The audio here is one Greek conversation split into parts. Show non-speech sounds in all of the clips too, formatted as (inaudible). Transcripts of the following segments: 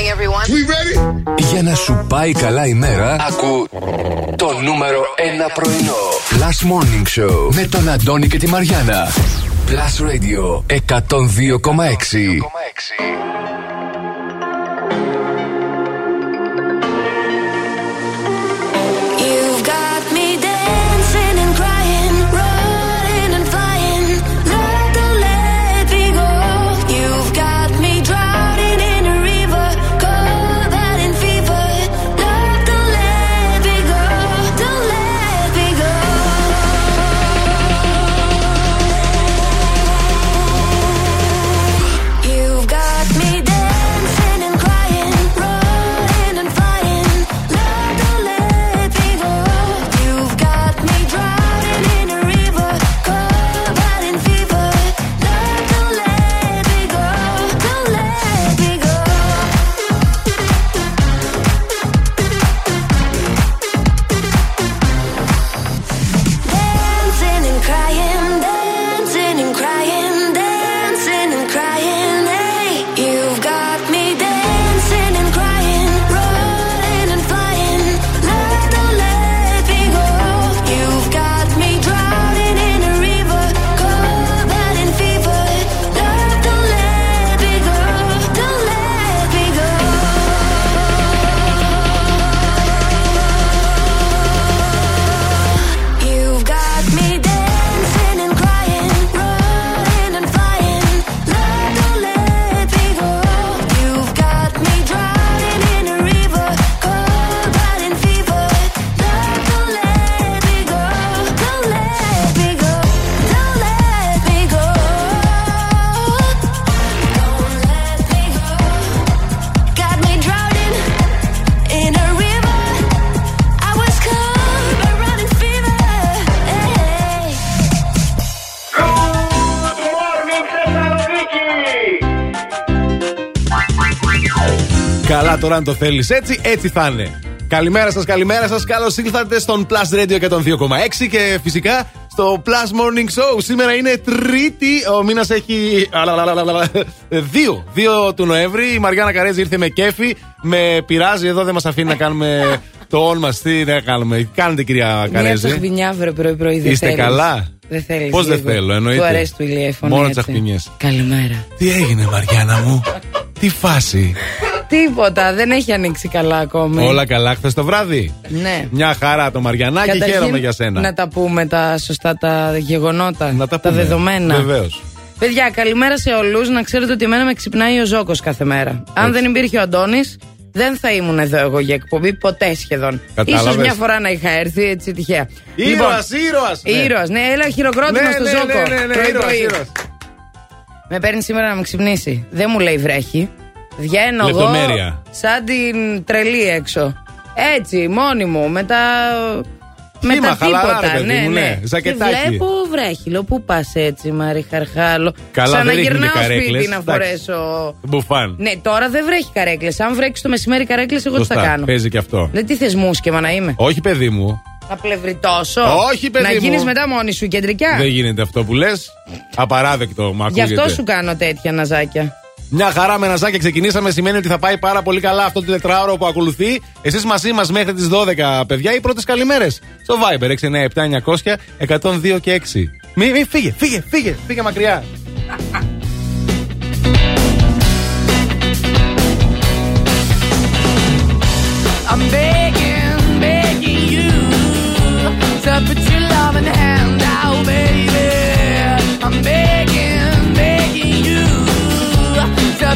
morning, everyone. We ready? Για να σου πάει καλά η μέρα, ακού το νούμερο 1 πρωινό. Last Morning Show με τον Αντώνη και τη Μαριάνα. Plus Radio 102,6. Τώρα αν το θέλεις έτσι, έτσι θα είναι. Καλημέρα σας, καλημέρα σας. Καλώς ήρθατε στον Plus Radio και τον 2,6 και φυσικά στο Plus Morning Show. Σήμερα είναι Τρίτη, ο μήνας έχει. (laughs) 2, 2 του Νοέμβρη. Η Μαριάννα Καρέζη ήρθε με κέφι. Με πειράζει εδώ, δεν μας αφήνει να κάνουμε το όνομα. Τι να κάνουμε. Κάνετε, κυρία Καρέζη. Μια τσαχπινιά πρωί-πρωί. Είστε καλά; Δεν θέλεις. Πώς δεν θέλω, εννοείται. Του αρέσει του ηλιέφωνο. Μόνο τσαχπινιές. Καλημέρα. Τι έγινε, Μαριάννα μου; Τι φάση; Τίποτα, δεν έχει ανοίξει καλά ακόμη. Όλα καλά χθες το βράδυ. Ναι. Μια χαρά το Μαριανάκι, Καταρχήν, χαίρομαι για σένα. Να τα πούμε τα σωστά τα γεγονότα, να τα, τα δεδομένα. Βεβαίως. Παιδιά, καλημέρα σε όλους. Να ξέρετε ότι εμένα με ξυπνάει ο Ζώκος κάθε μέρα. Αν δεν υπήρχε ο Αντώνης, δεν θα ήμουν εδώ εγώ για εκπομπή ποτέ σχεδόν. Κατάλαβες. Ίσως μια φορά να είχα έρθει έτσι τυχαία. Ήρωα, λοιπόν, ήρωας. Ήρωας, ναι, έλα χειροκρότημα ναι, στο ναι, Ζώκο. Ναι, ναι, ναι, ήρωας, ήρωας. Με παίρνει σήμερα να με ξυπνήσει. Δεν μου λέει βρέχει. Βγαίνω Λεπτομέρεια. εγώ σαν την τρελή έξω. Έτσι, μόνη μου. Μετά. με τα τίποτα, ναι, ναι, ναι. Ζακετάκι. Και βλέπω βρέχει. Λέω, πού πας έτσι, Μαρή Χαρχάλο; Καλά, Σαν δεν να γυρνάω καρέκλες. σπίτι να φορέσω. Μπουφάν. Ναι, τώρα δεν βρέχει καρέκλες. Αν βρέξει το μεσημέρι καρέκλες, εγώ τι θα κάνω. Παίζει και αυτό. Δεν τι θες μουσκεμα να είμαι; Όχι, παιδί μου. Να πλευριτώσω. Όχι, παιδί να μου. γίνεις μετά μόνη σου κεντρικά. Δεν γίνεται αυτό που λες. Απαράδεκτο, μ' Γι' αυτό σου κάνω τέτοια ναζάκια. Μια χαρά με ναζάκια ξεκινήσαμε. Σημαίνει ότι θα πάει πάρα πολύ καλά αυτό το τετράωρο που ακολουθεί. Εσείς μαζί μας μέχρι τις 12, παιδιά, οι πρώτες καλημέρες. Στο Viber 697 900 102 και 6. Μη, μη, φύγε, φύγε, φύγε, φύγε μακριά. I'm begging, begging you to put your loving hand out, baby.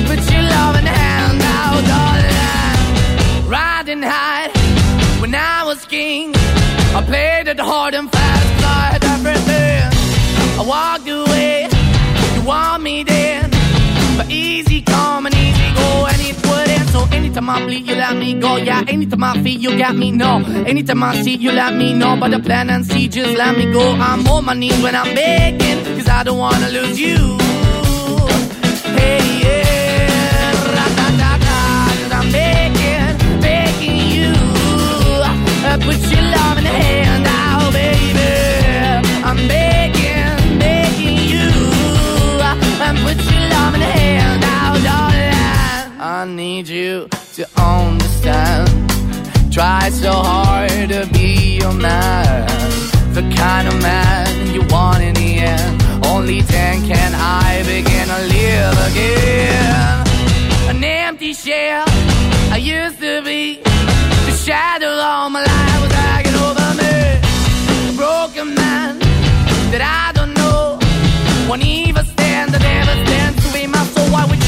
Loving hand out, darling. Riding high when I was king, I played it hard and fast, I had everything. I walked away, you want me then, but easy come and easy go, and it wouldn't. So anytime I bleed, you let me go. Yeah, anytime I feel, you got me. No, anytime I see, you let me know. But the plan and see, just let me go. I'm on my knees when I'm begging, cause I don't wanna lose you. Hey, yeah, Try so hard to be your man, the kind of man you want in the end. Only then can I begin to live again. An empty shell I used to be, shadow all my life was hanging over me. A broken man that I don't know, won't even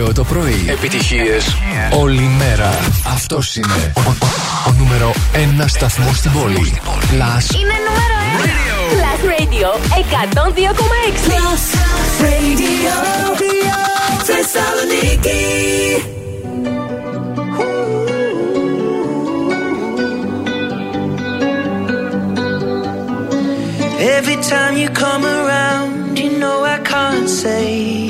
Morning Show το πρωί. Επιτυχίες όλη μέρα. Αυτός είναι ο, ο, ο νούμερο ένα σταθμός στην πόλη. Last Είναι νούμερο 1. Plus Radio 102,6. Plus Radio. Θεσσαλονίκη. Every time you come around, you know I can't say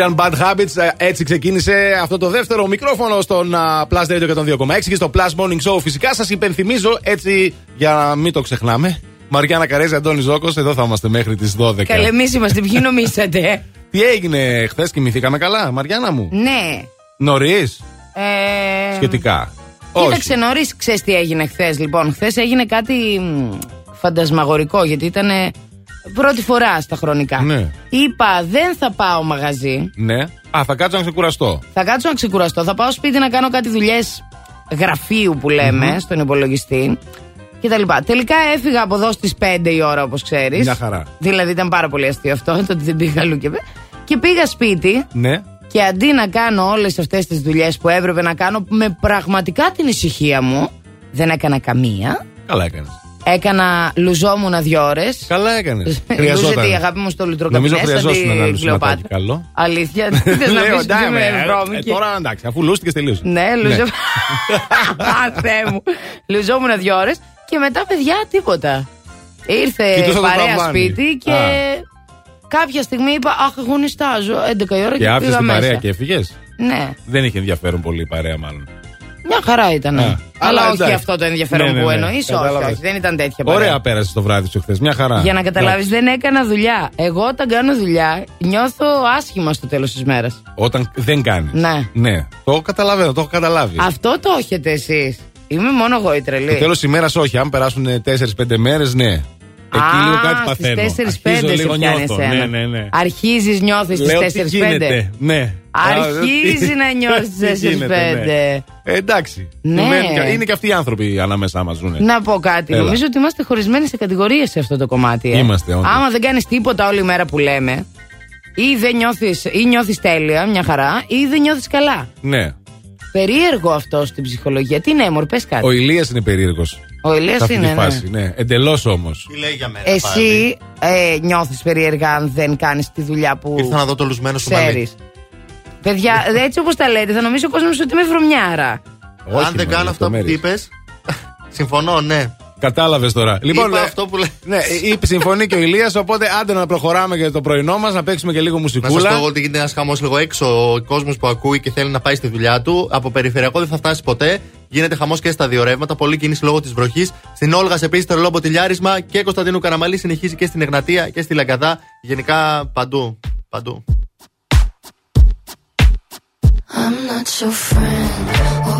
Sheeran Bad Habits. Ε, Έτσι ξεκίνησε αυτό το δεύτερο μικρόφωνο στον α, Plus Radio 102,6 και στο Plus Morning Show. Φυσικά σας υπενθυμίζω έτσι για να μην το ξεχνάμε. Μαριάννα Καρέζη, Αντώνης Ζώκος, εδώ θα είμαστε μέχρι τις 12. Καλέ, εμείς είμαστε. Ποιοι νομίζετε. Τι έγινε χθες, κοιμηθήκαμε καλά, Μαριάννα μου; ναι. Νωρίς, Ε, σχετικά. Κοίταξε νωρίς, ξέρεις τι έγινε χθες. Λοιπόν, χθες έγινε κάτι μ, φαντασμαγορικό γιατί ήταν πρώτη φορά στα χρονικά. Ναι. Είπα, δεν θα πάω μαγαζί. Ναι. Α, θα κάτσω να ξεκουραστώ. Θα κάτσω να ξεκουραστώ. Θα πάω σπίτι να κάνω κάτι δουλειές γραφείου που λέμε στον υπολογιστή. Και τα λοιπά. Τελικά έφυγα από εδώ στις 5 η ώρα, όπως ξέρεις. Μια χαρά. Δηλαδή ήταν πάρα πολύ αστείο αυτό, το ότι δεν πήγα αλλού και πέ- Και πήγα σπίτι Ναι. και αντί να κάνω όλες αυτές τις δουλειές που έπρεπε να κάνω με πραγματικά την ησυχία μου, δεν έκανα καμία. Καλά έκανες. Έκανα, λουζόμουν δύο ώρες. Καλά έκανες. Λούζεται η αγάπη μου στο λουτροκαπινέ. Νομίζω χρειαζόσουν ένα λουσματάκι καλό. Αλήθεια. Δεν θες να Λέω, (laughs) πεις ότι εντάξει, είμαι ε, βρώμικη. ε, Τώρα εντάξει, αφού λούστηκες τελείωσε. Ναι, λουζόμουν. Α, Θεέ μου. Λουζόμουν δύο ώρες και μετά, παιδιά, τίποτα. Ήρθε Κοιτούσα το παρέα ταβάνι. σπίτι και Α. κάποια στιγμή είπα Αχ, εγώ νιστάζω 11 η ώρα και, Και άφησες πήγα την μέσα. παρέα και έφυγες; Ναι, Δεν είχε ενδιαφέρον πολύ η παρέα, μάλλον. Μια χαρά ήταν. Α. Αλλά, Αλλά όχι εντάξει. αυτό το ενδιαφέρον Ναι, ναι, που ναι. εννοείς. Όχι, Κατάλαβες. όχι, δεν ήταν τέτοια παρέα. Ωραία πέρασε το βράδυ σου χθες. Μια χαρά. Για να καταλάβεις, δεν έκανα δουλειά. Εγώ όταν κάνω δουλειά, νιώθω άσχημα στο τέλος της μέρας. Όταν δεν κάνεις. Ναι. Ναι. Το καταλαβαίνω, το έχω καταλάβει. Αυτό το έχετε εσείς. Είμαι μόνο εγώ η τρελή. Το τέλος της ημέρα όχι. Αν περάσουν 4-5 μέρες, ναι. Εκεί λίγο κάτι παθαίνω. Στις 4-5 Αρχίζω σε λίγο πιάνει νιώθω. εσένα. Ναι, ναι, ναι. Αρχίζεις, νιώθεις στις Λέω 4-5. τι γίνεται; Ναι. Αρχίζει Α, να νιώθεις τι στις 4-5. γίνεται, ναι. Ε, εντάξει. Ναι. Είναι- Είναι και αυτοί οι άνθρωποι ανάμεσά μας ζουν. Να πω κάτι. Έλα. Νομίζω ότι είμαστε χωρισμένοι σε κατηγορίες σε αυτό το κομμάτι. ε. Είμαστε, όντως. Άμα δεν κάνεις τίποτα όλη μέρα που λέμε, ή δεν νιώθεις, ή νιώθεις τέλεια, μια χαρά, ή δεν νιώθεις καλά. Ναι. Περίεργο αυτό στην ψυχολογία. Τι είναι, μωρ, πες κάτι. Ο Ηλίας είναι περίεργος. Ο Ηλίας Σε αυτή είναι, τη ναι. φάση. Ναι. Εντελώς όμως. Τι λέει για μένα. Εσύ ε, νιώθεις περίεργα αν δεν κάνεις τη δουλειά που Ήρθα να δω το λουσμένο σου μαλλί. ξέρεις. Παιδιά, (laughs) έτσι όπως τα λέτε, θα νομίζει ο κόσμος ότι είμαι βρωμιάρα. Αν δεν κάνω αυτά που είπες. Συμφωνώ, ναι. Κατάλαβες τώρα. Λοιπόν, Είπα ε, αυτό που λέει. Ναι, είπε, συμφωνεί και ο Ηλίας οπότε άντε να προχωράμε για το πρωινό μας, να παίξουμε και λίγο Να σας μουσικούλα. πω εγώ ότι γίνεται ένας χαμός λίγο έξω. Ο κόσμος που ακούει και θέλει να πάει στη δουλειά του. Από περιφερειακό δεν θα φτάσει ποτέ. Γίνεται χαμός και στα δύο ρεύματα. Πολύ κίνηση λόγω της βροχής. Στην Όλγα επίση τρελό ποτηλιάρισμα. Και Κωνσταντίνου Καραμαλή συνεχίζει και στην Εγνατία και στη Λαγκαδά. Γενικά παντού. Παντού. I'm not your friend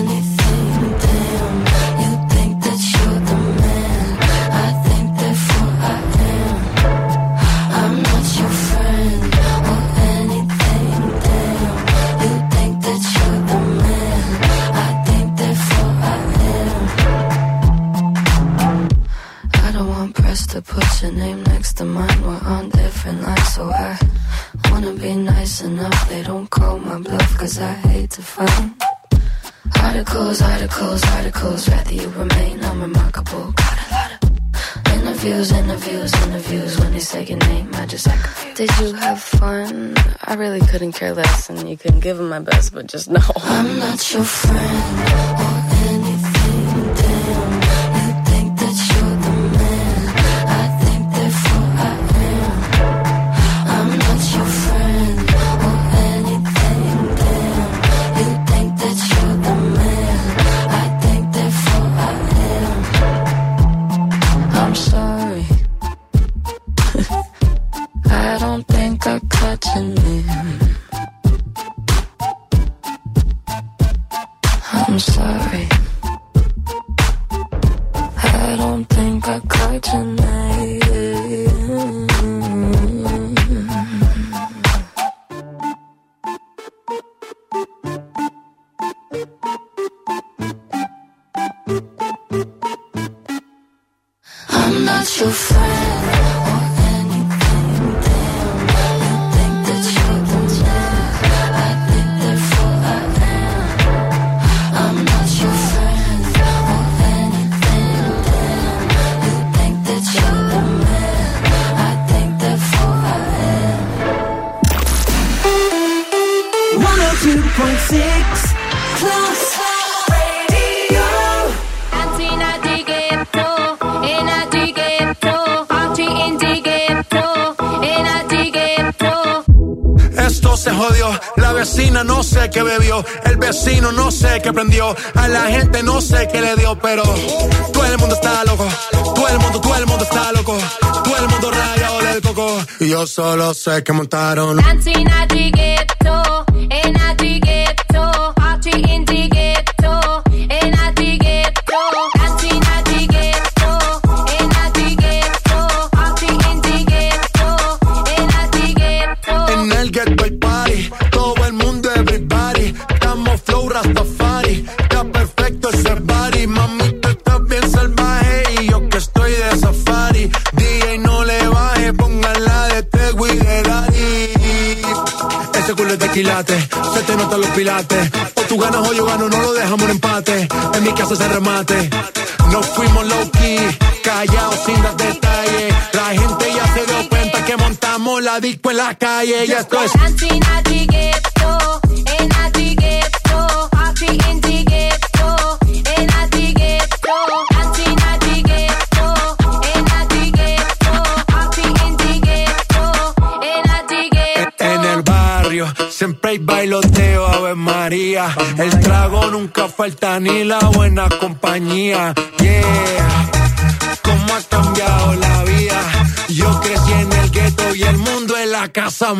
to put your name next to mine. We're on different lines, so I wanna be nice enough. They don't call my bluff, cause I hate to fight. Articles, articles, articles. Rather you remain unremarkable. Got a lot of Interviews, interviews, interviews. When they say your name, I just act confused. Did you have fun? I really couldn't care less, and you couldn't give them my best, but just know I'm not your friend (laughs) listening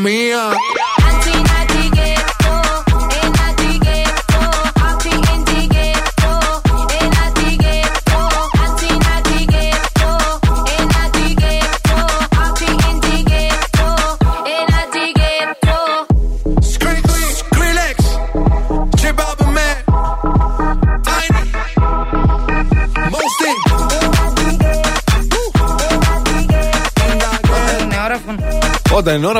mía.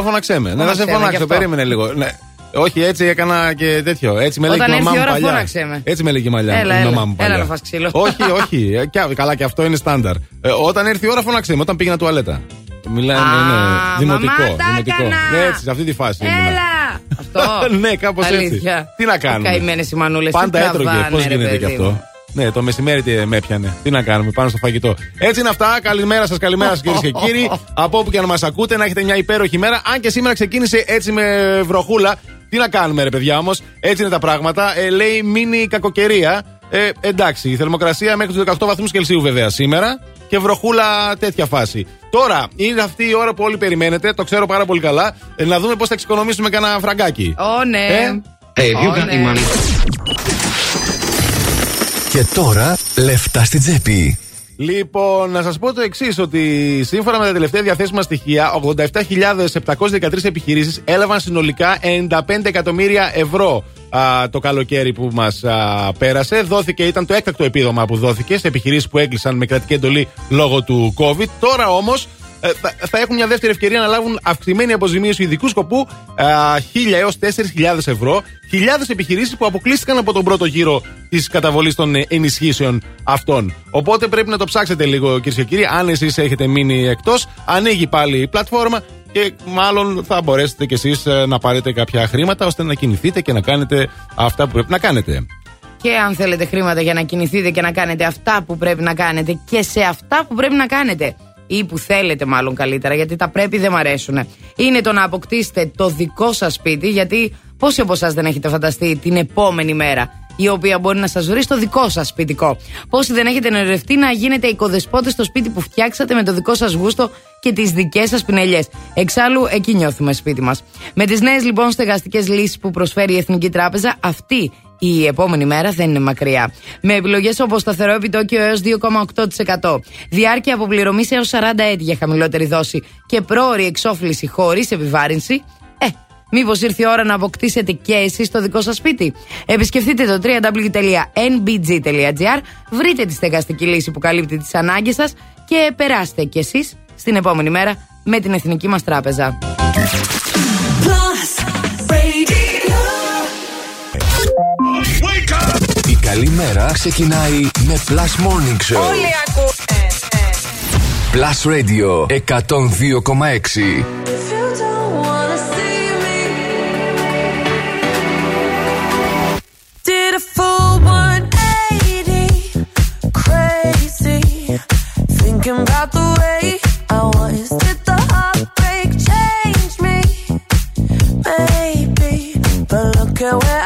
Όταν είναι ώρα, φωναξέ με. Ναι, θα σε Φώναξέ με, γι' φωνάξω, αυτό. περίμενε λίγο. Ναι. Όχι, έτσι έκανα και τέτοιο. Έτσι με Όταν λέγει η έρθει μαμά η μου ώρα, παλιά. φώναξέ με. Έτσι με λέγει η μαλλιά Έλα, η έλα. μαμά μου παλιά. Έλα να φας ξύλο. όχι, όχι. Ε, και- καλά, και αυτό είναι στάνταρ. Ε, όταν έρθει η ώρα, φώναξε με. Όταν πήγαινα τουαλέτα. Μιλάει, Α, ναι, ναι. Δημοτικό. μαμά, τα δημοτικό. έκανα. Ναι, έτσι, σε αυτή τη φάση. ήμουνα. Έλα! (laughs) Αυτό. ναι, κάπως έτσι. Αλήθεια. Τι να κάνουμε; Καημένες οι μανούλες. Πάντα έτρωγε. Πώς γίνεται και αυτό; Ναι, το μεσημέρι τι με έπιανε. Τι να κάνουμε, πάνω στο φαγητό. Έτσι είναι αυτά. Καλημέρα σας, καλημέρα σας κυρίες και κύριοι. (laughs) Από όπου και αν μας ακούτε, να έχετε μια υπέροχη μέρα. Αν και σήμερα ξεκίνησε έτσι με βροχούλα. Τι να κάνουμε, ρε παιδιά όμως. Έτσι είναι τα πράγματα. Ε, λέει μίνι κακοκαιρία. Ε, εντάξει, η θερμοκρασία μέχρι τους 18 βαθμούς Κελσίου βέβαια σήμερα. Και βροχούλα τέτοια φάση. Τώρα είναι αυτή η ώρα που όλοι περιμένετε. Το ξέρω πάρα πολύ καλά. Ε, να δούμε πώς θα εξοικονομήσουμε κανένα φραγκάκι. Ω, ναι. Ε; Ω, ναι. Και τώρα λεφτά στην τσέπη. Λοιπόν, να σας πω το εξής: Ότι σύμφωνα με τα τελευταία διαθέσιμα στοιχεία, 87.713 επιχειρήσεις έλαβαν συνολικά 95 εκατομμύρια ευρώ α, το καλοκαίρι που μας πέρασε. Δόθηκε, ήταν το έκτακτο επίδομα που δόθηκε σε επιχειρήσεις που έκλεισαν με κρατική εντολή λόγω του COVID. Τώρα όμως ε, θα, θα έχουν μια δεύτερη ευκαιρία να λάβουν αυξημένη αποζημίωση ειδικού σκοπού ε, 1.000 έως 4.000 ευρώ. Χιλιάδες επιχειρήσεις που αποκλείστηκαν από τον πρώτο γύρο της καταβολής των ε, ενισχύσεων αυτών. Οπότε πρέπει να το ψάξετε λίγο, κυρίες και κύριοι. Αν εσείς έχετε μείνει εκτός, ανοίγει πάλι η πλατφόρμα και μάλλον θα μπορέσετε κι εσείς να πάρετε κάποια χρήματα ώστε να κινηθείτε και να κάνετε αυτά που πρέπει να κάνετε. Και αν θέλετε χρήματα για να κινηθείτε και να κάνετε αυτά που πρέπει να κάνετε και σε αυτά που πρέπει να κάνετε. Ή που θέλετε, μάλλον καλύτερα, γιατί τα πρέπει δεν μ' αρέσουν. Είναι το να αποκτήσετε το δικό σας σπίτι, γιατί πόσοι από εσάς δεν έχετε φανταστεί την επόμενη μέρα η οποία μπορεί να σας βρει στο δικό σας σπιτικό. Πόσοι δεν έχετε ονειρευτεί να γίνετε οικοδεσπότες στο σπίτι που φτιάξατε με το δικό σας γούστο και τις δικές σας πινελιές. Εξάλλου, εκεί νιώθουμε σπίτι μας. Με τις νέες λοιπόν στεγαστικές λύσεις που προσφέρει η Εθνική Τράπεζα, αυτή η επόμενη μέρα δεν είναι μακριά. Με επιλογές όπως σταθερό επιτόκιο έως 2,8%, διάρκεια αποπληρωμή έως 40 έτη για χαμηλότερη δόση και πρόορη εξόφληση χωρίς επιβάρυνση, ε, Μήπως ήρθε η ώρα να αποκτήσετε και εσείς το δικό σας σπίτι. Επισκεφτείτε το www.nbg.gr, βρείτε τη στεγαστική λύση που καλύπτει τις ανάγκες σας και περάστε κι εσείς στην επόμενη μέρα με την Εθνική μας Τράπεζα. Καλή μέρα ξεκινάει με Plus Morning Show. Όλοι ακούνε. Plus Radio 102,6. Did a full 180, crazy. Thinking about the way I was. Did the heartbreak change me? Maybe, but look at where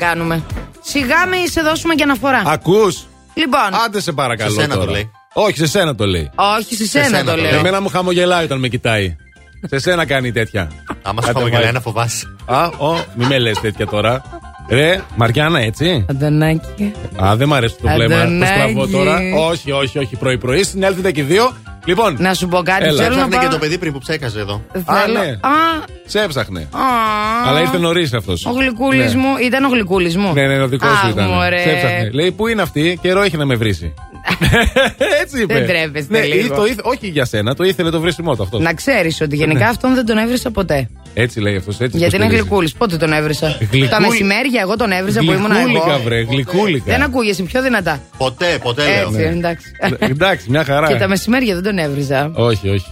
κάνουμε. Σιγά μη σε δώσουμε και αναφορά. Ακούς; Λοιπόν, Άντε σε παρακαλώ. Σε σένα τώρα. το λέει. Όχι, σε σένα το λέει. όχι σε σένα σένα το το λέω. Εμένα μου χαμογελάει όταν με κοιτάει. σε σένα κάνει τέτοια. Άμα σου Κάτε χαμογελάει βάει. να φοβάσαι. Α, ο, μη με λες τέτοια τώρα. Ρε, Μαριάννα, έτσι. Αντωνάκη. Α, δεν μ' αρέσει το βλέμμα. Το Αντωνάκη. στραβό τώρα. Όχι, όχι, όχι. Πρωί-πρωί συνέλθετε και οι δύο Λοιπόν, Να σου πω κάτι. Έλα. Θέλω να Ψάχνε πάω... και το παιδί πριν που ψέκαζε εδώ. Α, Θέλω... ναι. Α, σε έψαχνε. α, Αλλά ήρθε νωρίς αυτός. Ο γλυκούλης μου. Ήταν ο γλυκούλης μου. Ναι, ναι, ο δικός σου Αχ, ήταν. μωρέ. Σε έψαχνε. Λέει, πού είναι αυτή, καιρό έχει να με βρει. (laughs) Έτσι είπε. Δεν τρέπεστε ναι, λίγο. ή το ήθε- όχι για σένα, το ήθελε το βρίσιμό του αυτός. Να ξέρεις ότι γενικά αυτόν δεν τον έβρισα ποτέ. Έτσι λέει αυτός. Έτσι Γιατί είναι υποστηρίζει. γλυκούλης. Πότε τον έβρισα; Γλυκούλη- Τα μεσημέρια εγώ τον έβρισα που ήμουν Γλυκούλικα, εγώ. βρε, γλυκούλικα. Δεν ακούγεσαι πιο δυνατά. Ποτέ, ποτέ λέω. Έτσι, εντάξει. Ε, Εντάξει, μια χαρά. Και τα μεσημέρια δεν τον έβριζα. Όχι, όχι.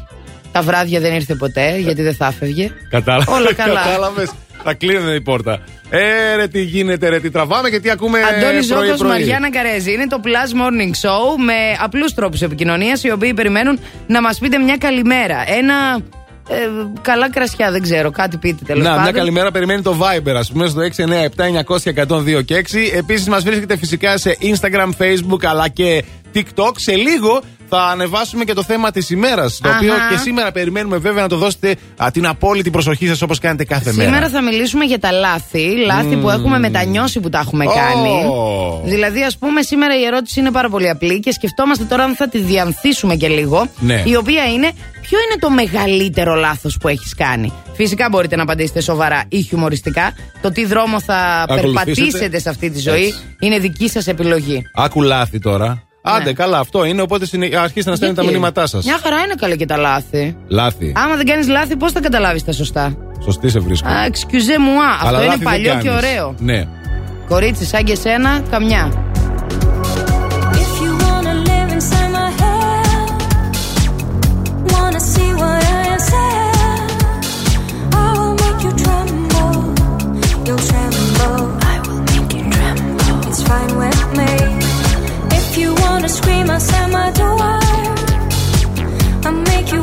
Τα βράδια δεν ήρθε ποτέ γιατί δεν θα έφευγε. Κατάλαβε. Όλα καλά. Κατάλαβες. Θα κλείνει η πόρτα. Ε, ρε, τι γίνεται, ρε, τι τραβάμε και τι ακούμε. Αντώνης πρωί, Ζώκο, πρωί. Μαριάννα Καρέζη. Είναι το Plus Morning Show με απλούς τρόπους επικοινωνίας οι οποίοι περιμένουν να μας πείτε μια καλημέρα. Ένα. Ε, καλά κρασιά, δεν ξέρω, κάτι πείτε τέλος Να, πάντων. μια καλημέρα περιμένει το Viber, ας πούμε, στο 697-900-1026 και 6. Επίσης, μας βρίσκεται φυσικά σε Instagram, Facebook αλλά και TikTok. Σε λίγο θα ανεβάσουμε και το θέμα της ημέρας. Το Αχα. οποίο και σήμερα περιμένουμε βέβαια να το δώσετε α, την απόλυτη προσοχή σας όπως κάνετε κάθε μέρα. Σήμερα θα μιλήσουμε για τα λάθη. Λάθη που έχουμε μετανιώσει που τα έχουμε Ω. κάνει. Δηλαδή, ας πούμε, σήμερα η ερώτηση είναι πάρα πολύ απλή και σκεφτόμαστε τώρα αν θα τη διανθίσουμε και λίγο. Ναι. Η οποία είναι, ποιο είναι το μεγαλύτερο λάθος που έχεις κάνει; Φυσικά μπορείτε να απαντήσετε σοβαρά ή χιουμοριστικά. Το τι δρόμο θα Ακολουθήσετε. περπατήσετε σε αυτή τη ζωή Έτσι. είναι δική σας επιλογή. Άκου λάθη τώρα. Άντε, καλά, αυτό είναι. Οπότε συνε- αρχίστε να στέλνετε τα Γιατί; μηνύματά σας. Μια χαρά είναι καλά και τα λάθη. Λάθη. Άμα δεν κάνεις λάθη, πώς θα καταλάβεις τα σωστά; Σωστή σε βρίσκω. Α, excuse moi. Αυτό Αλλά είναι λάθη δεν παλιό και κάνεις. ωραίο. Ναι. Κορίτσι, σαν και σένα, καμιά. Scream outside my door, I'll make you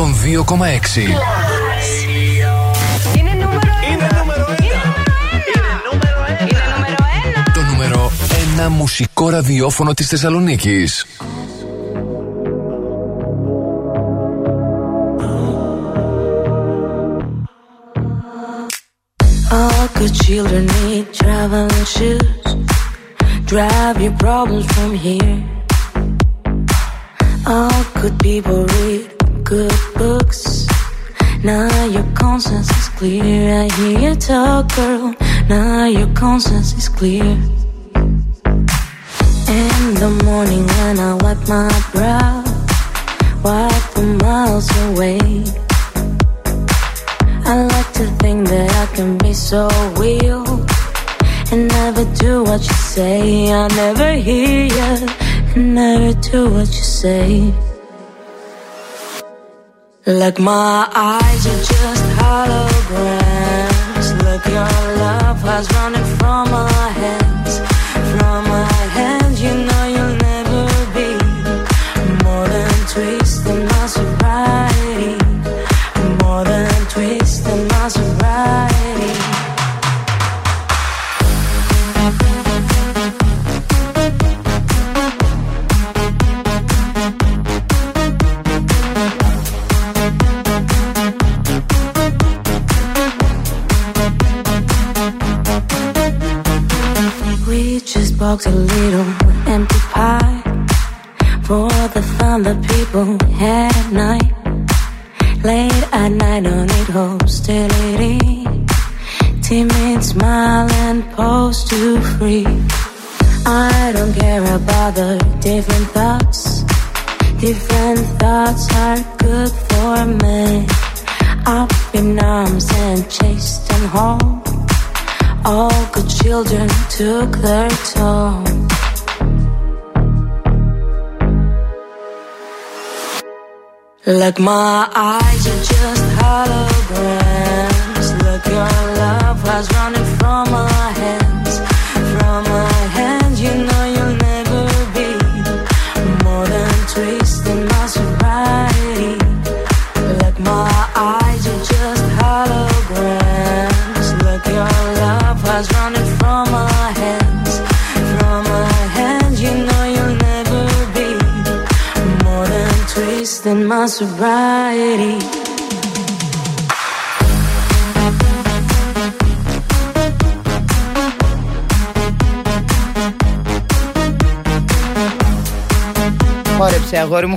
102,6. Είναι νούμερο ένα. Το νούμερο 1 μουσικό ραδιόφωνο της Θεσσαλονίκης. All good children need traveling shoes. Drive your problems from here. Now your conscience is clear. In the morning when I wipe my brow, wipe the miles away. I like to think that I can be so real and never do what you say. I never hear you and never do what you say. Like my eyes I was running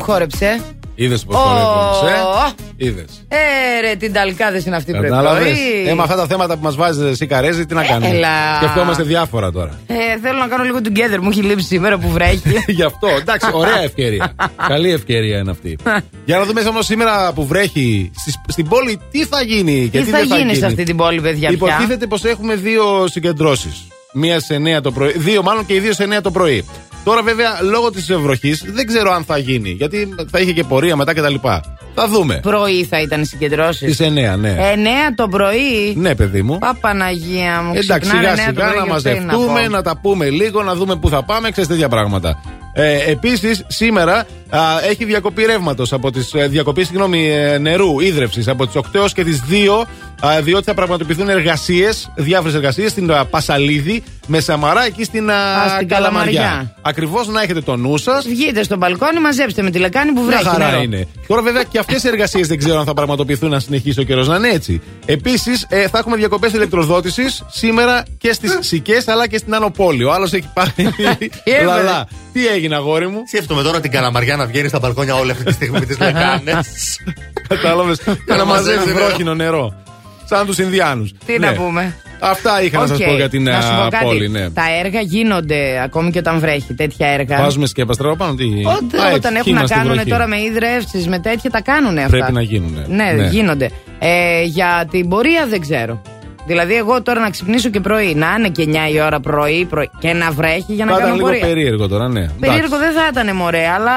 Χόρεψε, αγόρι μου, χόρεψε. Είδες πώς Ω, το έπαιξε. Είδες. Ε, ρε, την ταλκάδες είναι αυτή που Κατάλαβες; πρέπει. Ε, με αυτά τα θέματα που μας βάζεις εσύ καρέζι, τι να κάνουμε. έλα. Σκεφτόμαστε διάφορα τώρα. Ε, θέλω να κάνω λίγο together. Μου έχει λείψει σήμερα που βρέχει. (laughs) Γι' αυτό, εντάξει, ωραία ευκαιρία. (laughs) Καλή ευκαιρία είναι αυτή. (laughs) Για να δούμε όμως σήμερα που βρέχει στις- στην πόλη, τι θα γίνει και Τι τι θα δεν θα γίνει γίνει. σε αυτή την πόλη, παιδιά, πια; Υποτίθεται πως έχουμε δύο συγκεντρώσεις. Μία σε 9 το πρωί. Δύο μάλλον και οι δύο σε 9 το πρωί. Τώρα βέβαια λόγω της βροχή δεν ξέρω αν θα γίνει. Γιατί θα είχε και πορεία μετά κτλ. Θα δούμε. Πρωί θα ήταν οι συγκεντρώσεις. Τι 9, ναι. 9 το πρωί. Ναι, παιδί μου. Παπαναγία μου. Εντάξει, ξυπνάνε σιγά 9 το σιγά πρωί, να γι' αυτό είναι μαζευτούμε, πω. να τα πούμε λίγο, να δούμε πού θα πάμε, ξέρεις τέτοια πράγματα. Ε, Επίσης, σήμερα α, έχει διακοπή ρεύματος από τις. Διακοπή, συγγνώμη, ε, νερού, ίδρυυση από τις 8 έως και τις 2, α, διότι θα πραγματοποιηθούν εργασίες, διάφορες εργασίες στην α, Πασαλίδη, με Σαμαρά εκεί στην, α, Α, στην Καλαμαριά. Ακριβώς να έχετε το νου σας. Βγείτε στο μπαλκόνι, μαζέψτε με τη λεκάνη που Μια βρέχει. χαρά νερό. είναι. Τώρα, βέβαια, και αυτές οι εργασίες δεν ξέρω αν θα πραγματοποιηθούν να συνεχίσει ο καιρός να είναι έτσι. Επίσης, ε, θα έχουμε διακοπές ηλεκτροδότησης σήμερα και στις Σικές αλλά και στην Ανοπόλη. Ο άλλος έχει πάρει. (laughs) έβαλε. Λαλά. Τι έγινε, αγόρι μου; Σκέφτομαι τώρα την καλαμαριά να βγαίνει στα μπαλκόνια όλη αυτή τη στιγμή με τι λεκάνε. Κατάλαβες. να Να μαζεύει μαζεύει νερό. βρόχινο νερό. Σαν τους Ινδιάνους. Τι να πούμε. Αυτά είχα να σας Οκ. πω για την Να σου πω α, κάτι. πόλη, ναι. Τα έργα γίνονται ακόμη και όταν βρέχει. Τέτοια έργα. Βάζουμε σκέπαστρα πάνω. Τι... Ό,τι- Α, έτσι, όταν έχουν κύμα να στη κάνουν βροχή. τώρα με ίδρυυσει, με τέτοια τα κάνουν αυτά. Πρέπει να γίνουν. Ναι, γίνονται. Ε, για την πορεία δεν ξέρω. Δηλαδή, εγώ τώρα να ξυπνήσω και πρωί, να είναι και 9 η ώρα πρωί, πρωί και να βρέχει για να Θα ήταν κάνω λίγο πορεία. περίεργο τώρα, ναι. Περίεργο Εντάξει. δεν θα ήταν μωρέ, αλλά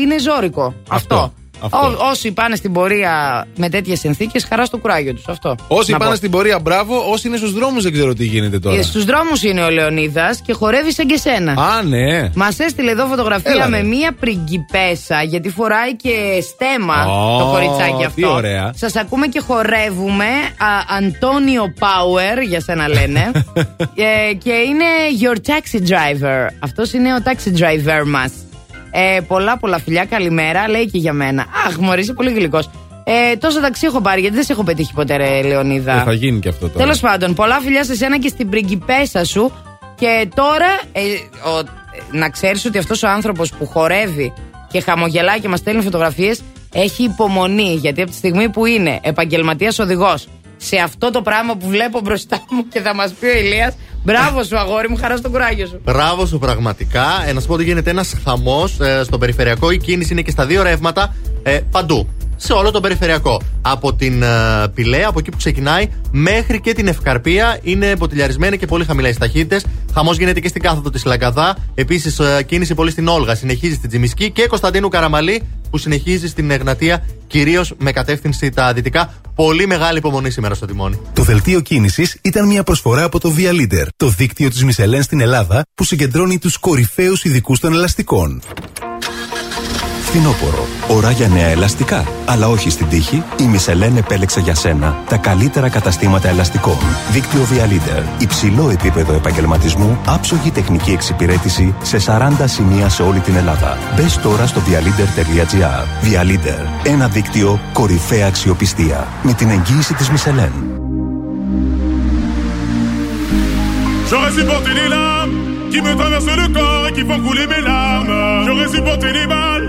είναι ζώρικο. Αυτό. Αυτό. Ό, όσοι πάνε στην πορεία με τέτοιες συνθήκες, χαρά στο κουράγιο τους. Αυτό. Όσοι Να πάνε πω. στην πορεία, μπράβο. Όσοι είναι στους δρόμους, δεν ξέρω τι γίνεται τώρα. Στους δρόμους είναι ο Λεωνίδας και χορεύει σαν και σένα. Α, ναι. Μας έστειλε εδώ φωτογραφία Έλα, με ρε. μία πριγκιπέσα, γιατί φοράει και στέμα Ω, το κοριτσάκι τι αυτό. ωραία. Σας ακούμε και χορεύουμε. Α, Αντώνιο Power, για σένα λένε. (laughs) ε, και είναι your taxi driver. Αυτός είναι ο taxi driver μας. Ε, πολλά πολλά φιλιά, καλημέρα. Λέει και για μένα. Αχ, μωρή, είσαι πολύ γλυκός. Ε, τόσα ταξί έχω πάρει, γιατί δεν σε έχω πετύχει ποτέ, ρε Λεωνίδα. Ε, θα γίνει και αυτό τώρα. Τέλος πάντων, πολλά φιλιά σε σένα και στην πριγκιπέσα σου. Και τώρα, ε, ο, ε, να ξέρεις ότι αυτός ο άνθρωπος που χορεύει και χαμογελάει και μας στέλνει φωτογραφίες έχει υπομονή. Γιατί από τη στιγμή που είναι επαγγελματίας οδηγός σε αυτό το πράγμα που βλέπω μπροστά μου και θα μας πει ο Ηλίας μπράβο σου, αγόρι μου, χαρά στο κουράγιο σου. Μπράβο σου, πραγματικά. Ε, να σου πω ότι γίνεται ένας χαμός ε, στον περιφερειακό. Η κίνηση είναι και στα δύο ρεύματα ε, παντού. Σε όλο τον περιφερειακό. Από την ε, Πηλαία, από εκεί που ξεκινάει, μέχρι και την Ευκαρπία είναι μποτιλιαρισμένη και πολύ χαμηλέ ταχύτητε. Χαμός γίνεται και στην κάθοδο της Λαγκαδά. Επίσης, κίνηση πολύ στην Όλγα. Συνεχίζει στην Τζιμισκή και Κωνσταντίνου Καραμαλή που συνεχίζει στην Εγνατία, κυρίως με κατεύθυνση τα δυτικά. Πολύ μεγάλη υπομονή σήμερα στο τιμόνι. Το δελτίο κίνησης ήταν μια προσφορά από το Via Leader, το δίκτυο της Μισελέν στην Ελλάδα που συγκεντρώνει τους κορυφαίους ειδικούς των ελαστικών. Φθινόπωρο. Ώρα για νέα ελαστικά. Αλλά όχι στην τύχη. Η Μισελέν επέλεξε για σένα τα καλύτερα καταστήματα ελαστικών. Δίκτυο Via Leader. Υψηλό επίπεδο επαγγελματισμού, άψογη τεχνική εξυπηρέτηση σε 40 σημεία σε όλη την Ελλάδα. Μπες τώρα στο vialeader.gr. Via Leader. Ένα δίκτυο κορυφαία αξιοπιστία. Με την εγγύηση της Μισελέν. J'aurais supporté les larmes qui me traversent le corps et qui font couler mes larmes. J'aurais supporté les balles,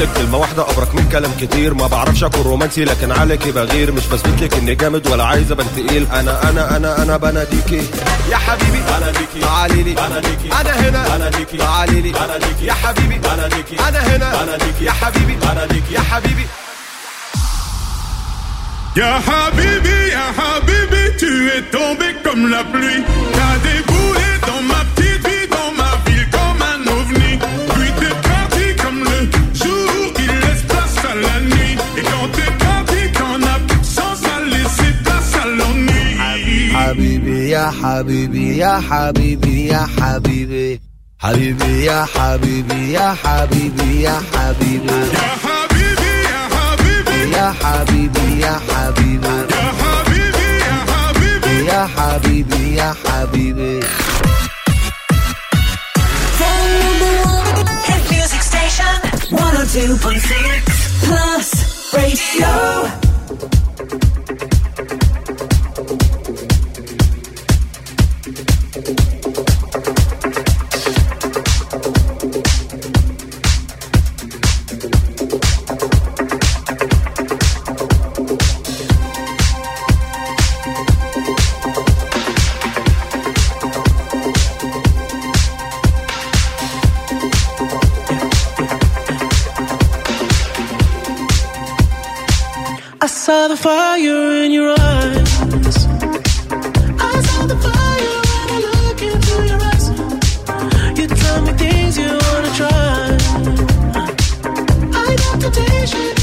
لك كلمة واحدة أبرك من كلام كتير. ما بعرفش أكون رومانسي لكن عليكي بغير. مش بثبت لك إني جامد ولا عايز أبان تقيل. أنا أنا أنا أنا بناديكي يا حبيبي بناديكي تعالي لي بناديكي أنا هنا. بناديكي تعالي لي بناديكي يا حبيبي. بناديكي أنا هنا. بناديكي يا حبيبي. بناديكي يا حبيبي. Ya Habibi, Ya Habibi, tu es tombé comme la pluie. T'as déboulé يا حبيبي يا حبيبي يا حبيبي حبيبي يا حبيبي يا حبيبي يا حبيبي Ya Habibi, Ya Habibi, يا حبيبي يا حبيبي Ya Habibi, Ya Habibi. يا حبيبي يا حبيبي Hit music station 102.6 oh, oh, oh. Plus Radio. saw the fire in your eyes. I saw the fire when I look into your eyes. You tell me things you wanna try. I got temptation.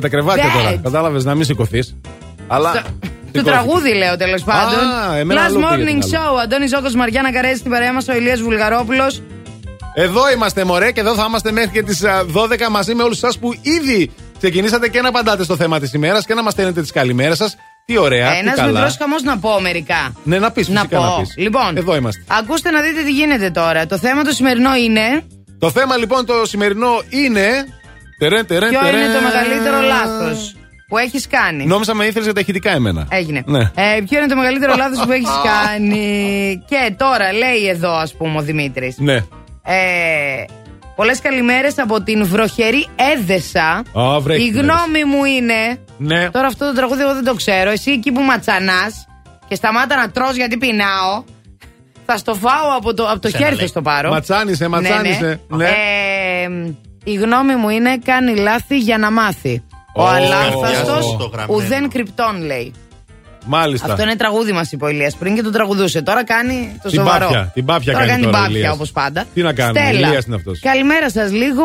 Τι bed. Α, για τα κρεβάτια Bed. τώρα. Κατάλαβες να μην σηκωθείς. Αλλά. Το σηκώθηκε. τραγούδι λέω τέλος πάντων. Α, εμένα Last αλλού πήγε Morning την άλλη. Show. Αντώνης Ζώκος Μαριάννα Καρέζη στην παρέα μας, ο Ηλίας Βουλγαρόπουλος. Εδώ είμαστε, μωρέ, και εδώ θα είμαστε μέχρι και τις 12 μαζί με όλους εσά που ήδη ξεκινήσατε και να απαντάτε στο θέμα της ημέρας και να μας στέλνετε τις καλημέρες σας. Τι ωραία, τι Ένας καλά. μικρό χαμός να πω μερικά. Ναι, να πεις Να φυσικά πω. να πεις. Λοιπόν, Εδώ είμαστε. ακούστε να δείτε τι γίνεται τώρα. Το θέμα το σημερινό είναι. Το θέμα λοιπόν το σημερινό είναι. Τερεν, τερεν, Ποιο τερεν. είναι το μεγαλύτερο λάθος που έχεις κάνει; Νόμιζα με ήθελες για τα ηχητικά εμένα. Έγινε. Ναι. Ε, ποιο είναι το μεγαλύτερο λάθος που έχεις κάνει; Και τώρα λέει εδώ, ας πούμε, ο Δημήτρης. Ναι. Ε, Πολλές καλημέρες από την βροχερή Έδεσα. Α, βρέχει Η την γνώμη μου είναι. Ναι. Τώρα αυτό το τραγούδι εγώ δεν το ξέρω. Εσύ εκεί που ματσανάς και σταμάτα να τρως γιατί πεινάω. Θα στο φάω από το, από το Σένα χέρι, λέει. θα στο πάρω. Ματσάνισε, ματσάνισε. Ναι. Ε, η γνώμη μου είναι κάνει λάθη για να μάθει. Ο Ω, αλάνθαστος το γραμμένο. ουδέν κρυπτών λέει. Μάλιστα. Αυτό είναι τραγούδι μας είπε ο Ηλίας πριν και το τραγουδούσε. Τώρα κάνει το Την σοβαρό. πάπια, την πάπια τώρα κάνει κάνει τώρα ο την πάπια Ηλίας. όπως πάντα. Τι να κάνουμε, Στέλλα, Ηλίας είναι αυτός. Καλημέρα σας. Λίγο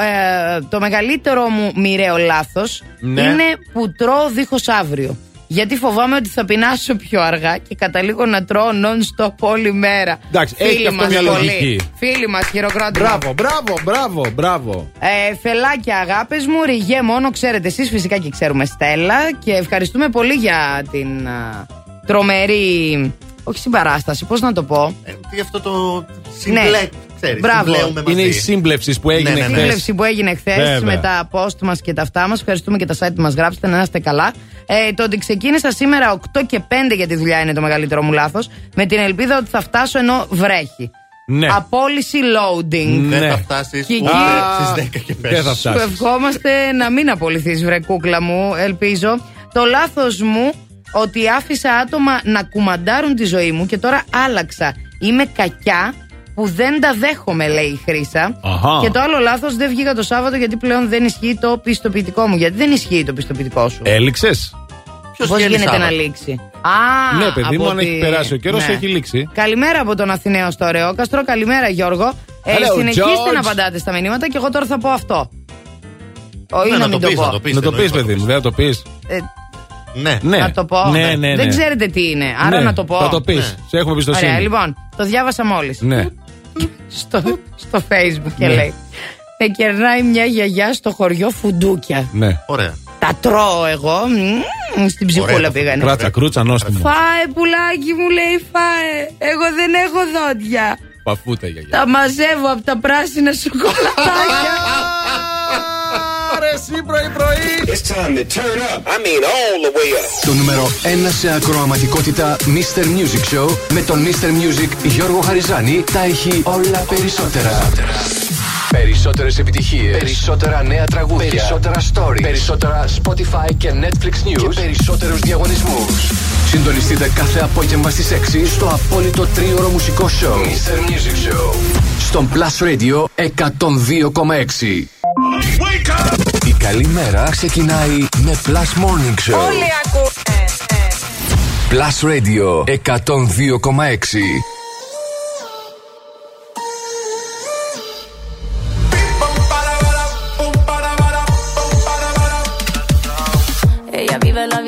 ε, το μεγαλύτερο μου μοιραίο λάθος Ναι. είναι που τρώω δίχως αύριο. Γιατί φοβάμαι ότι θα πεινάσω πιο αργά και καταλήγω να τρώω non-stop όλη μέρα. Εντάξει, έχει Φίλοι και αυτό μας μια πολύ. λογική. Φίλοι μας, χειροκρότημα. Μπράβο, μπράβο, μπράβο, μπράβο. Ε, φελάκια, αγάπες μου, ριγέ μόνο, ξέρετε εσείς φυσικά και ξέρουμε Στέλλα. Και ευχαριστούμε πολύ για την α, τρομερή. Όχι συμπαράσταση, πώς να το πω. Τι αυτό το συμπλέ, ξέρεις, Μπράβο. συμπλέουμε μαζί. Είναι η σύμπλευση που έγινε Ναι, ναι, ναι. χθες. Σύμπλευση που έγινε χθες Βέβαια. με τα post μας και τα αυτά μας. Ευχαριστούμε και τα site που μας γράψετε, να είστε καλά. Ε, το ότι ξεκίνησα σήμερα 8 και 5 για τη δουλειά είναι το μεγαλύτερο μου λάθος. Με την ελπίδα ότι θα φτάσω ενώ βρέχει. Ναι. Απόλυση loading. Δεν Ναι. θα φτάσεις Και ούτε εκεί- στις 10 και Δεν θα 5. Σου φτάσει. ευχόμαστε να μην απολυθείς, βρε κούκλα μου, ελπίζω. Το λάθος μου ότι άφησα άτομα να κουμαντάρουν τη ζωή μου και τώρα άλλαξα. Είμαι κακιά που δεν τα δέχομαι, λέει η Χρήσα. Αχα. Και το άλλο λάθος δεν βγήκα το Σάββατο γιατί πλέον δεν ισχύει το πιστοποιητικό μου. Γιατί δεν ισχύει το πιστοποιητικό σου; Έληξες; Ποιος Πώ βγαίνει γίνεται Σάββατο; να λήξει. Α, Ναι, παιδί μου, από αν τη- έχει περάσει ο καιρός, Ναι. έχει λήξει. Καλημέρα από τον Αθηναίο στο Ρεόκαστρο. Καλημέρα, Γιώργο. Ε, Hello, συνεχίστε George. να απαντάτε στα μηνύματα και εγώ τώρα θα πω αυτό. Όχι Ναι, να να μην το το πεις, πω. να το πεις. Να το πεις, εννοείς να το παιδί μου, πεις. δεν θα το πεις. Ε, Ναι. Ναι. Να το πω. Ναι, ναι, ναι. Δεν ξέρετε τι είναι. Άρα Ναι, να το πω. Θα το πεις. Ναι. Σε έχουμε πιστοσύνη. Ωραία, λοιπόν, το διάβασα μόλις. Ναι. Στο, στο facebook και Ναι. λέει. Με κερνάει μια γιαγιά στο χωριό Φουντούκια. ναι. Ωραία. Τα τρώω εγώ. μμμ, Στην ψυχούλα Ωραία, πήγανε. Κράτσα, κρούτσα, νόστιμο. Φάε πουλάκι μου λέει φάε. Εγώ δεν έχω δόντια. Παφούτα, γιαγιά. Τα μαζεύω από τα πράσινα σοκολατάκια. Άρε, (laughs) εσύ πρωί-πρωί. It's time to turn up. I mean, all the way up. Το νούμερο 1 σε ακροαματικότητα Mr. Music Show με τον Mr. Music Γιώργο Χαριζάνη τα έχει όλα περισσότερα. Περισσότερες επιτυχίες, περισσότερα νέα τραγούδια, περισσότερα stories, περισσότερα Spotify και Netflix News και περισσότερους διαγωνισμούς. Συντονιστείτε κάθε απόγευμα στις 6 στο απόλυτο τρίωρο μουσικό show Mr. Music Show στον Plus Radio 102,6. Η καλή μέρα ξεκινάει με Plus Morning Show. Όλοι ακούνε. Plus Radio 102,6.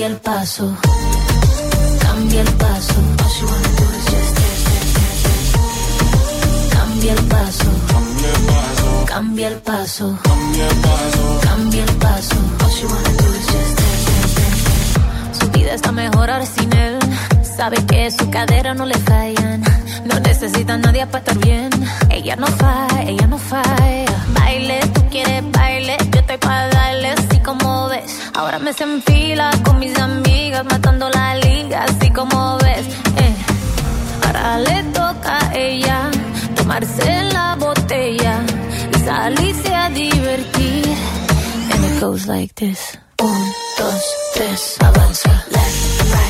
Cambia el paso, cambia el paso. Cambia el paso, cambia el paso, cambia el paso. cambia el paso. Su vida está mejor ahora sin él Sabe que su cadera no le fallan. No necesita nadie para estar bien. Ella no falla, ella no falla. Baile, tú quieres baile, yo estoy para darle así como ves. Ahora me se enfila con mis amigas, matando la liga, así como ves. Eh. Ahora le toca a ella tomarse la botella y salirse a divertir. And it goes like this. Un, dos, tres, avanza. Left, right,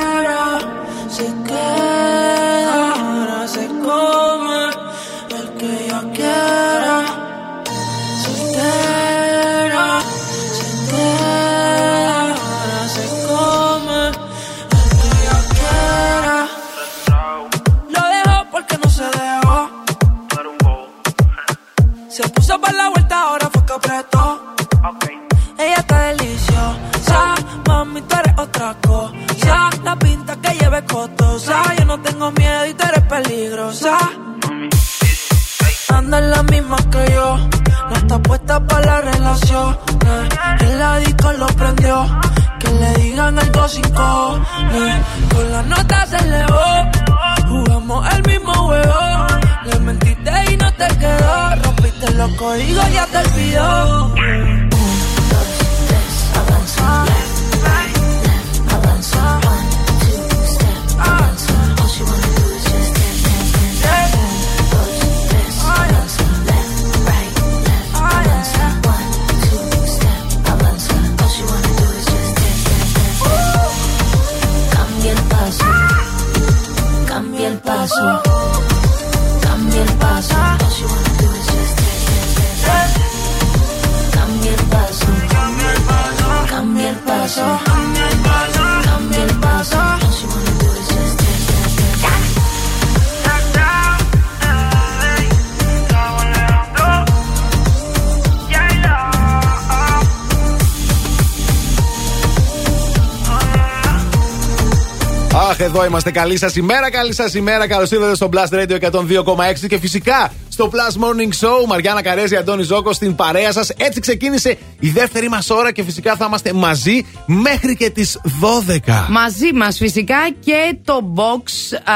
Está puesta para la relación. El la disco lo prendió, que le digan algo sin cojones. Con la nota se elevó, jugamos el mismo juego. Le mentiste y no te quedó, rompiste los códigos, ya te olvidó. paso, cambia el paso. Cambia el paso, cambia el paso, paso, Αχ, εδώ είμαστε. Καλή σας ημέρα, καλή σας ημέρα. Καλώς ήρθατε στο Blast Radio 102,6 και φυσικά στο Plus Morning Show. Μαριάννα Καρέζη, Αντώνη Ζόκο στην παρέα σας. Έτσι ξεκίνησε η δεύτερη μας ώρα και φυσικά θα είμαστε μαζί μέχρι και τις 12. Μαζί μας φυσικά και το box, α,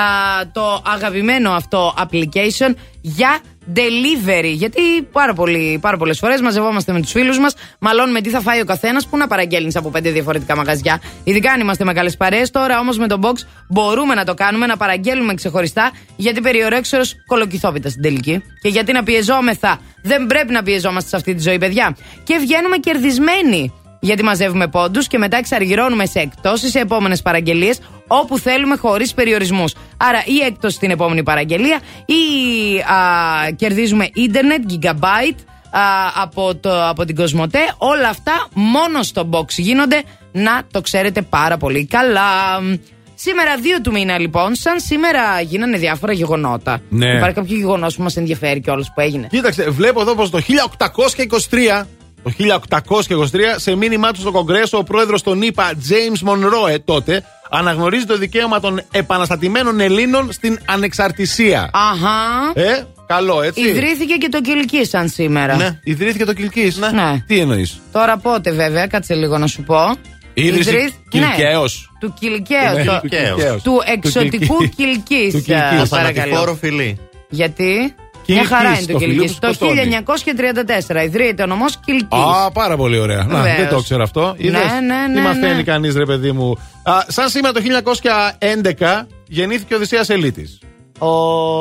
το αγαπημένο αυτό application για delivery. Γιατί πάρα, πολύ, πάρα πολλές φορές μαζευόμαστε με τους φίλους μας, μαλώνουμε τι θα φάει ο καθένας, που να παραγγέλνεις από πέντε διαφορετικά μαγαζιά. Ειδικά αν είμαστε με καλέ παρέες. Τώρα όμως με το box μπορούμε να το κάνουμε, να παραγγέλνουμε ξεχωριστά, γιατί περιορέξερο κολοκυθόπιτα στην τελική. Και γιατί να πιεζόμεθα. Δεν πρέπει να πιεζόμαστε σε αυτή τη ζωή, παιδιά. Και βγαίνουμε κερδισμένοι. Γιατί μαζεύουμε πόντους και μετά εξαργυρώνουμε σε εκτόσει σε επόμενες παραγγελίες όπου θέλουμε χωρίς περιορισμούς. Άρα ή έκπτωση στην επόμενη παραγγελία ή α, κερδίζουμε ίντερνετ, gigabyte α, από, το, από την Κοσμοτέ. Όλα αυτά μόνο στο box γίνονται. Να το ξέρετε πάρα πολύ καλά. Σήμερα 2 του μήνα λοιπόν, σαν σήμερα γίνανε διάφορα γεγονότα. Ναι. Υπάρχει κάποιο γεγονός που μας ενδιαφέρει κιόλας που έγινε; Κοίταξε, βλέπω εδώ πως το 1823. Το 1823, σε μήνυμά του στο Κογκρέσο, ο πρόεδρος των ΗΠΑ, James Monroe, τότε, αναγνωρίζει το δικαίωμα των επαναστατημένων Ελλήνων στην ανεξαρτησία. Αχα. Ε, καλό, έτσι. Ιδρύθηκε και το Κιλκί σαν σήμερα. Ναι, ιδρύθηκε το Κιλκή. Ναι. Τι εννοείς; Τώρα πότε βέβαια, κάτσε λίγο να σου πω. Ίδρυση Ιδρύθ- Κιλκαίος. Ναι, του Κιλκαίου. Ναι, το- του Κιλκαίος. Του Του εξωτικού Κιλκί. Κιλκή. Του Κιλκής. Θανατηφόρο φιλί. Γιατί; Κιλκής, Μια χαρά είναι το το φιλί Κιλκή. που Το σκοτώνει. 1934 ιδρύεται ο νομό Κιλκή. Α, πάρα πολύ ωραία. Να, Βεβαίως. δεν το ξέρω αυτό. Είδες, Ναι, ναι, Τι ναι, μαθαίνει ναι. κανείς, ρε παιδί μου; Α, σαν σήμερα το 1911 γεννήθηκε ο Οδυσσέας Ελίτης. Ο...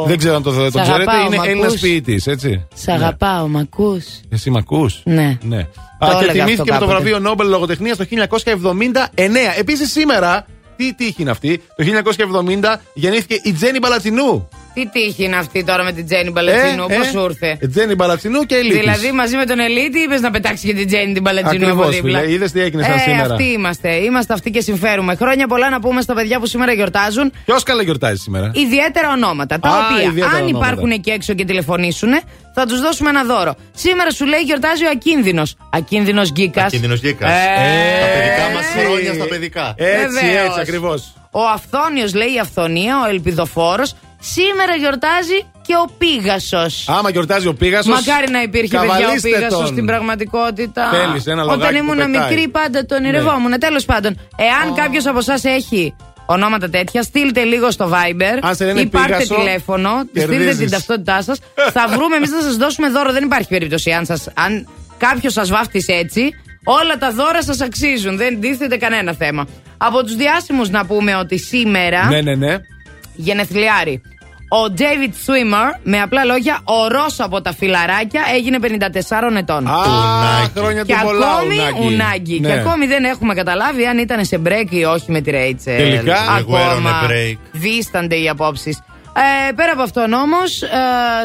Δεν ξέρω αν το, το Σ' ξέρετε. αγαπάω, Είναι μ' Έλληνας ακούς; ποιητής, έτσι. Σ' αγαπάω, μ' ακούς; Εσύ μ' ακούς; Ναι. ναι. Το Α, και έλεγα τιμήθηκε αυτό με το κάποτε. βραβείο Νόμπελ Λογοτεχνίας το 1979. Επίσης σήμερα Τι τύχη είναι αυτή; Το 1970 γεννήθηκε η Τζέννη Μπαλατσινού. Τι τύχη είναι αυτή τώρα με την Τζέννη Μπαλατσινού, Ε, πώ ε, σου ήρθε; η Τζέννη Μπαλατσινού και η Λίτης. Δηλαδή μαζί με τον Ελίτη είπες να πετάξει και την Τζέννη την Παλατσινού από Ακριβώς, δίπλα. φίλε. Είδες τι έγινε σαν ε, σήμερα. Αυτοί είμαστε. Είμαστε αυτοί και συμφέρουμε. Χρόνια πολλά να πούμε στα παιδιά που σήμερα γιορτάζουν. Ποιος καλά γιορτάζει σήμερα; Ιδιαίτερα ονόματα. Τα Α, οποία, ιδιαίτερα αν ονόματα. υπάρχουν εκεί έξω και τηλεφωνήσουν, θα τους δώσουμε ένα δώρο. Σήμερα σου λέει γιορτάζει ο Ακίνδυνος. Ακίνδυνος Γκίκας. Ακίνδυνος Γκίκας. Ε, Τα παιδικά μας χρόνια στα παιδικά. Έτσι, Βεβαίως. έτσι ακριβώς. Ο Αυθόνιος λέει η Αυθονία, ο Ελπιδοφόρος. Σήμερα γιορτάζει και ο Πίγασος. Άμα γιορτάζει ο Πίγασος. Μακάρι να υπήρχε παιδιά ο Πίγασος στην πραγματικότητα. Θέλεις ένα λογάκι Όταν που ήμουν πετάει. Ναι. μικρή, πάντα το ονειρευόμουν. Τέλος πάντων, εάν κάποιος από εσάς έχει ονόματα τέτοια, στείλτε λίγο στο Viber Αν σε λένε ή πάρτε Πίγασο, τηλέφωνο, στείλτε κερδίζεις. την ταυτότητά σας. θα βρούμε εμείς να σας δώσουμε δώρο. Δεν υπάρχει περίπτωση αν, σας, αν κάποιος σας βάφτισε έτσι. Όλα τα δώρα σας αξίζουν. Δεν τίθεται κανένα θέμα. Από τους διάσημους να πούμε ότι σήμερα Ναι, ναι, ναι. γενεθλιάρη. Ο David Swimmer, με απλά λόγια, ο Ρώσος από τα φιλαράκια, έγινε 54 ετών. Α, χρόνια και του πολλά, ακόμη Ουνάκη. ουνάγκη. Ναι. Και ακόμη δεν έχουμε καταλάβει αν ήταν σε break ή όχι με τη Ρέιτσελ. Τελικά. Εγώ έρωνε ακόμα break. δίστανται οι απόψεις. Ε, πέρα από αυτόν όμως,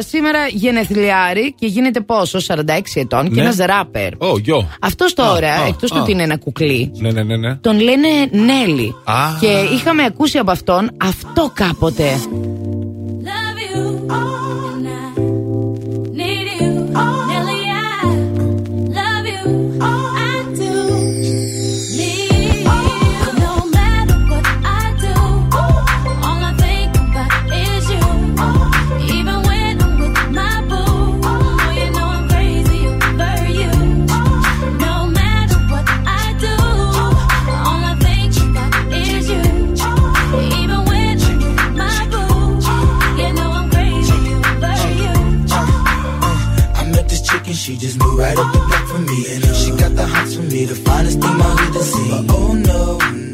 σήμερα γενεθλιάρη και γίνεται πόσο, 46 ετών και Ναι. ένας ράπερ. Ω, γιο. Αυτός τώρα, Α, α, εκτό του α. ότι είναι ένα κουκλί, Ναι, ναι, ναι. ναι. τον λένε Νέλη. Α. Και είχαμε ακούσει από αυτόν αυτό κάποτε. Oh. She just moved right up the block for me. And uh, she got the hots for me, the finest thing my hood has seen. But oh no,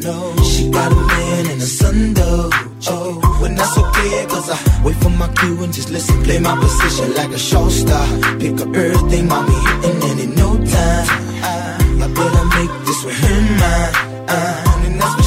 no, she got a man and a son though. Oh, when that's okay, cause I wait for my cue and just listen, play my position like a show star. Pick up everything, mommy, and in no time. I, I make this with her mine.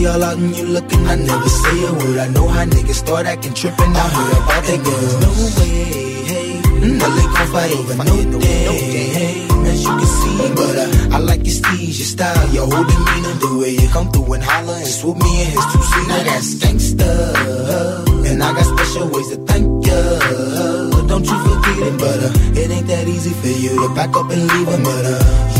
See all out and you looking, I never say a word. I know how niggas start acting tripping. I heard about that girl. No way, hey. No, they gon' fight over no day, hey. As you can see, but uh, I like your steez, your style, your whole demeanor, the way you come through and holler and swoop me in his two seat. Now that's gangsta, and I got special ways to thank ya. Don't you forget it, but uh, it ain't that easy for you to back up and leave him. But uh,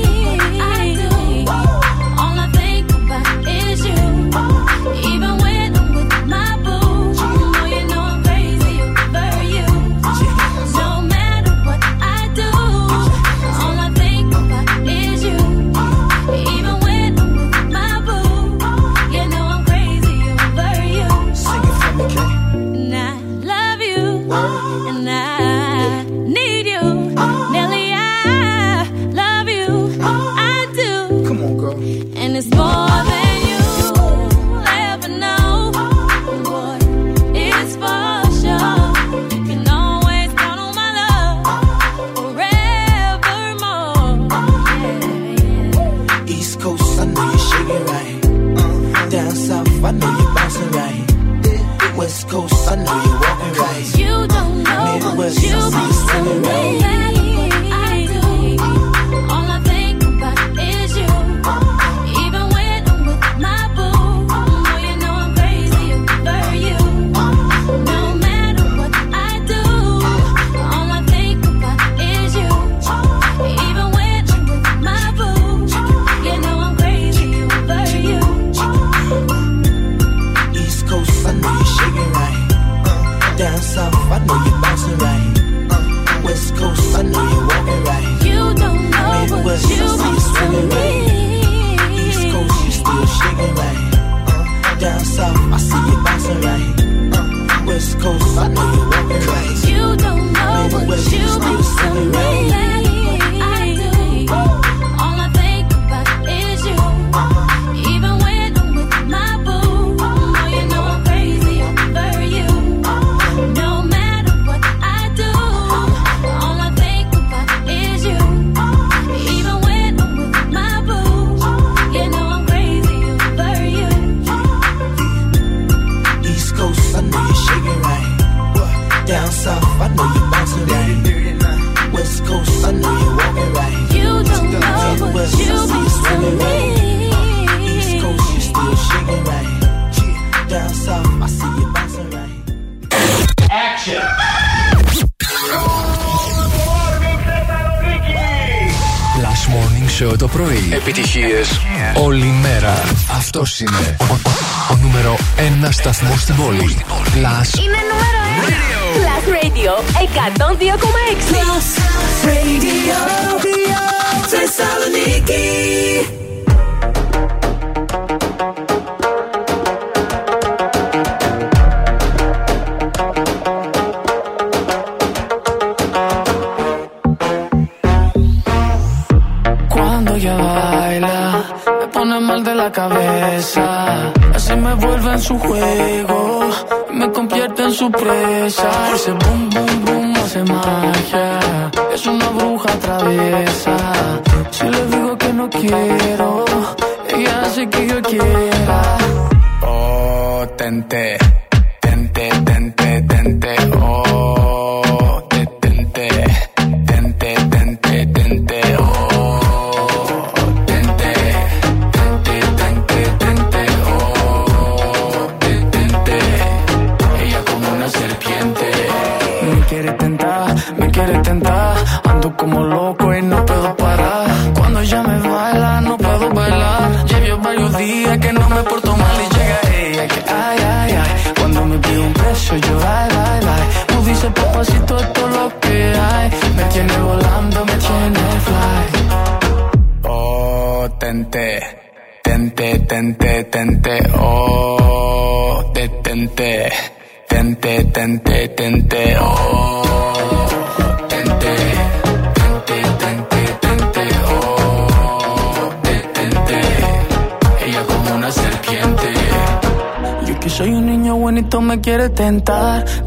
presa. Por ese boom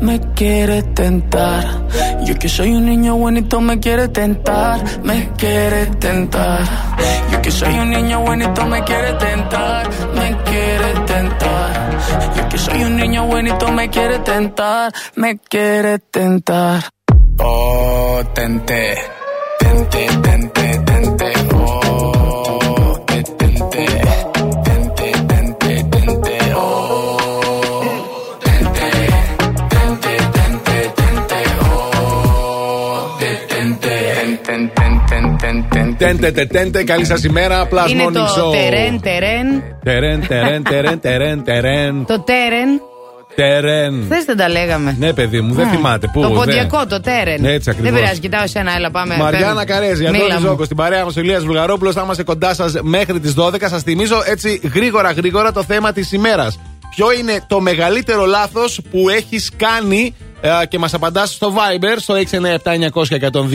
me quiere tentar. Yo que soy un niño bonito me quiere tentar, me quiere tentar. Yo que soy un niño bonito me quiere tentar, me quiere tentar. Yo que soy un niño bonito me quiere tentar, me quiere tentar. Ten, Τέντε, τε, τέντε, καλή σας ημέρα. Plus Είναι Morning το Show. τερέν, τερέν. Τερέν, τερέν, τερέν, τερέν, τερέν. Το τέρεν. Τερέν. Χθες δεν τα λέγαμε. Ναι, παιδί μου, δεν Μμ. θυμάται. Πού, Το δεν. ποντιακό, το τέρεν. Ναι, έτσι ακριβώς. Δεν πειράζει, κοιτάω εσένα, έλα πάμε. Μαριάννα πέμπ. Καρέζη, Μίλα Αντώνης μου. Ζόκο, στην παρέα μας ο Ηλίας Βουλγαρόπουλος. Θα είμαστε κοντά σας μέχρι τις 12. Σας θυμίζω έτσι γρήγορα γρήγορα το θέμα της ημέρας. Ποιο είναι το μεγαλύτερο λάθος που έχεις κάνει ε, και μας απαντάς στο Viber στο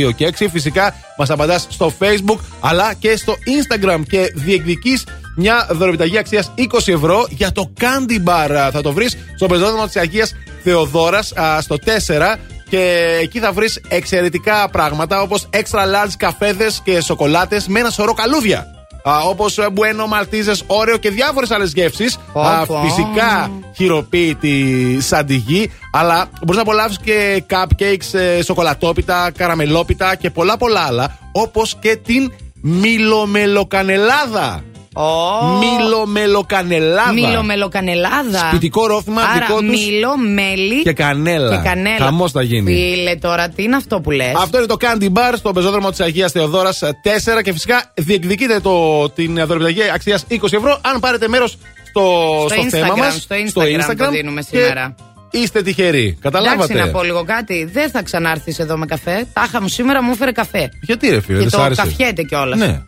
697-900-102 και 6. Φυσικά μας απαντάς στο Facebook αλλά και στο Instagram και διεκδική μια δωρεπιταγή αξίας 20 ευρώ για το Candy Bar. Α, Θα το βρεις στο πεζόδρομο της Αγίας Θεοδόρας στο 4 και εκεί θα βρεις εξαιρετικά πράγματα όπως extra large καφέδες και σοκολάτες με ένα σωρό καλούδια. Όπως Bueno, Μαλτίζε, Όρεο και διάφορες άλλες γεύσει. Πω, πω. Φυσικά χειροποίητη σαν τη γη. Αλλά μπορείς να απολαύσεις και cupcakes, ε, σοκολατόπιτα, καραμελόπιτα και πολλά πολλά άλλα. Όπως και την μιλομελοκανελάδα. Μιλομελοκανελάδα. Μιλομελοκανελάδα. Σπιτικό ρόφημα Άρα, δικό τους Μήλο, μέλι και κανέλα. Και κανέλα. Χαμός θα γίνει. Φίλε, τώρα τι είναι αυτό που λες; Αυτό είναι το Candy Bar στο πεζόδρομο της Αγίας Θεοδόρας 4 και φυσικά διεκδικείτε το, την δωρεπιταγή αξίας 20 ευρώ αν πάρετε μέρος στο, Στο στο θέμα Instagram, μας. στο Instagram το δίνουμε σήμερα. Είστε τυχεροί. Καταλάβατε. Εντάξει, να πω λίγο κάτι. Δεν θα ξανάρθεις εδώ με καφέ. Τάχα μου σήμερα μου έφερε καφέ. Γιατί ρε φίλε, και δεν σ' το άρεσε. καφιέται κιόλας. Ναι.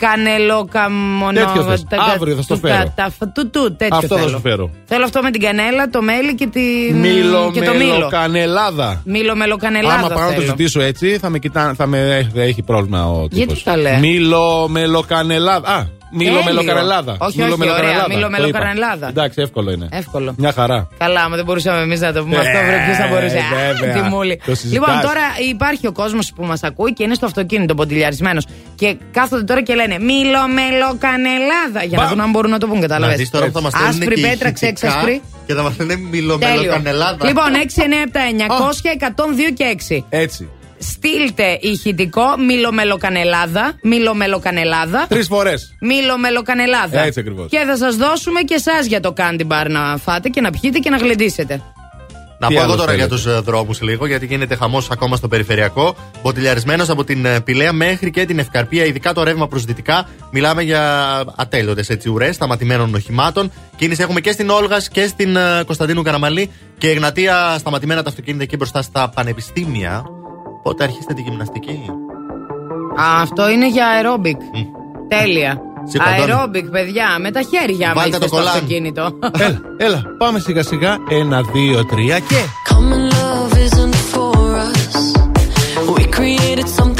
Κανελοκαμονό. Τέτοιο θες. Αύριο θα στο φέρω. Του, του, τέτοιο Αυτό θα θέλω. σου φέρω. Θέλω αυτό με την κανέλα, το μέλι και, τη... Μήλο και το μήλο. μελοκανελάδα. Μήλο μελοκανελάδα. Άμα πάω να το θέλω. ζητήσω έτσι, θα με κοιτά, θα με θα έχει πρόβλημα ο τύπος. Γιατί τα λέει; Μήλο μελοκανελάδα. Α, μήλο Τέλειο. μελοκανελάδα. Όχι, Μήλο όχι, ωραία. μελοκανελάδα. Μήλο Το είπα. μελοκανελάδα. Εντάξει, εύκολο είναι. Εύκολο. Μια χαρά. Καλά, άμα δεν μπορούσαμε εμείς να το πούμε Ε, αυτό, βρε ποιος θα μπορούσε; Α, βέβαια. Τι μούλη. Το συζητάς. Λοιπόν, τώρα υπάρχει ο κόσμος που μας ακούει και είναι στο αυτοκίνητο ποντιλιαρισμένος. Και κάθονται τώρα και λένε Μήλο μελοκανελάδα. Για να Μπα. δουν αν μπορούν να το πούν, Να κατάλαβε. δεις τώρα που θα μας στέλνουν Άσπρη και πέτρα, ηχητικά ξέξασπρη. Και θα μας λένε Τέλειο. μιλομελοκανελάδα. Λοιπόν, 6, 9, 7, 900, 102 και 6. Έτσι. Στείλτε ηχητικό μιλομελοκανελάδα. Μιλομελοκανελάδα. Τρεις φορές. Μιλομελοκανελάδα. Έτσι ακριβώς. Και θα σας δώσουμε και εσάς για το candy bar να φάτε και να πιείτε και να γλεντήσετε. Να Τι πω άλλο εγώ τώρα για θέλετε; τους δρόμους λίγο, γιατί γίνεται χαμός ακόμα στο περιφερειακό. Μποτιλιαρισμένος από την ε, Πηλαία μέχρι και την Ευκαρπία, ειδικά το ρεύμα προς δυτικά. Μιλάμε για ατέλειωτες έτσι ουρές σταματημένων οχημάτων. Κίνηση έχουμε και στην Όλγα και στην ε, Κωνσταντίνου Καραμαλή και Εγνατία σταματημένα τα αυτοκίνητα εκεί μπροστά στα πανεπιστήμια. Πότε αρχίστε τη γυμναστική; Α, αυτό είναι για aerobic. Τέλεια. Σηκωτώνει. Aerobic, παιδιά, με τα χέρια άμα Βάλτε είστε το στο κολάν. αυτοκίνητο. (laughs) Έλα, έλα, πάμε σιγά σιγά. Ένα, δύο, τρία και. Common love isn't for us. We created something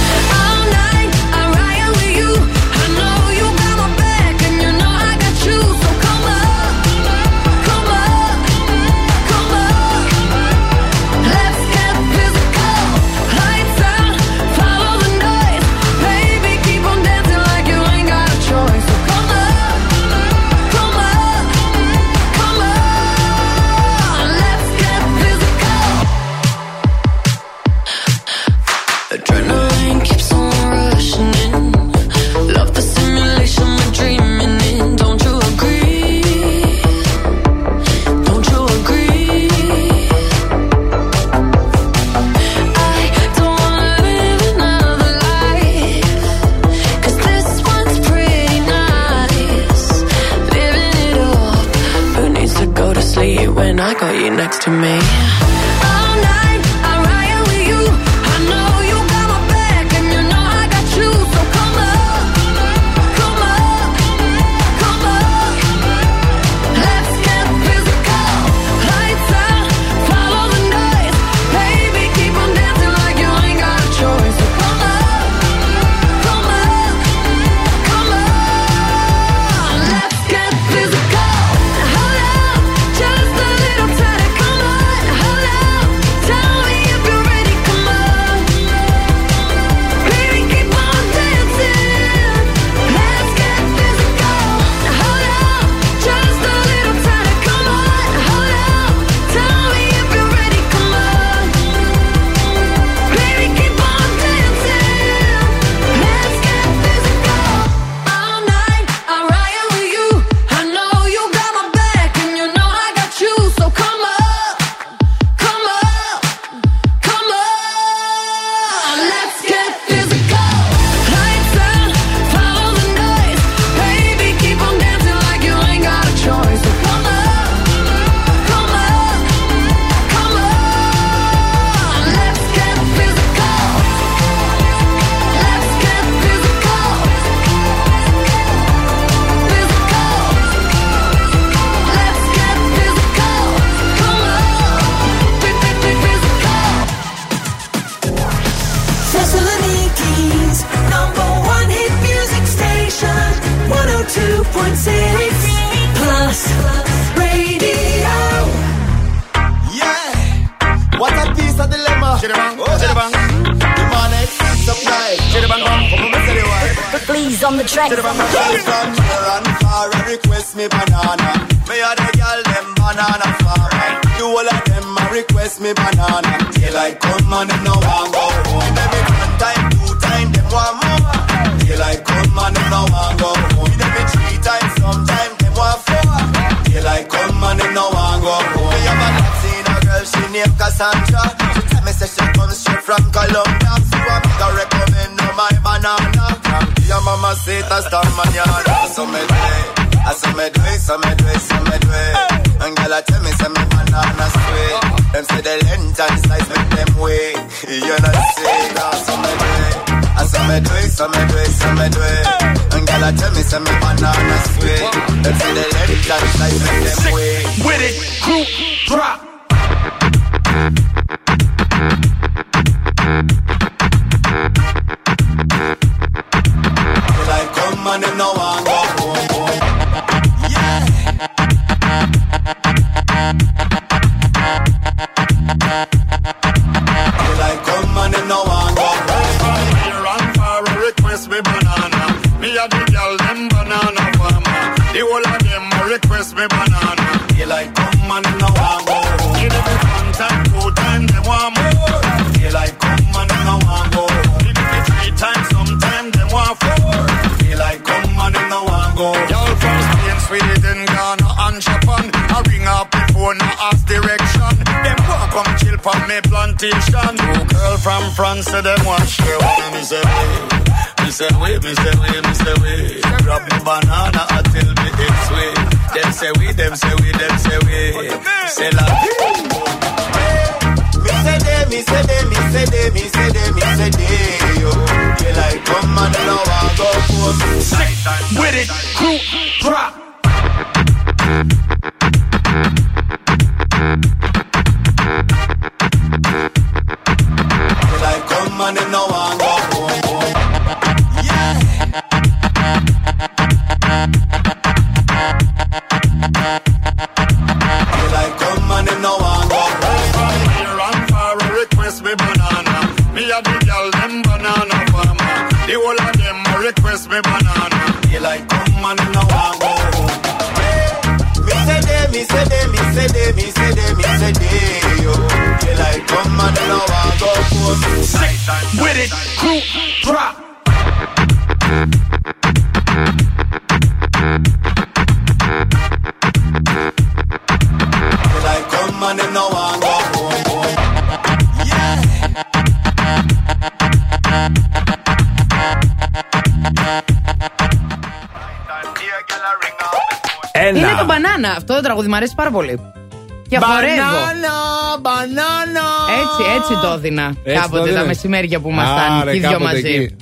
Ένα. Είναι το μπανάνα. Αυτό το τραγούδι μου αρέσει πάρα πολύ. Και χορεύω. μπανάνα. Έτσι, έτσι το έδινα. Έτσι το Κάποτε τα έδινες. μεσημέρια που ήμασταν Άρε, και οι δυο κάποτε μαζί. εκεί.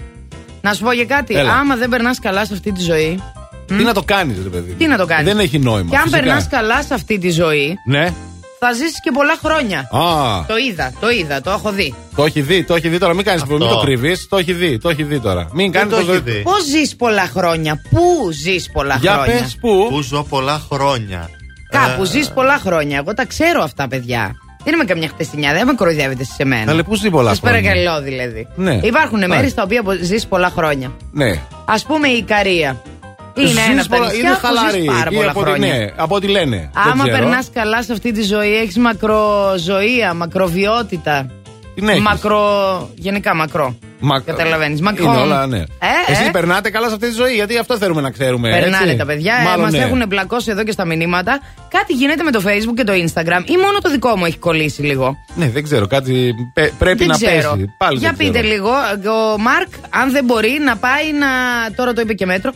Να σου πω για κάτι. Έλα. Άμα δεν περνάς καλά σε αυτή τη ζωή. Τι να το κάνεις, ρε παιδί. μου. Τι να το κάνεις. Δεν έχει νόημα. Και αν φυσικά. περνάς καλά σε αυτή τη ζωή, Ναι. Θα ζήσεις και πολλά χρόνια. Α, Το είδα, το είδα, το έχω δει. το έχει δει, το έχει δει τώρα. Μην κάνεις μην το κρύβεις. Το έχει δει, το έχει δει τώρα. Μην κάνεις το έχει δει. Πώς ζεις πολλά χρόνια, Πού ζεις πολλά Για χρόνια; πες πού. Που ζω πολλά χρόνια. Κάπου Ε, ζεις πολλά χρόνια. Εγώ τα ξέρω αυτά, παιδιά. Δεν είμαι καμιά χτεσινιά, δεν με κοροϊδεύετε σε μένα. Καλέ, πού ζει πολλά Σας χρόνια; παρακαλώ δηλαδή. Ναι. Υπάρχουν Μάλιστα. μέρη στα οποία ζεις πολλά χρόνια. Ναι. Α πούμε η Ικαρία. Είναι Ζεις ένα από τα πολλά- νησιά είναι που ζεις χαλαρή. πάρα Ή πολλά από ό,τι- χρόνια. ναι, από ό,τι λένε. Δεν Άμα ξέρω. περνάς καλά σε αυτή τη ζωή, έχεις μακροζωία, μακροβιότητα. Τι έχεις; Μακρο. Γενικά μακρό. Μα- Καταλαβαίνεις, Μακρόν. Είναι όλα, ναι. Ε, Εσείς ε. περνάτε καλά σε αυτή τη ζωή, γιατί αυτό θέλουμε να ξέρουμε. Περνάνε έτσι. τα παιδιά, Μάλλον μας ναι. έχουν μπλακώσει εδώ και στα μηνύματα. Κάτι γίνεται με το Facebook και το Instagram, ή μόνο το δικό μου έχει κολλήσει λίγο; Ναι, δεν ξέρω, κάτι πε- πρέπει δεν να ξέρω. πέσει. Πάλι Για δεν πείτε ξέρω. λίγο, ο Μάρκ, αν δεν μπορεί να πάει να. Τώρα το είπε και μέτρο.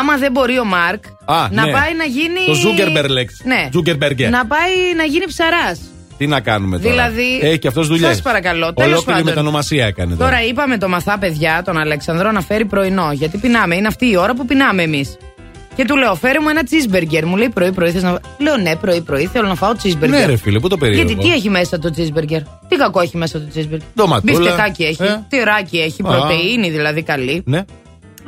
Άμα δεν μπορεί ο Μάρκ Α, να ναι. πάει να γίνει. Το Zuckerberg. Ναι. Zuckerberg. Να πάει να γίνει ψαράς. Τι να κάνουμε τώρα; Δηλαδή, Έχει και αυτός δουλειές. σας παρακαλώ, τέλος Ολόκληρη πάντων. μετονομασία έκανε τώρα. Τώρα είπαμε το Μαθά παιδιά, τον Αλεξανδρό, να φέρει πρωινό. Γιατί πεινάμε, είναι αυτή η ώρα που πεινάμε εμείς. Και του λέω, φέρε μου ένα cheeseburger. Μου λέει πρωί-πρωί θες να. Λέω ναι, πρωί-πρωί θέλω να φάω cheeseburger. Ναι, ρε φίλε, πού το περίεργο. Γιατί τι έχει μέσα το cheeseburger; Τι κακό έχει μέσα το cheeseburger; Ντοματούλα. Μπιφτεκάκι έχει. Ε. Τυράκι έχει. Α. Πρωτεΐνη δηλαδή καλή. Ναι.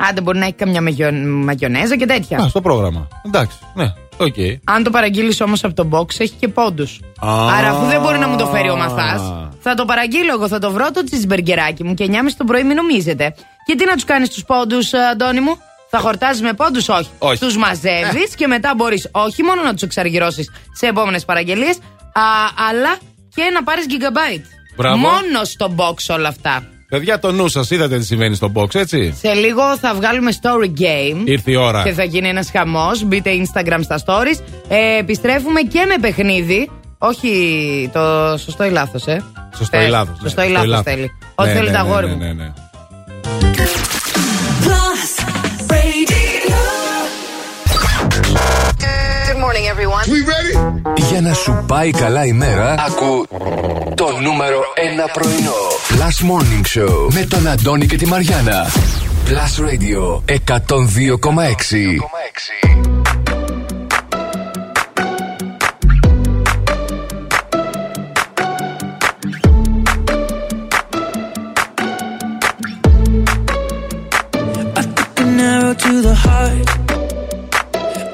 Άντε μπορεί να έχει καμιά μαγιο... μαγιονέζα και τέτοια. Α, στο πρόγραμμα. Εντάξει, ναι, οκ. Αν το παραγγείλεις όμως από το box, έχει και πόντους. Α. Άρα, αφού δεν μπορεί να μου το φέρει ο Μαθάς, θα το παραγγείλω εγώ. Θα το βρω το τσιζμπεργκεράκι μου και 9.30 το πρωί, μην νομίζετε. Και τι να τους κάνεις τους πόντους, Αντώνη μου; Θα χορτάζεις με πόντους, όχι. Όχι. Τους μαζεύεις και μετά μπορείς όχι μόνο να τους εξαργυρώσεις σε επόμενες παραγγελίες, αλλά και να πάρεις gigabyte. Μπράβο. Μόνος στο box όλα αυτά. Παιδιά, το νου σας, είδατε τι συμβαίνει στο box, έτσι; Σε λίγο θα βγάλουμε story game. Ήρθε η ώρα. Και θα γίνει ένας χαμός. Μπείτε Instagram στα stories. Ε, επιστρέφουμε και με παιχνίδι. Όχι το σωστό ή λάθος, ε. Σωστό ή Ε, λάθος, ναι, Σωστό ή σωστό ή λάθος λάθος. θέλει. Ό,τι Ναι, θέλει ναι, τα ναι, αγόρι ναι, μου. ναι, ναι. Everyone. We ready? Για να σου πάει καλά η μέρα, ακού το νούμερο 1 πρωινό. Last Morning Show με τον Αντώνη και τη Μαριάνα. Plus Radio 102,6. an arrow to the heart.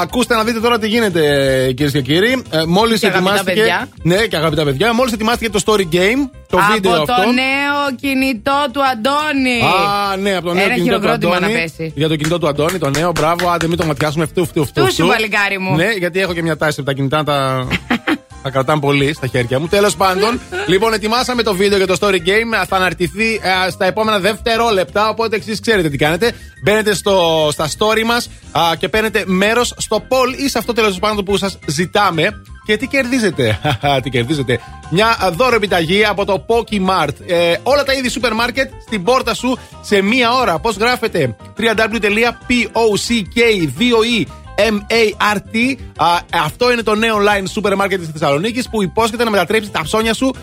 ακούστε να δείτε τώρα τι γίνεται, κυρίες και κύριοι. Ε, Μόλις Και αγαπητά ετοιμάστηκε. παιδιά. Ναι, και αγαπητά παιδιά. Μόλις ετοιμάστηκε το story game, το από βίντεο το αυτό. νέο κινητό του Αντώνη. Α, ναι, από το νέο Ένα κινητό του χειροκρότημα Αντώνη. να πέσει. Για το κινητό του Αντώνη, το νέο, μπράβο, άντε μην το ματιάσουμε φτού, φτού, φτού. Του σου, φτού. παλικάρι μου. Ναι, γιατί έχω και μια τάση από τα κινητά να τα. (laughs) Τα κρατάνε πολύ στα χέρια μου. Τέλος πάντων, (laughs) λοιπόν, ετοιμάσαμε το βίντεο για το story game. Θα αναρτηθεί ε, στα επόμενα δευτερόλεπτα. Οπότε εσεί ξέρετε τι κάνετε. Μπαίνετε στο, στα story μας και παίρνετε μέρος στο poll ή σε αυτό τέλος πάντων που σας ζητάμε. Και τι κερδίζετε; (laughs) τι κερδίζετε; Μια α, δώρο επιταγή από το Pokimart. Ε, όλα τα είδη σούπερ μάρκετ στην πόρτα σου σε μία ώρα. Πώς γράφετε; www.pock2e M-A-R-T. Α, αυτό είναι το νέο online σούπερ μάρκετ τη Θεσσαλονίκη που υπόσχεται να μετατρέψει τα ψώνια σου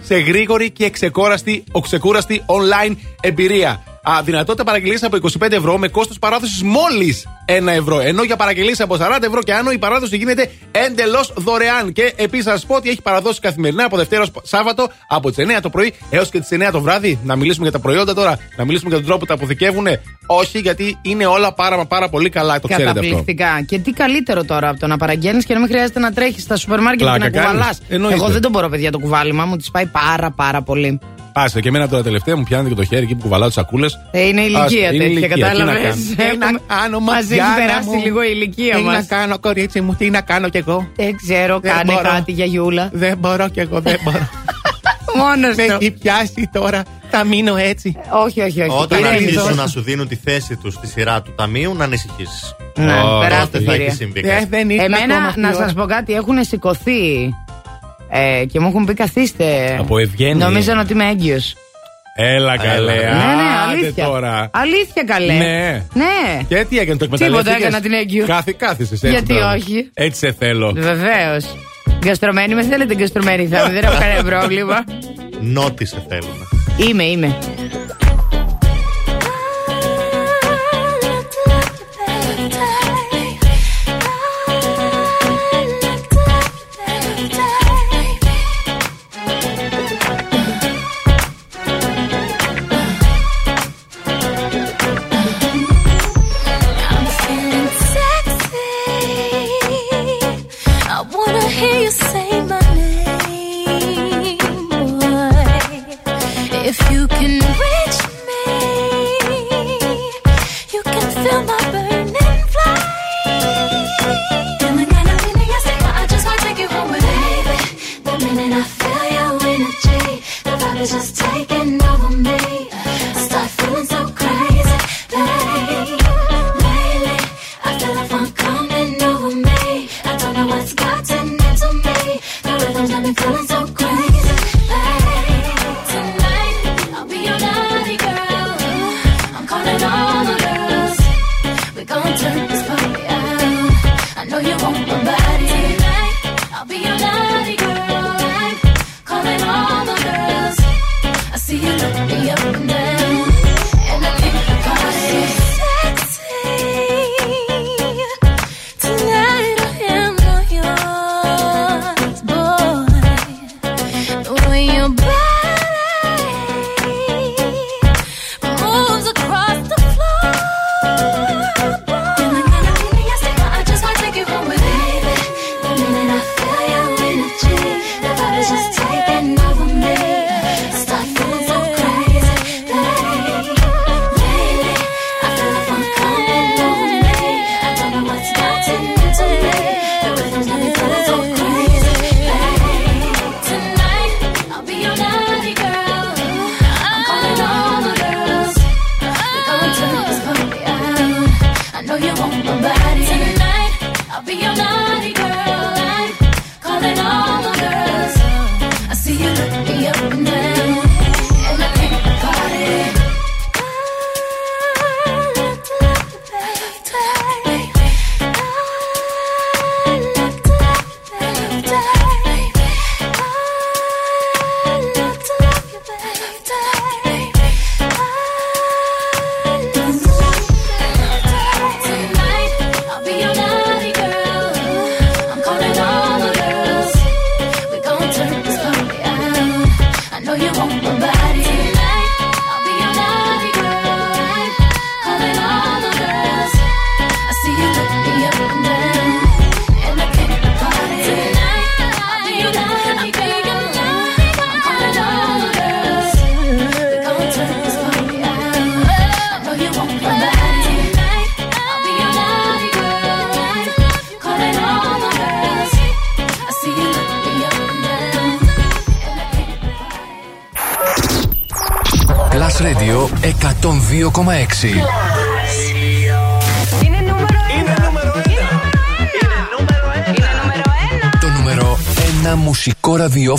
σε γρήγορη και ξεκόραστη, ξεκούραστη online εμπειρία. Α, δυνατότητα παραγγελίας από 25 ευρώ με κόστος παράδοσης μόλις 1 ευρώ. Ενώ για παραγγελίες από 40 ευρώ και άνω η παράδοση γίνεται εντελώς δωρεάν. Και επίσης σας πω ότι έχει παραδώσει καθημερινά από Δευτέρα ως Σάββατο από τις 9 το πρωί έως και τις 9 το βράδυ. Να μιλήσουμε για τα προϊόντα τώρα, να μιλήσουμε για τον τρόπο που τα αποθηκεύουν. Όχι, γιατί είναι όλα πάρα, μα πάρα πολύ καλά. Το ξέρετε αυτό. Καταπληκτικά. Και τι καλύτερο τώρα από το να παραγγέλνεις και να μην χρειάζεται να τρέχεις στα σούπερ μάρκετ και Πλάκα να κουβαλάς. κάνεις. Εννοείται. Εγώ δεν τον μπορώ, παιδιά, το κουβάλιμα μου. Τη πάει πάρα πάρα πολύ. Άσε και εμένα τώρα τελευταία μου πιάνετε και το χέρι εκεί που κουβαλάω τις σακούλες. Ε, είναι ηλικία τέτοια, κατάλαβε. Τι να κάνω, Μας έχει Μαριάννα περάσει μου. λίγο η ηλικία Τι μας. να κάνω, κορίτσι μου, τι να κάνω κι εγώ; Δεν ξέρω, Δεν κάνε μπορώ. κάτι για Γιούλα. Δεν μπορώ κι εγώ, δεν μπορώ. (laughs) Μόνος Με έχει πιάσει τώρα. Θα μείνω έτσι. Όχι, όχι, όχι. Όταν Είναι αρχίσουν εδώ. να σου δίνουν τη θέση τους στη σειρά του ταμείου, να ανησυχήσει. Ναι, περάστε, Τότε θα κυρία. έχει συμβεί Ε, κάτι. δεν ήρθε Εμένα, ακόμα αυτή η να ώρα. σας πω κάτι, έχουν σηκωθεί ε, και μου έχουν πει καθίστε. Από ευγένεια. Νομίζαν ότι είμαι έγκυος. Έλα καλέ. Ναι, ναι, άντε αλήθεια. τώρα. Αλήθεια καλέ. Ναι. Ναι. Και τι έκανε το Τίποτα εκμεταλλεύτηκες; έκανα την έγκυο. Κάθε, κάθισες έτσι. Γιατί μπράβο. όχι. Έτσι σε θέλω. Βεβαίως. Γκαστρωμένη με θέλετε γκαστρωμένη θα είμαι, δεν έχω κανένα πρόβλημα. Νότι σε θέλουμε. Είμαι, είμαι.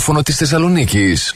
Ραδιόφωνο της Θεσσαλονίκης.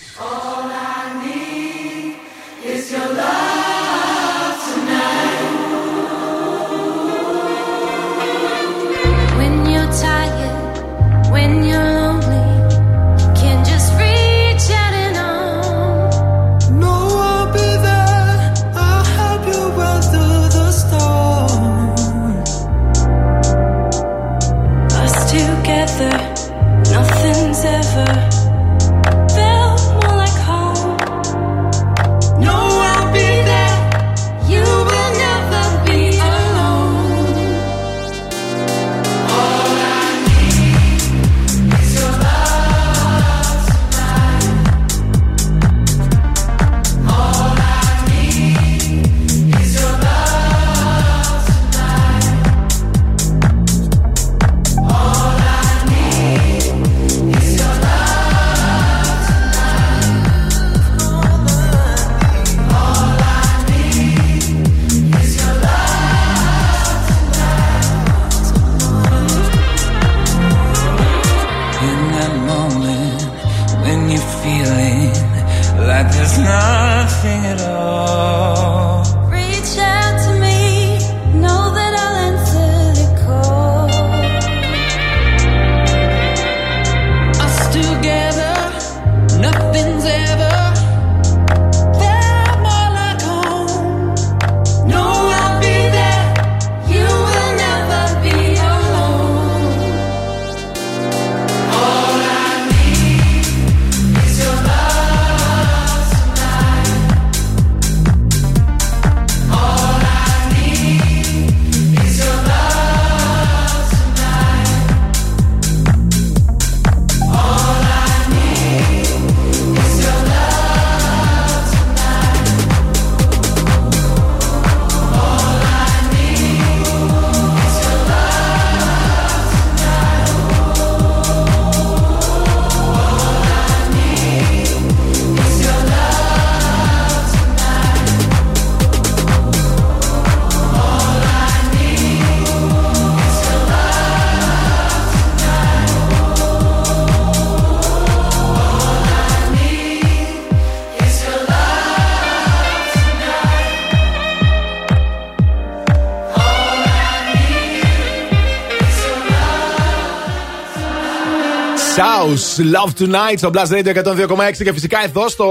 Love Tonight στο Blast Radio 102,6 και φυσικά εδώ στο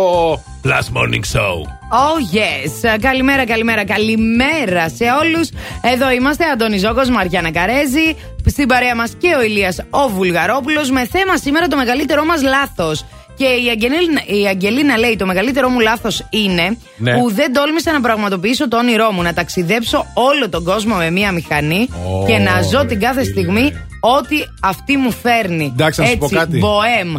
Blast Morning Show. Oh yes. Καλημέρα, καλημέρα, καλημέρα σε όλους. Εδώ είμαστε, Αντώνη Ζόκο, Μαριάννα Καρέζη. Στην παρέα μας και ο Ηλίας ο Βουλγαρόπουλος με θέμα σήμερα το μεγαλύτερό μας λάθος. Και η Αγγελίνα, η Αγγελίνα λέει: Το μεγαλύτερό μου λάθος είναι Ναι. που δεν τόλμησα να πραγματοποιήσω το όνειρό μου, να ταξιδέψω όλο τον κόσμο με μία μηχανή Ω, και να ζω ρε την κάθε φίλε. στιγμή ό,τι αυτή μου φέρνει. Εντάξει, να σου Έτσι, πω κάτι. μποέμ.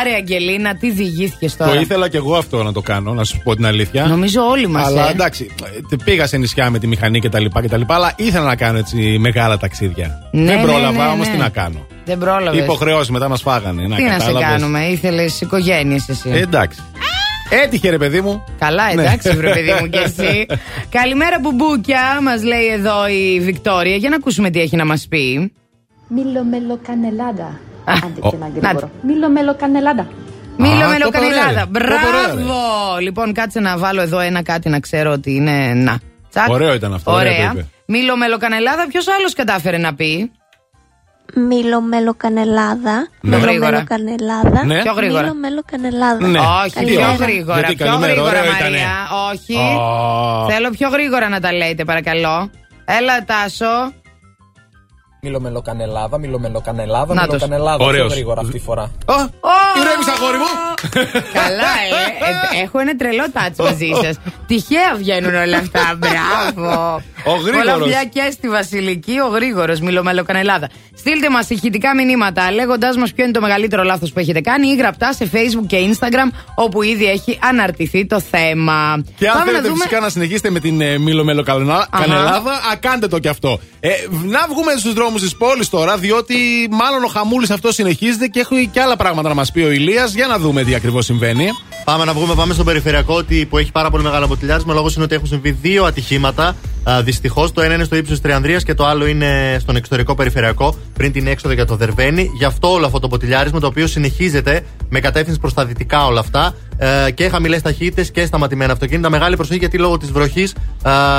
Άρε, Αγγελίνα, τι διηγήθηκες τώρα; Το ήθελα και εγώ αυτό να το κάνω, να σου πω την αλήθεια. Νομίζω όλοι μας, Αλλά ε. εντάξει, ε, πήγα σε νησιά με τη μηχανή κτλ. κτλ αλλά ήθελα να κάνω έτσι μεγάλα ταξίδια. Ναι, Δεν ναι, πρόλαβα ναι, όμως ναι. τι να κάνω. Δεν πρόλαβες. Υποχρεώσεις μετά μας φάγανε. Τι να σε κατάλαβες. κάνουμε, ήθελες οικογένειες εσύ. Ε, εντάξει. Έτυχε ρε παιδί μου. Καλά, Ναι. εντάξει, βρε παιδί μου και εσύ. (laughs) Καλημέρα, μπουμπούκια, μας λέει εδώ η Βικτόρια. Για να ακούσουμε τι έχει να μας πει. Μίλο μέλο κανελάδα. Άντε ο, και ένα να γρήγορο. Μίλο μέλο κανελάδα. Μίλο Α, με το ωραία, κανελάδα. το ωραία, Μπράβο! Λοιπόν, κάτσε να βάλω εδώ ένα κάτι να ξέρω ότι είναι. Να. Τσακ. Ωραίο ήταν αυτό, ωραία το Ωραία. είπε. Μίλο με κανελάδα, ποιος άλλος κατάφερε να πει; Μήλο μέλο κανελάδα. Ναι. Μήλο Γρήγορα. μέλο κανελάδα. Ναι. Πιο γρήγορα. Μήλο μέλο κανελάδα. Ναι. Όχι, Καλημέρα. πιο γρήγορα. Γιατί πιο καλημέρα, γρήγορα, ωραίο Μαρία. ήτανε. Όχι. Ω. Θέλω πιο γρήγορα να τα λέτε, παρακαλώ. Έλα, Τάσο. Μιλομελοκανελάδα, μιλομελοκανελάδα, Νάτος. μιλοκανελάδα. Πιο Ωραίος. γρήγορα αυτή τη φορά. Α, ηρέμησα αγόρι μου. Καλά, ε. ε, Έχω ένα τρελό τάτσο (laughs) μαζί σα. Τυχαία βγαίνουν όλα αυτά. Μπράβο. Ο γρήγορος. Πολλά φιλιά και στη Βασιλική, ο γρήγορος, μιλομελοκανελάδα. Στείλτε μας ηχητικά μηνύματα λέγοντάς μας ποιο είναι το μεγαλύτερο λάθος που έχετε κάνει ή γραπτά σε Facebook και Instagram, όπου ήδη έχει αναρτηθεί το θέμα. Και αν Πάμε θέλετε να δούμε. φυσικά να συνεχίσετε με την ε, Μήλο Μέλο Κανελά- Αχα. Κανελάδα, α, κάντε το κι αυτό. Ε, να βγούμε στους δρόμους της πόλης τώρα, διότι μάλλον ο χαμούλης αυτό συνεχίζεται και έχει και άλλα πράγματα να μας πει ο Ηλίας Για να δούμε τι ακριβώς συμβαίνει. Πάμε να βγούμε, πάμε στον περιφερειακό ότι- που έχει πάρα πολύ μεγάλο αποτελιάρισμα. Ο λόγος είναι ότι έχουν συμβεί δύο ατυχήματα. Δυστυχώς, το ένα είναι στο ύψος της Τριανδρίας και το άλλο είναι στον εξωτερικό περιφερειακό, πριν την έξοδο για το Δερβένι. Γι' αυτό όλο αυτό το ποτηλιάρισμα, το οποίο συνεχίζεται με κατεύθυνση προς τα δυτικά όλα αυτά ε, και χαμηλές ταχύτητες και σταματημένα αυτοκίνητα. Μεγάλη προσοχή γιατί λόγω της βροχής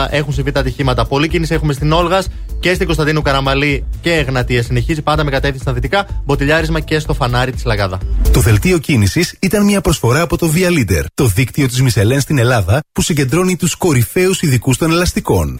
έχουν συμβεί τα ατυχήματα. Πολλή κίνηση έχουμε στην Όλγας και στην Κωνσταντίνου Καραμαλή και Εγνατία. Συνεχίζει πάντα με κατεύθυνση στα δυτικά, ποτηλιάρισμα και στο φανάρι της Λαγάδα. Το δελτίο κίνησης ήταν μια προσφορά από το Via Leader, το δίκτυο της Μισελέν στην Ελλάδα που συγκεντρώνει τους κορυφαίους ειδικούς των ελαστικών.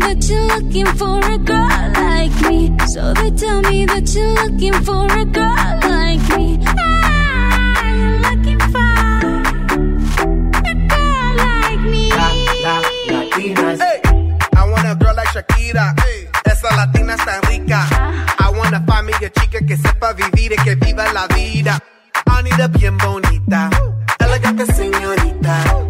That you're looking for a girl like me. So they tell me that you're looking for a girl like me. I'm looking for a girl like me. Hey, I want a girl like Shakira. Hey. Esa latina está rica. I wanna find me a chica que sepa vivir y que viva la vida. I need a bien bonita, elegante señorita.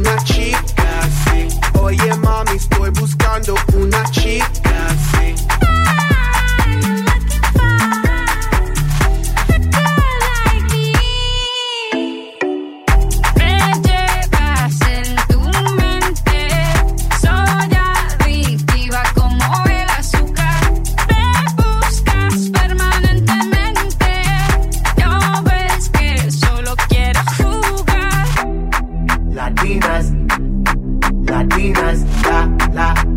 una chica así. Oye mami, estoy buscando una chica.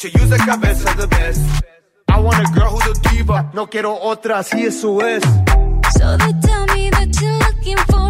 to use a cabeza the best. I want a girl who's a diva. No quiero otra, si eso es. So they tell me that you're looking for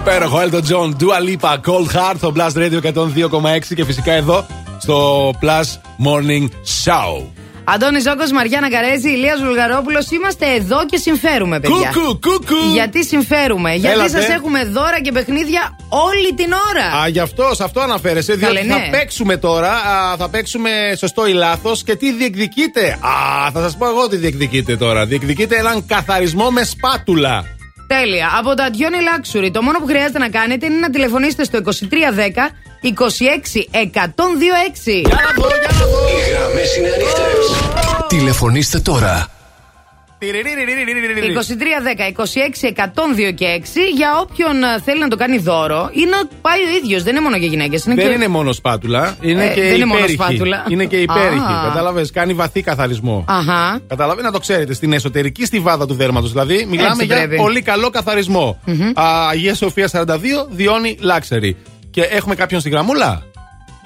Υπέροχο Elton John, Dua Lipa, Cold Heart, στο Blast Radio 102,6 και φυσικά εδώ στο Plus Morning Show. Αντώνης Ζόκο, Μαριάννα Καρέζη, Ηλίας Βουλγαρόπουλος. Είμαστε εδώ και συμφέρουμε, παιδιά. Κούκου, κούκου. Γιατί συμφέρουμε, Γιατί Έλατε. σας έχουμε δώρα και παιχνίδια όλη την ώρα. Α, γι' αυτό, σε αυτό αναφέρεσαι. Διότι Καλέ, ναι. θα παίξουμε τώρα, α, θα παίξουμε σωστό ή λάθος και τι διεκδικείτε. Α, θα σας πω εγώ τι διεκδικείτε τώρα. Διεκδικείτε έναν καθαρισμό με σπάτουλα. Τέλεια. Από το Αντιόνι Luxury, το μόνο που χρειάζεται να κάνετε είναι να τηλεφωνήσετε στο 2310 26 126. Οι γραμμές είναι ανοιχτές. Τηλεφωνήστε τώρα. 2310 26 102 και 6 για όποιον ε, θέλει να το κάνει δώρο ή να πάει ο ίδιος. Δεν είναι μόνο για γυναίκες. Δεν και... είναι μόνο σπάτουλα, είναι Ε, και δεν είναι μόνο υπέρηχη. σπάτουλα. Είναι και υπέρηχη. Α. Κατάλαβες, κάνει βαθύ καθαρισμό. Αχα. Καταλαβαίνετε να το ξέρετε. Στην εσωτερική στιβάδα του δέρματος. Δηλαδή, μιλάμε Έτσι για πρέπει. πολύ καλό καθαρισμό. Α, Αγία Σοφία 42, Διόνι Λάξερη. Και έχουμε κάποιον στη γραμμούλα;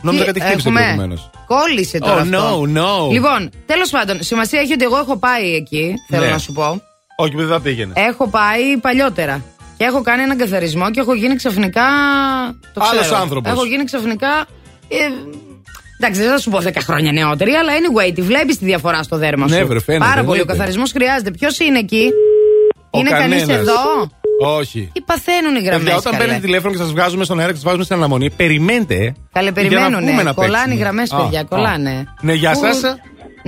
Νόμιζα Τι κάτι χτύπησε έχουμε; προηγουμένως. Κόλλησε τώρα. Oh, αυτό. no, no. Λοιπόν, τέλος πάντων, σημασία έχει ότι εγώ έχω πάει εκεί. Θέλω Ναι. να σου πω. Όχι, δεν θα πήγαινες. Έχω πάει παλιότερα. Και έχω κάνει έναν καθαρισμό και έχω γίνει ξαφνικά. Το Άλλος ξέρω. άνθρωπος. Έχω γίνει ξαφνικά. Ε, εντάξει, δεν θα σου πω 10 χρόνια νεότερη, αλλά anyway, τη βλέπεις τη διαφορά στο δέρμα σου. Ναι, βρε, φαίνεται, Πάρα πολύ. Ο εννοείται. καθαρισμός χρειάζεται. Ποιος είναι εκεί, Ο Είναι κανείς κανένας. εδώ; Όχι. Τι παθαίνουν οι γραμμές. Παιδιά, όταν παίρνετε τηλέφωνο και σας βγάζουμε στον αέρα και σας βάζουμε στην αναμονή, περιμένετε. Καλέ, για να περιμένουνε. βγούμε να Κολλάνε παίξουμε. οι γραμμές, Α, παιδιά. α. Κολλάνε. Ναι, γεια Πού- σας.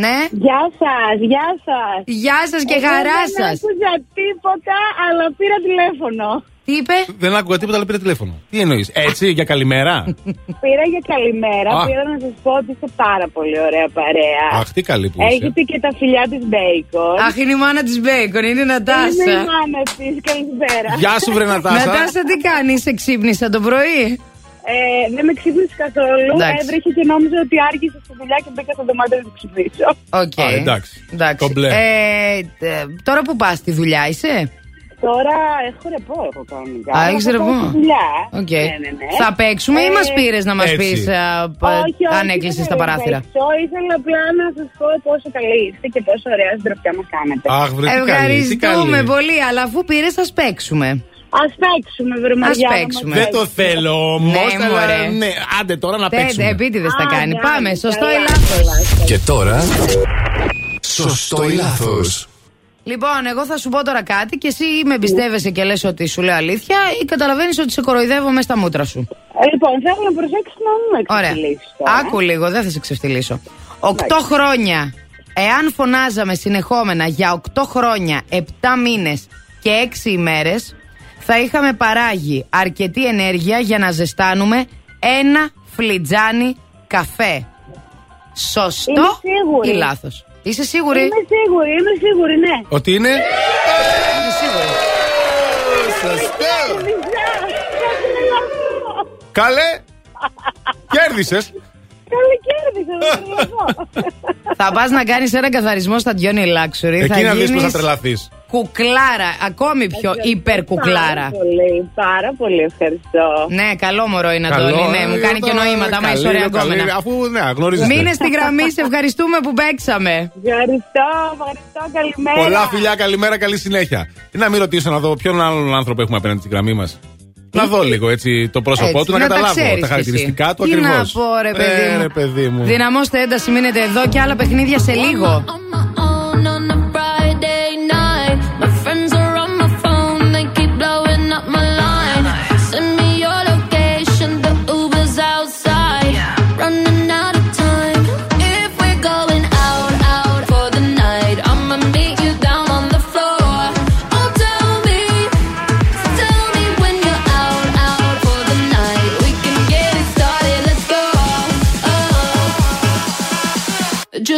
Ναι. Γεια σας, γεια σας. Γεια σας και χαρά Δεν σας. άκουσα τίποτα, αλλά πήρα τηλέφωνο. Τι είπε; Δεν άκουγα τίποτα, αλλά πήρε τηλέφωνο. Τι εννοείς, Έτσι, για καλημέρα; (laughs) Πήρα για καλημέρα. Α. Πήρα να σας πω ότι είστε πάρα πολύ ωραία παρέα. Αχ, τι καλή που είσαι. Έχετε και τα φιλιά της Μπέικον. Αχ, είναι η μάνα της Μπέικον, είναι η Είναι Νατάσα. η μάνα της, καλησπέρα. Γεια σου, βρε Νατάσα. Νατάσα, τι κάνεις, σε ξύπνησα το πρωί; Ε, δεν με ξύπνησες καθόλου. Εντάξει. Έβρεχε και νόμιζα ότι άργησε στη δουλειά και μπήκα στο δωμάτιο να την ξυπνήσω. Οκ. Α, εντάξει. Εντάξει. Κομπλέ. Ε, ε, τώρα που πας στη δουλειά είσαι; Τώρα έχω ρεπό έχω κανονικά. Α, έχεις Θα πάω ρεπό. στη δουλειά. Οκ. Ναι, ναι, ναι. Θα παίξουμε ή Ε, μα πήρες να μας έτσι. πεις όχι, όχι, αν έκλεισες δεν τα θέλω να παράθυρα; παίξω. Ήθελα απλά να σας πω πόσο καλή είστε και πόσο ωραία συντροφιά μας κάνετε. Αχ, βρε, τι καλή, τι Ευχαριστούμε καλή. πολύ, αλλά αφού πήρες, θα παίξουμε. Α παίξουμε, βρε Ας Μαριάννα, παίξουμε. μας Δεν το παίξουμε. θέλω όμως. Ναι, μωρέ. ναι, άντε τώρα να παίξουμε. Επίτηδες τα Α, κάνει. ναι, Πάμε, ναι, σωστό ή καλά, λάθος. καλά. Και τώρα. Σωστό ή λάθος. Λοιπόν, εγώ θα σου πω τώρα κάτι και εσύ ή με εμπιστεύεσαι και λες ότι σου λέω αλήθεια ή καταλαβαίνεις ότι σε κοροϊδεύω μέσα στα μούτρα σου. Ε, Λοιπόν, θέλω να προσέξεις να μην με Ωραία. εξεφτυλίσεις τώρα. Άκου λίγο, δεν θα σε ξεφτυλίσω. Οκτώ χρόνια. Εάν φωνάζαμε συνεχόμενα για οκτώ χρόνια, επτά μήνες και έξι ημέρες, θα είχαμε παράγει αρκετή ενέργεια για να ζεστάνουμε ένα φλιτζάνι καφέ. Σωστό Είμαι σίγουρη. ή λάθος; Είσαι σίγουρη; Είμαι σίγουρη, είμαι σίγουρη, ναι. Ότι είναι; Είμαι σίγουρη; Σωστό. Λυζά, κάτι να λάβω. Καλέ. Κέρδισες. Καλή κέρδισα, δεν (laughs) τρελαθώ. θα πας να κάνεις ένα καθαρισμό στα Diony Luxury. Εκεί θα να δεις πώς θα γίνεις τρελαθείς. κουκλάρα, ακόμη πιο υπερκουκλάρα. Πάρα πολύ, πάρα πολύ ευχαριστώ. Ναι, καλό μωρό είναι Αντώνη. Ναι, μου κάνει και νοήματα. Μα είσαι ωραία γκόμενα. Αφού ναι, γνωρίζετε. Μείνε στη γραμμή, σε ευχαριστούμε που παίξαμε. Ευχαριστώ, ευχαριστώ, καλημέρα. Πολλά φιλιά, καλημέρα, καλή συνέχεια. Τι να μην ρωτήσω να δω ποιον άλλον άνθρωπο έχουμε απέναντι στη γραμμή μας; Να δω λίγο έτσι το πρόσωπό Έτσι, του, να, να τα καταλάβω ξέρεις τα κι χαρακτηριστικά εσύ. του Τι ακριβώς. να πω, ρε παιδί μου. ρε παιδί μου. Δυναμώστε ένταση, μείνετε εδώ και άλλα παιχνίδια σε λίγο.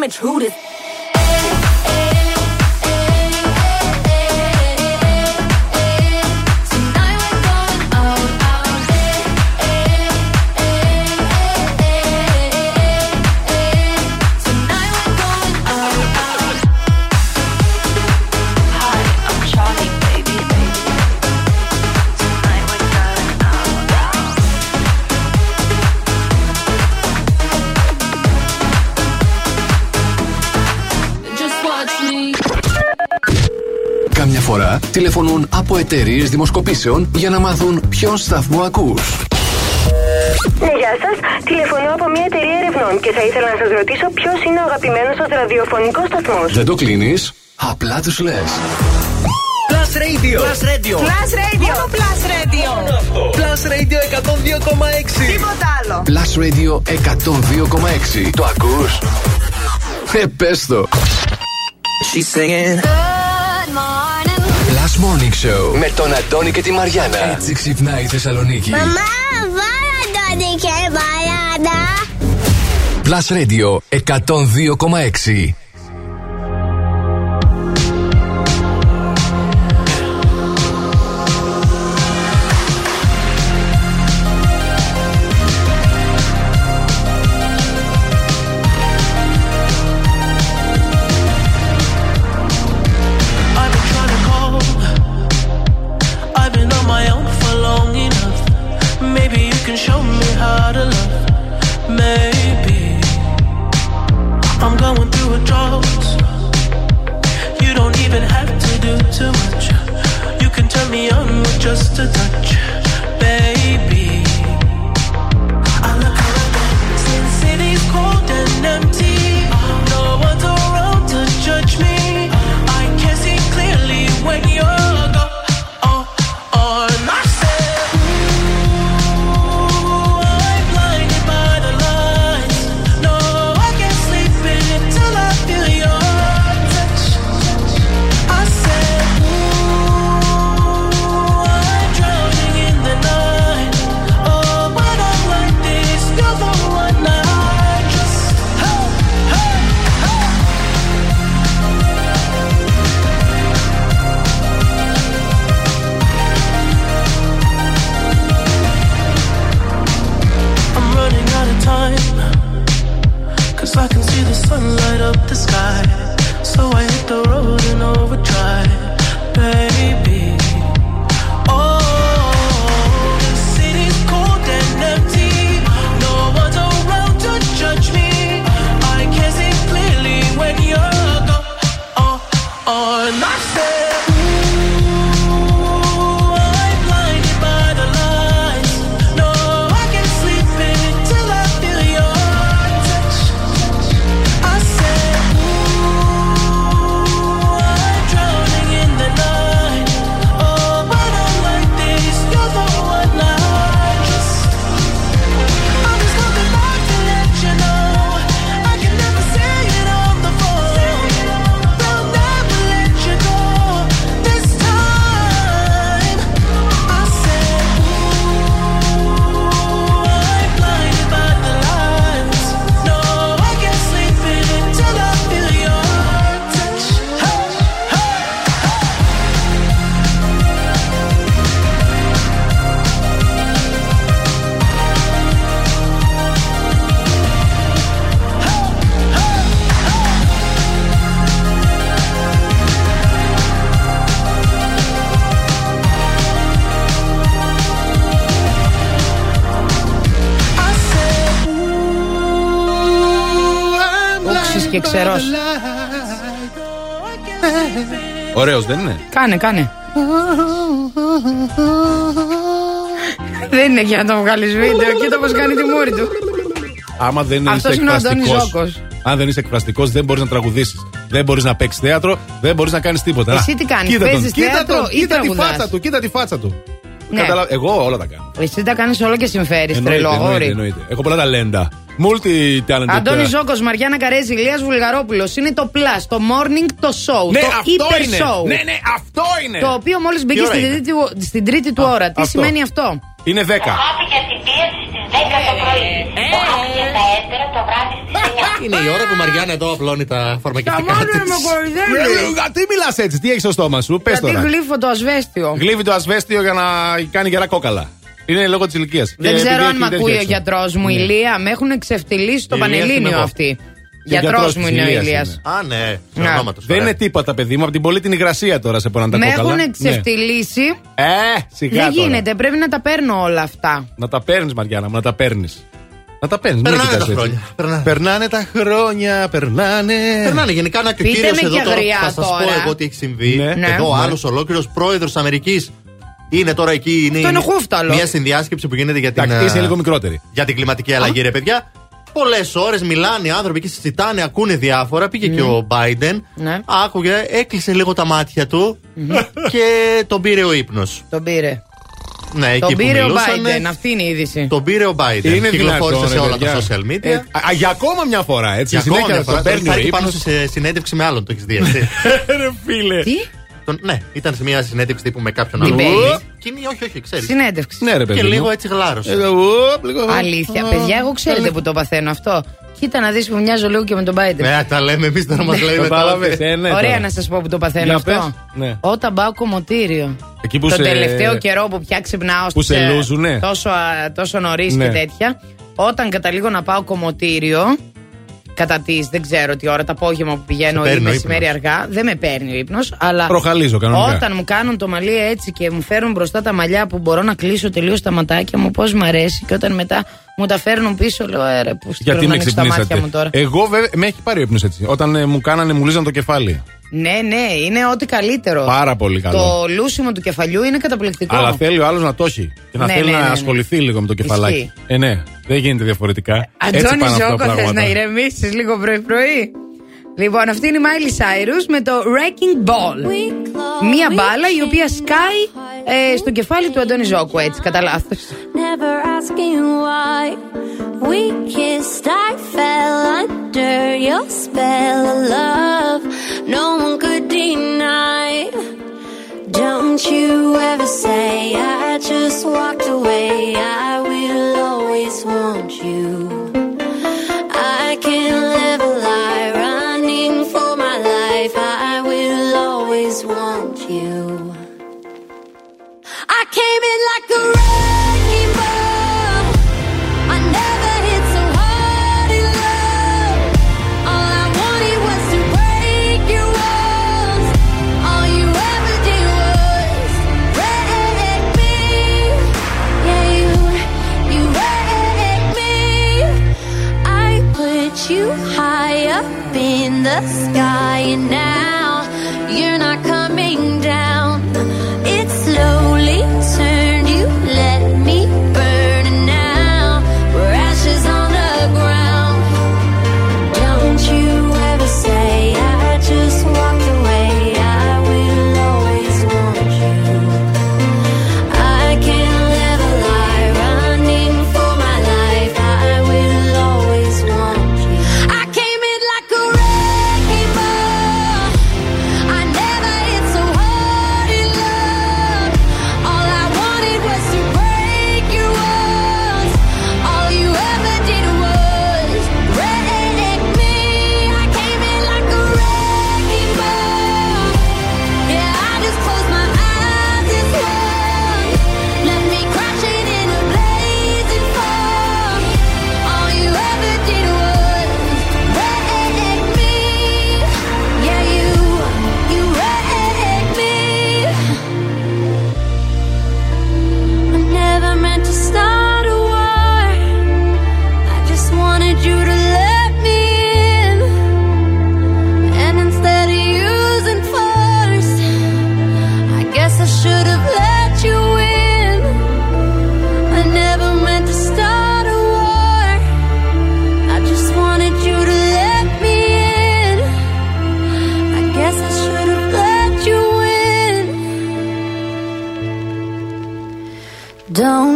damage. Who this τηλεφωνούν από εταιρείες δημοσκοπήσεων για να μάθουν ποιον σταθμό ακούς. Ναι, γεια σας. Τηλεφωνώ από μια εταιρεία ερευνών και θα ήθελα να σας ρωτήσω ποιος είναι ο αγαπημένος σας ραδιοφωνικός σταθμός. Δεν το κλείνεις. Απλά τους λες. Plus Radio. Plus Radio. Plus Radio. Μόνο Plus Radio. Plus Radio 102,6. Τίποτα άλλο. Plus Radio 102,6. Το ακούς; Ε, πες το. She's singing. Morning Show με τον Αντώνη και τη Μαριάνα. Έτσι ξυπνάει η Θεσσαλονίκη. Μαμά, βάλα Αντώνη και Μαριάνα. Plus Radio 102,6 δεν είναι; Κάνε, κάνε. Δεν είναι για να το βγάλεις βίντεο. Κοίτα πώς κάνει τη μούρη του. Άμα δεν Αυτός είσαι είναι ο Αντώνης εκφραστικό. Ζώκος. Αν δεν είσαι εκφραστικός, δεν μπορείς να τραγουδήσεις. Δεν μπορείς να παίξεις θέατρο, δεν μπορείς να κάνεις τίποτα. Εσύ Α, τι κάνεις, κοίτα τον, παίζεις κοίτα θέατρο τον, ή κοίτα τη τραγουδάς; φάτσα του, κοίτα τη φάτσα του. Ναι. Καταλα- Εγώ όλα τα κάνω. Εσύ τα κάνεις όλο και συμφέρεις. Εννοείται, Τρελό εννοείται, αγόρι. εννοείται. Έχω πολλά ταλέντα. Multi talented. Αντώνη ε, Ζώκος, Μαριάννα Καρέζη, Ηλίας Βουλγαρόπουλος. Είναι το Plus, το Morning, το Show. Ναι, το αυτό Hyper είναι. Show. Ναι, ναι, αυτό είναι. Το οποίο μόλις Τι μπήκε ώρα στην είναι; τρίτη, στην τρίτη του ώρα. Τι αυτό. σημαίνει αυτό; Είναι 10. για την πίεση στις 10 το πρωί. Το χάπι για τα έντερα το βράδυ στις (laughs) 9. Είναι η ώρα που η Μαριάννα εδώ απλώνει τα φαρμακευτικά Καμάνε της. με κοροϊδεύει. Ε, Γιατί μιλάς έτσι, τι έχεις στο στόμα σου, πες Γιατί τώρα. γλύφω το ασβέστιο. Γλύβει το ασβέστιο για να κάνει γερά κόκαλα. Είναι λόγω της ηλικίας. Δεν ξέρω αν με ακούει ο γιατρός μου, Ναι. Ηλία. Με έχουν εξευτελίσει στο Η Ηλίας είμαι Πανελλήνιο εγώ. αυτοί. Και ο Γιατρός γιατρός μου της είναι ο Ηλίας Ηλίας. είναι. Α, ναι, Ναι. ονόματος. Δεν ωραία. είναι τίποτα, παιδί μου, από την πολύτιμη υγρασία τώρα σε πονάνε τα Με κόκαλα. έχουν Ναι. εξευτελίσει. Ε, σιγά Δεν τώρα. γίνεται, πρέπει να τα παίρνω όλα αυτά. Να τα παίρνεις, Μαριάννα μου, να τα παίρνεις. Να τα παίρνεις. Περνάνε τα χρόνια. Περνάνε. Περνάνε τα χρόνια, περνάνε. Περνάνε γενικά να και ο Πείτε κύριο με εδώ και τώρα αγριά θα σας πω τώρα. εγώ τι έχει συμβεί. Ναι. Ναι. Εδώ ο Ναι. άλλος ολόκληρος πρόεδρος Αμερικής είναι τώρα εκεί. Είναι Αυτό είναι χούφταλο. Μια συνδιάσκεψη που γίνεται για την, Εντάξει, είσαι ε, λίγο μικρότερη. για την κλιματική αλλαγή, ρε παιδιά. Πολλές ώρες μιλάνε οι άνθρωποι και συζητάνε, ακούνε διάφορα. Πήγε και ο Biden. Ναι. Άκουγε, έκλεισε λίγο τα μάτια του και τον πήρε ο ύπνος. Τον πήρε. Ναι, εκεί Τον που πήρε ο μιλούσανε, Biden, αυτή είναι η είδηση. Τον πήρε ο Biden. Είναι Κυκλοφόρησε δυνατόν, σε ρε, όλα τα παιδιά. social media. Ε, α, για ακόμα μια φορά, έτσι. Για ακόμα συνέχεια μια φορά. το Τώρα παίρνει θα ο έρθει πάνω ύπνος. σε συνέντευξη με άλλον, το έχεις δει. έτσι. (laughs) Ρε φίλε. Τι; Τον- ναι, ήταν σε μια συνέντευξη τύπου με κάποιον Την άλλον. παίρνεις. Και είναι, όχι, όχι, ξέρεις. Συνέντευξη. Ναι, ρε παιδί. Και μου. λίγο έτσι γλάρωσε. Ε, ουπ, λίγο. Αλήθεια. Παιδιά, εγώ ξέρετε που το παθαίνω αυτό. Κοίτα να δεις που μοιάζω λίγο και με τον Biden. Ναι, τα λέμε εμείς τώρα μας λέει μετά. Κατάλαβες, ε, ναι, Ωραία τώρα. να σας πω που το παθαίνω Για αυτό. πες. Ναι. Όταν πάω κομμωτήριο. Εκεί που το σε- τελευταίο καιρό που πια ξυπνάω Που στις, σε ε, λούζουνε. Τόσο, α, τόσο νωρίς Ναι. και τέτοια. Όταν καταλήγω να πάω κομμωτήριο. Κατά τι, δεν ξέρω τι ώρα, το απόγευμα που πηγαίνω Σε ή παίρνει ο μεσημέρι ύπνος. αργά, δεν με παίρνει ο ύπνος. Αλλά Προχαλίζω κανονικά. όταν μου κάνουν το μαλλί έτσι και μου φέρουν μπροστά τα μαλλιά που μπορώ να κλείσω τελείως τα ματάκια μου, πώς μ' αρέσει. Και όταν μετά μου τα φέρνουν πίσω, λέω έρε που Γιατί με τα μάτια ξυπνήσατε; μου τώρα. Εγώ βέβαια με έχει πάρει ο ύπνος έτσι. Όταν ε, μου κάνανε, μου λύζαν το κεφάλι. Ναι, ναι, είναι ό,τι καλύτερο. Πάρα πολύ καλό. Το λούσιμο του κεφαλιού είναι καταπληκτικό. Αλλά θέλει ο άλλος να το έχει. Και να Ναι, θέλει ναι, να ναι, ναι. ασχοληθεί λίγο με το κεφαλάκι. Ισχύει. Ε, ναι, δεν γίνεται διαφορετικά. Έτσι Αντώνη πάνε αυτά τα Ζώκο, θε πράγματα. να ηρεμήσεις λίγο πρωί-πρωί. Λοιπόν, αυτή είναι η Miley Cyrus με το Wrecking Ball. Μία μπάλα η οποία σκάει ε, στο κεφάλι του Αντώνη Ζώκου, έτσι, κατά λάθος. We kissed, I fell under your spell of love. No one could deny. Don't you ever say I just walked away. I will always want you. I can live a lie running for my life. I will always want you. I came in like a wrecking sky, and now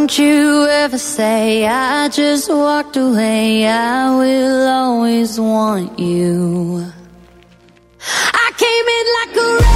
Don't you ever say I just walked away. I will always want you. I came in like a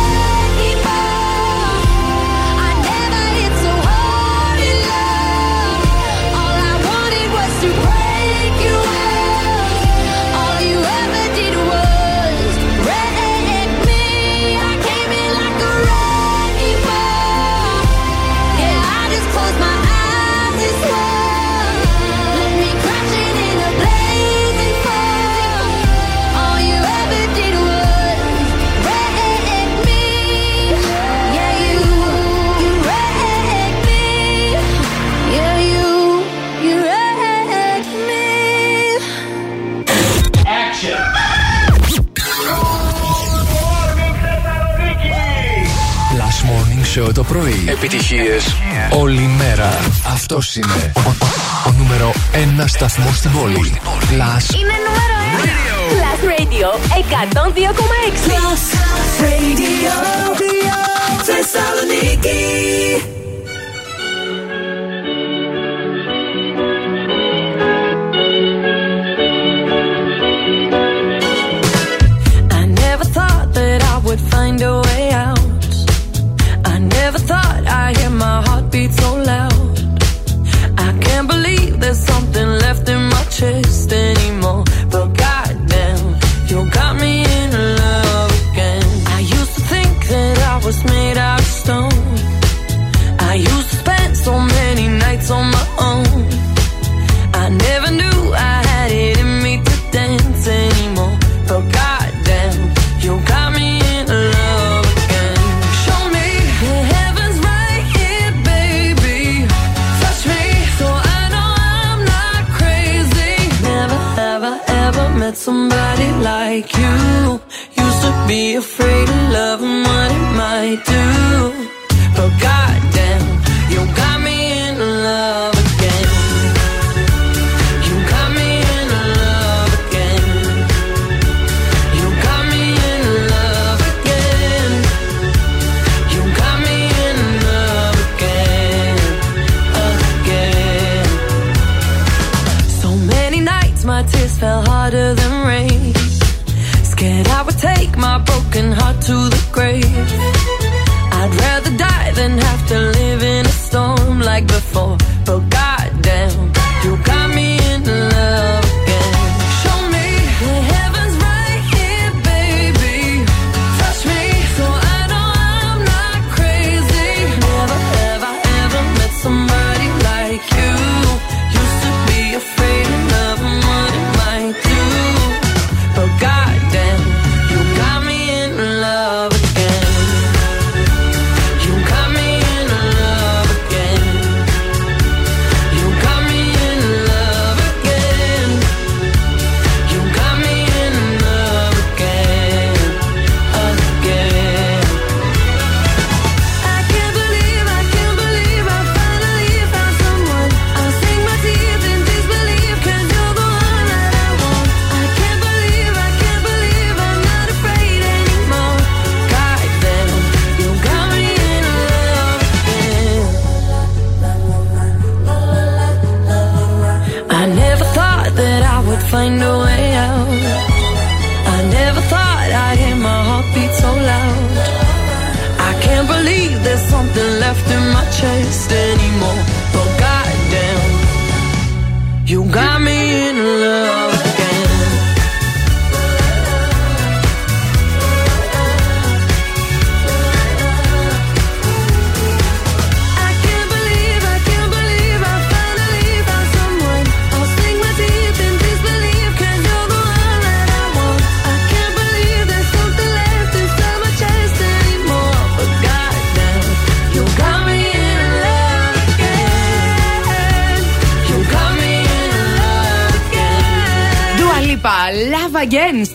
Αυτός είναι ο, νούμερο 1 σταθμός στην πόλη. Plus. Είναι νούμερο 1. Plus Radio 102,6.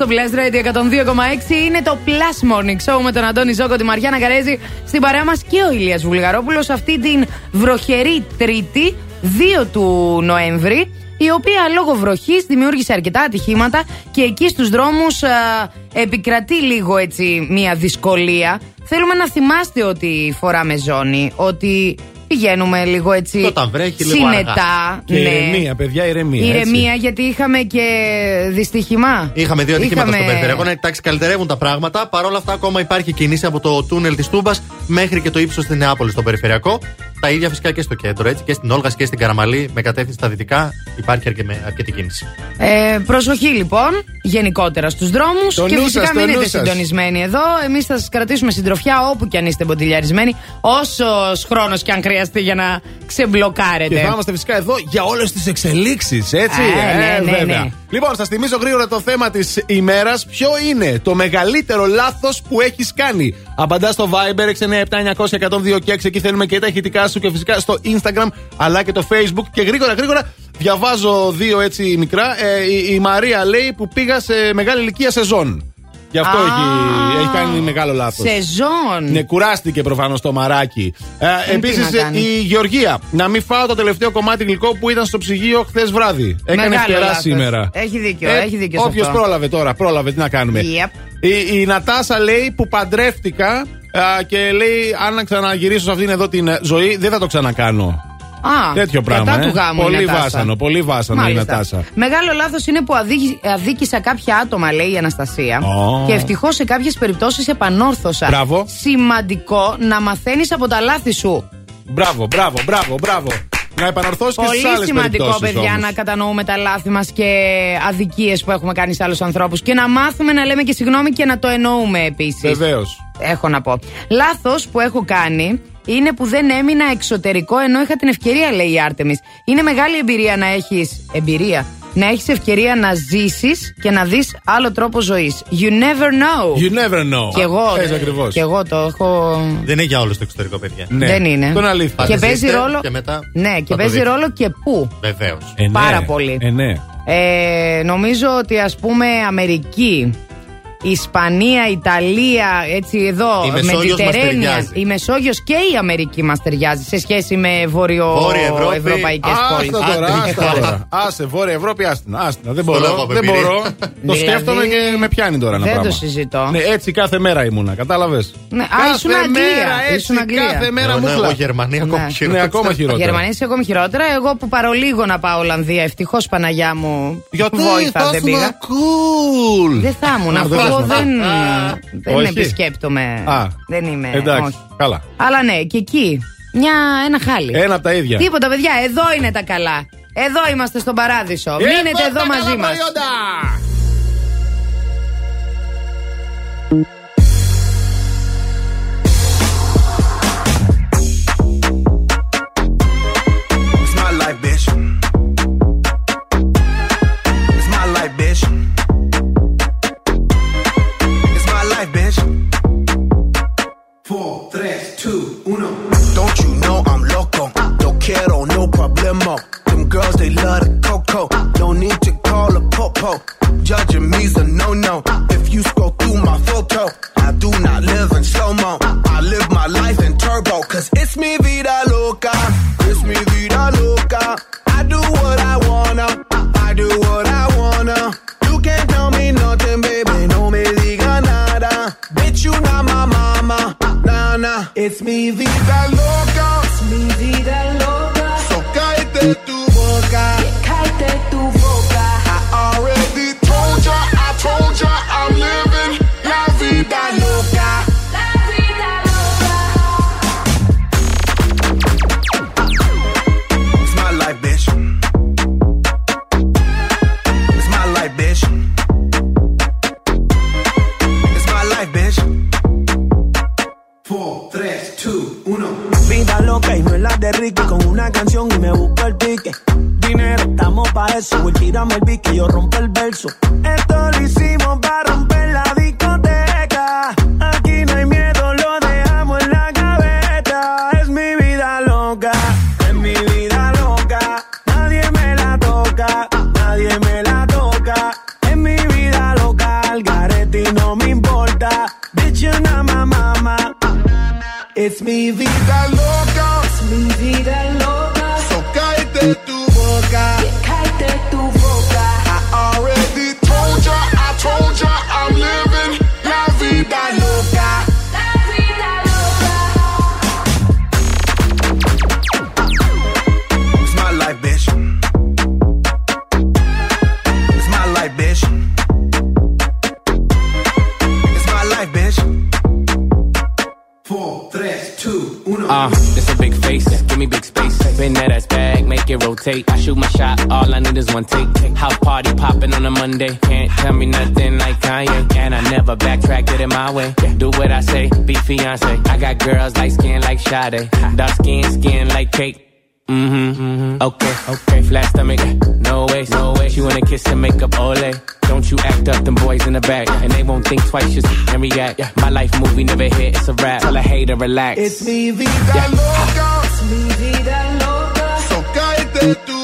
στο Plus Radio 102,6 είναι το Plus Morning Show με τον Αντώνη Ζόκο, τη Μαριάννα Καρέζη, στην παρέα μας και ο Ηλίας Βουλγαρόπουλος αυτή την βροχερή Τρίτη, 2 του Νοέμβρη, η οποία λόγω βροχής δημιούργησε αρκετά ατυχήματα και εκεί στους δρόμους επικρατεί λίγο έτσι μια δυσκολία. Θέλουμε να θυμάστε ότι φοράμε ζώνη, ότι πηγαίνουμε λίγο έτσι. Και όταν βρέχει, λίγο συνετά. αργά. Και ναι. ηρεμία, παιδιά, ηρεμία. έτσι. Ηρεμία, γιατί είχαμε και δυστυχημά. Είχαμε δύο ατυχήματα Είχαμε- στο περιφερειακό. Ναι, εντάξει, καλυτερεύουν τα πράγματα. Παρ' όλα αυτά, ακόμα υπάρχει κίνηση από το τούνελ της Τούμπας μέχρι και το ύψος της Νεάπολης στο περιφερειακό. Τα ίδια φυσικά και στο κέντρο, έτσι. Και στην Όλγα και στην Καραμαλή, με κατεύθυνση στα δυτικά, υπάρχει αρκε- αρκετή κίνηση. Ε, προσοχή λοιπόν, γενικότερα στους δρόμους. Το Και νου φυσικά σας, το μείνετε νου σας. συντονισμένοι εδώ. Εμείς θα σας κρατήσουμε συντροφιά όπου και αν είστε μποτιλιαρισμένοι. Όσος χρόνος και αν χρειαστεί για να ξεμπλοκάρετε. Και θα είμαστε φυσικά εδώ για όλες τις εξελίξεις, έτσι; Ε, ναι, ναι, βέβαια. ναι. Λοιπόν, σας θυμίζω γρήγορα το θέμα της ημέρας. Ποιο είναι το μεγαλύτερο λάθος που έχεις κάνει; Απαντά στο Viber 697-900-102 και 6. Εκεί θέλουμε και τα ηχητικά σου και φυσικά στο Instagram αλλά και το Facebook. Και γρήγορα, γρήγορα διαβάζω δύο έτσι μικρά. Ε, η, η Μαρία λέει που πήγα σε μεγάλη ηλικία σεζόν. Γι' αυτό Α. έχει, έχει κάνει μεγάλο λάθος. Σεζόν. Ναι, κουράστηκε προφανώς το μαράκι. Ε, τι Επίσης να κάνει. η Γεωργία. Να μην φάω το τελευταίο κομμάτι γλυκό που ήταν στο ψυγείο χθες βράδυ. Έκανε Μεγάλο φτερά λάθος. σήμερα. Έχει δίκιο, έχει δίκιο σε Όποιος αυτό. πρόλαβε τώρα, πρόλαβε, τι να κάνουμε. Yep. Η, η Νατάσα λέει που παντρεύτηκα α, και λέει αν ξαναγυρίσω σε αυτήν εδώ την ε, ζωή δεν θα το ξανακάνω. Α, Τέτοιο πράγμα. Κατά ε. του γάμου. η πολύ Νατάσα. βάσανο, πολύ βάσανο η Μάλιστα. Νατάσα. Μεγάλο λάθος είναι που αδίκη- αδίκησα κάποια άτομα, λέει η Αναστασία. Ω. Και ευτυχώς σε κάποιες περιπτώσεις επανόρθωσα. Μπράβο. Σημαντικό να μαθαίνεις από τα λάθη σου. Μπράβο, μπράβο, μπράβο, μπράβο. Να επανορθώσεις και στις Πολύ άλλες σημαντικό, περιπτώσεις παιδιά, όμως. να κατανοούμε τα λάθη μας και αδικίες που έχουμε κάνει σε άλλους ανθρώπους. Και να μάθουμε να λέμε και συγγνώμη και να το εννοούμε επίσης. Βεβαίως. Έχω να πω. Λάθος που έχω κάνει είναι που δεν έμεινα εξωτερικό ενώ είχα την ευκαιρία, λέει η Άρτεμις. Είναι μεγάλη εμπειρία να έχεις. Εμπειρία. Να έχεις ευκαιρία να ζήσεις και να δεις άλλο τρόπο ζωής. You never know. You never know. Και εγώ, Έτσι ακριβώς. και εγώ το έχω. Δεν είναι για όλους το εξωτερικό, παιδιά. Ναι. Δεν είναι. Αυτό είναι αλήθεια. Και Πάτε, παίζει ζήστε ρόλο. Και μετά ναι, και θα το παίζει δείτε. ρόλο και πού. Βεβαίως. Ε, ναι. Πάρα πολύ. Ε, ναι. Ε, νομίζω ότι ας πούμε Αμερική, Ισπανία, Ιταλία, έτσι εδώ, Η Μεσόγειος μας Mediterranean, ταιριάζει. η Μεσόγειος και η Αμερική μας ταιριάζει σε σχέση με Βόρεια Ευρώπη. βορειοευρωπαϊκές πόλεις. Άστα τώρα, Άντε, άστα χώρα. τώρα. Άσε, Βόρεια Ευρώπη, άστηνα. άστηνα. Δεν Στο λόγο μπορώ. από Δεν εμπειρία. μπορώ. Το Δηλαδή, σκέφτομαι και με πιάνει τώρα ένα δεν το πράγμα. συζητώ. Ναι, έτσι κάθε μέρα ήμουνα, κατάλαβες. Ναι, α, ήσουν Αγγλία, ήσουν Αγγλία. Κάθε μέρα Εγώ, μου ναι, εγώ χλά. Γερμανία ακόμα Ναι. χειρότερα. Ναι, ακόμα χειρότερα. Γερμανία είσαι ακόμη χειρότερα. Εγώ που παρολίγο να πάω Ολλανδία, ευτυχώς Παναγιά μου. Γιατί Βόηθα, θα δεν ήσουν πήγα. cool. Δεν θα ήμουν, Α, αφού δεν θα εγώ ήσουν. δεν, δεν Όχι. επισκέπτομαι. Α, δεν είμαι. Εντάξει, όχι. καλά. Αλλά ναι, και εκεί. Μια, ένα χάλι. Ένα από τα ίδια. Τίποτα, παιδιά, εδώ είναι τα καλά. Εδώ είμαστε στον παράδεισο. Μείνετε τα εδώ καλά μαζί μας. No problemo. Them girls, they love the coco. No need to call a popo. Judging me's a no-no. If you scroll through my photo, I do not live in slow-mo. I live my life in turbo. Cause it's me vida loca. It's me vida loca. I do what I wanna. I do what I wanna. You can't tell me nothing, baby. No me diga nada. Bitch, you not my mama. Nah, nah. It's me vida loca. It's me vida eso. Voy tirame el beat que yo rompo el verso. Esto lo hicimos para romper la discoteca. Aquí no hay miedo, lo dejamos en la gaveta. Es mi vida loca, es mi vida loca. Nadie me la toca, nadie me la toca. Es mi vida loca, al garete no me importa. Bitch, you're not my mama. It's mi vida loca. I shoot my shot, all I need is one take. House party popping on a Monday. Can't tell me nothing like Kanye. And I never backtrack, get it my way. Do what I say, be fiance. I got girls like skin like Sade. Dark skin, skin like cake. Mm-hmm. Okay, okay. Flat stomach, no way, no way. She wanna kiss and make up, ole. Don't you act up, them boys in the back. And they won't think twice, just and react. My life movie never hit, it's a rap. Tell a hater, relax. It's mi (laughs) vida loca. Mi vida loca. tú.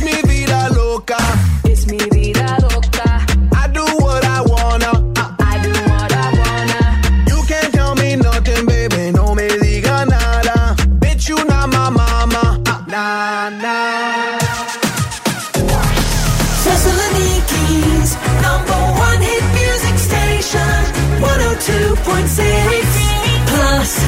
It's mi vida loca. It's mi vida loca. I do what I wanna. I do what I wanna. You can't tell me nothing, baby. No me diga nada. Bitch, you not my mama. Nah, nah. Thessaloniki's number one hit music station. 102.6 plus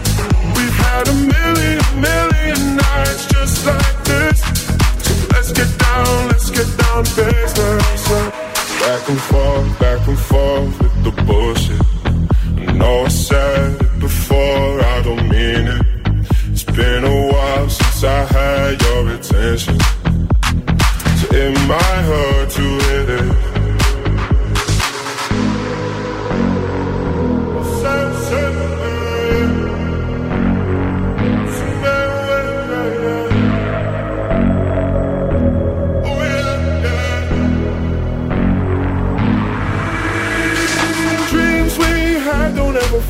Had a million, million nights just like this. So let's get down, let's get down. Back and forth, back and forth with the bullshit. I know I said it before, I don't mean it. It's been a while since I had your attention. So it might hurt to hit it.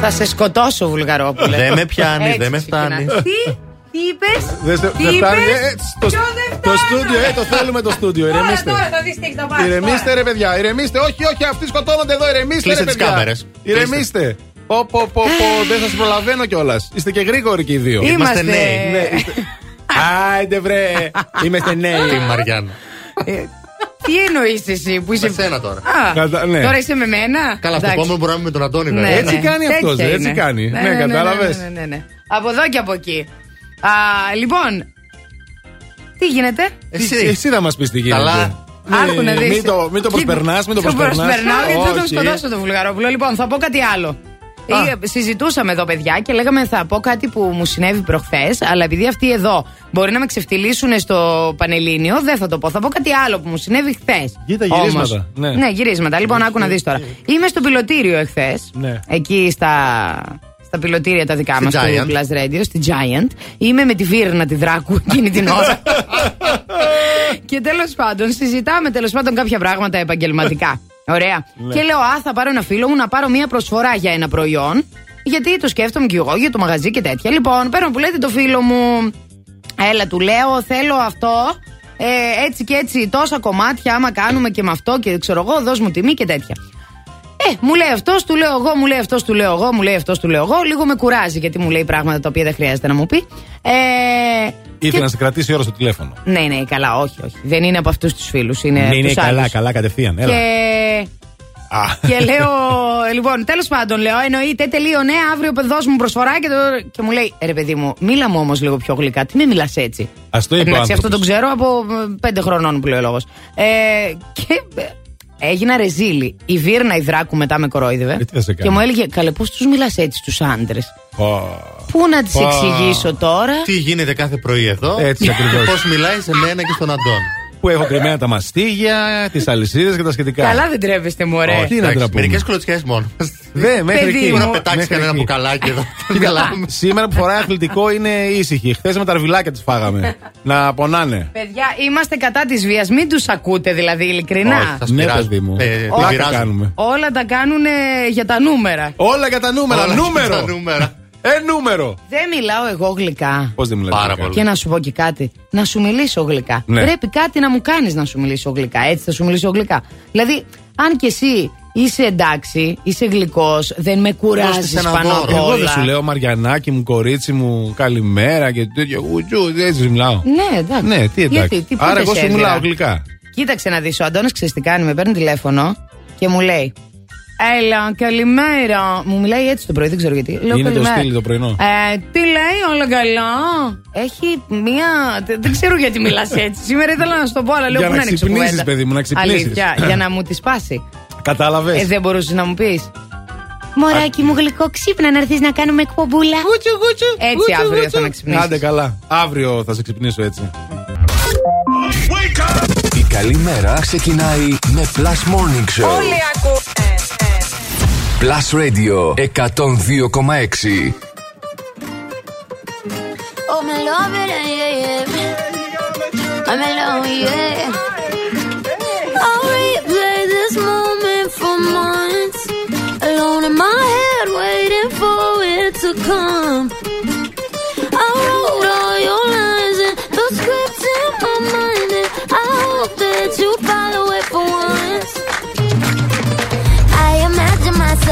Θα σε σκοτώσω, Βουλγαρόπουλε. Δεν με πιάνεις, δεν με φτάνεις. Τι είπες, Δεν το φτάνει, στούντιο, ε, το θέλουμε το στούντιο. Τώρα, Ηρεμήστε. τώρα θα δεις τι έχεις να πάρεις Ηρεμήστε, τώρα. ρε παιδιά. Ηρεμήστε. Όχι, όχι, αυτοί σκοτώνονται εδώ. Ηρεμήστε. Κλείστε ρε, τις παιδιά. κάμερες. Ηρεμήστε. Πω, πω, πω, πω, δεν σας προλαβαίνω κιόλας. Είστε και γρήγοροι και οι δύο. Είμαστε νέοι. Ναι, είστε... Άιντε βρε. Είμαστε νέοι. Η Μαριάννα. Ε, Τι εννοείς εσύ που είσαι. Με σένα τώρα. Α, Κατα- ναι. Τώρα είσαι με μένα; Καλά, αυτό Εντάξει. επόμενο μπορεί να είμαι με τον Αντώνη, Ναι, βέβαια. Έτσι ναι. κάνει αυτός, Τέτοια έτσι είναι. κάνει. Ναι, κατάλαβες. Ναι, ναι, ναι, ναι. Από εδώ και από εκεί. Α, λοιπόν. Τι γίνεται; Εσύ. Εσύ θα μας πεις τι γίνεται. Καλά. Άκου να δεις. Μην το, μην το Κοίτα, προσπερνάς, μην το το προσπερνάς. προσπερνάω γιατί θα τον σκοτώσω τον Βουλγαρόπουλο. Λοιπόν, θα πω κάτι άλλο. Ή, συζητούσαμε εδώ, παιδιά, και λέγαμε θα πω κάτι που μου συνέβη προχθές, αλλά επειδή αυτοί εδώ μπορεί να με ξεφτυλίσουν στο Πανελλήνιο, δεν θα το πω. Θα πω κάτι άλλο που μου συνέβη χθες. Κοίτα, γυρίσματα. Ναι. ναι, γυρίσματα. Λοιπόν, άκου να δεις τώρα. Είμαι στο πιλωτήριο εχθές. Ναι. Εκεί στα, στα πιλωτήρια τα δικά μας Στη του Giant. Plus Radio, στη Giant. Είμαι με τη Βίρνα τη Δράκου εκείνη την ώρα. (laughs) και τέλος πάντων, συζητάμε τέλος πάντων κάποια πράγματα επαγγελματικά. (laughs) Ωραία. Ναι. Και λέω, Α, θα πάρω ένα φίλο μου να πάρω μία προσφορά για ένα προϊόν. Γιατί το σκέφτομαι και εγώ για το μαγαζί και τέτοια. Λοιπόν, παίρνω που λέτε το φίλο μου. Έλα, του λέω, θέλω αυτό. Ε, έτσι και έτσι, τόσα κομμάτια. Άμα κάνουμε και με αυτό και ξέρω εγώ, δώσ' μου τιμή και τέτοια. Ε, μου λέει αυτός, του λέω εγώ, μου λέει αυτός, του λέω εγώ, μου λέει αυτός, του λέω εγώ. Λίγο με κουράζει γιατί μου λέει πράγματα τα οποία δεν χρειάζεται να μου πει. Ε, Ήθελε να σε κρατήσει ώρα στο τηλέφωνο. ναι, ναι, καλά, όχι, όχι. Δεν είναι από αυτούς τους φίλους. Είναι, Ναι, από είναι τους καλά, άλλους. καλά κατευθείαν. Έλα. Και, Α. και λέω, λοιπόν, τέλος πάντων, λέω, εννοείται τελείω, ναι, αύριο δώσ' μου προσφορά και, το, και μου λέει, «Ε, ρε παιδί μου, μίλα μου όμως λίγο πιο γλυκά. Τι με μιλάς έτσι; Α το είπε ο Εντάξει, αυτό άνθρωπος. το ξέρω από ε, πέντε χρονών που λέει ο λόγος. Ε, και ε, έγινα ρεζίλη. Η Βίρνα η Δράκου μετά με κορόιδευε. Ε, τι θα σε και κάνει. μου έλεγε, Καλέ, πώς τους μιλάς έτσι στου άντρες; Ω. Πού να τις Πω. εξηγήσω τώρα; Τι γίνεται κάθε πρωί εδώ. Έτσι ακριβώς. Πώς μιλάει σε μένα και στον Αντών. Που έχω κρυμμένα τα μαστίγια, τις αλυσίδες και τα σχετικά. Καλά δεν τρέπεστε, μωρέ. Όχι, τι να τραπούμε. Μερικές κλωτσιέ μόνο. Δε, μέχρι Παιδί εκεί. μου. Μπορεί να πετάξεις Μέχρι κανένα εκεί. μπουκαλάκι εδώ. (laughs) Κοίτα, Μιλάμε. σήμερα που φοράει αθλητικό είναι ήσυχη. Χθες με τα αρβιλάκια τις φάγαμε. (laughs) να πονάνε. Παιδιά, είμαστε κατά της βίας. Μην τους ακούτε δηλαδή, ειλικρινά. Όχι, σας Ναι, πειράζω. παιδί μου. Ε, Πλάκα πειράζω. κάνουμε. Όλα τα κάνουν για τα νούμερα. Όλα για τα νούμερα. Όλα νούμερο. Τα νούμερα. Ε, νούμερο. Δεν μιλάω εγώ γλυκά. Πώς δεν μιλάτε. Πάρα γλυκά; πολύ. Και να σου πω και κάτι. Να σου μιλήσω γλυκά. Ναι. Πρέπει κάτι να μου κάνεις να σου μιλήσω γλυκά. Έτσι θα σου μιλήσω γλυκά. Δηλαδή, αν και εσύ είσαι εντάξει, είσαι γλυκός, δεν με κουράζεις Δώστε ένα πάνω δώρο. απ' Εγώ όλα. δεν σου λέω Μαριανάκι μου, κορίτσι μου, καλημέρα και τέτοιο. Γουτζού, έτσι σου μιλάω. Ναι, εντάξει. Ναι, τι εντάξει. Γιατί, τι Άρα πότε εγώ σε σου έδιρα; μιλάω γλυκά. Κοίταξε να δεις, ο Αντώνη ξέρεις τι κάνει. Με παίρνει τηλέφωνο και μου λέει. Έλα, καλημέρα. Μου μιλάει έτσι το πρωί, δεν ξέρω γιατί. Λέω, Είναι το «Καλημέρα». στυλ το πρωινό. Ε, τι λέει, όλα καλά; Έχει μία. δεν- Δεν ξέρω γιατί μιλάς έτσι. Σήμερα ήθελα να σου το πω, αλλά λέω Για πού να να ανοίξω ξυπνήσεις, κουβέντα. παιδί μου, να ξυπνήσεις. Αλήθεια, για να μου τη σπάσει. Κατάλαβες. Ε, δεν μπορούσες να μου πεις. Μωράκι μου γλυκό, ξύπνα να έρθεις να κάνουμε εκπομπούλα. Έτσι αύριο θα με ξυπνήσεις. Άντε καλά. Αύριο θα σε ξυπνήσω έτσι. Η καλή μέρα ξεκινάει με Plus Morning Show. Όλοι ακούνε. Plus Radio 102,6. Oh, me love it, yeah, yeah. I'm alone, yeah. I'll replay this moment for months. Alone in my head, waiting for it to come.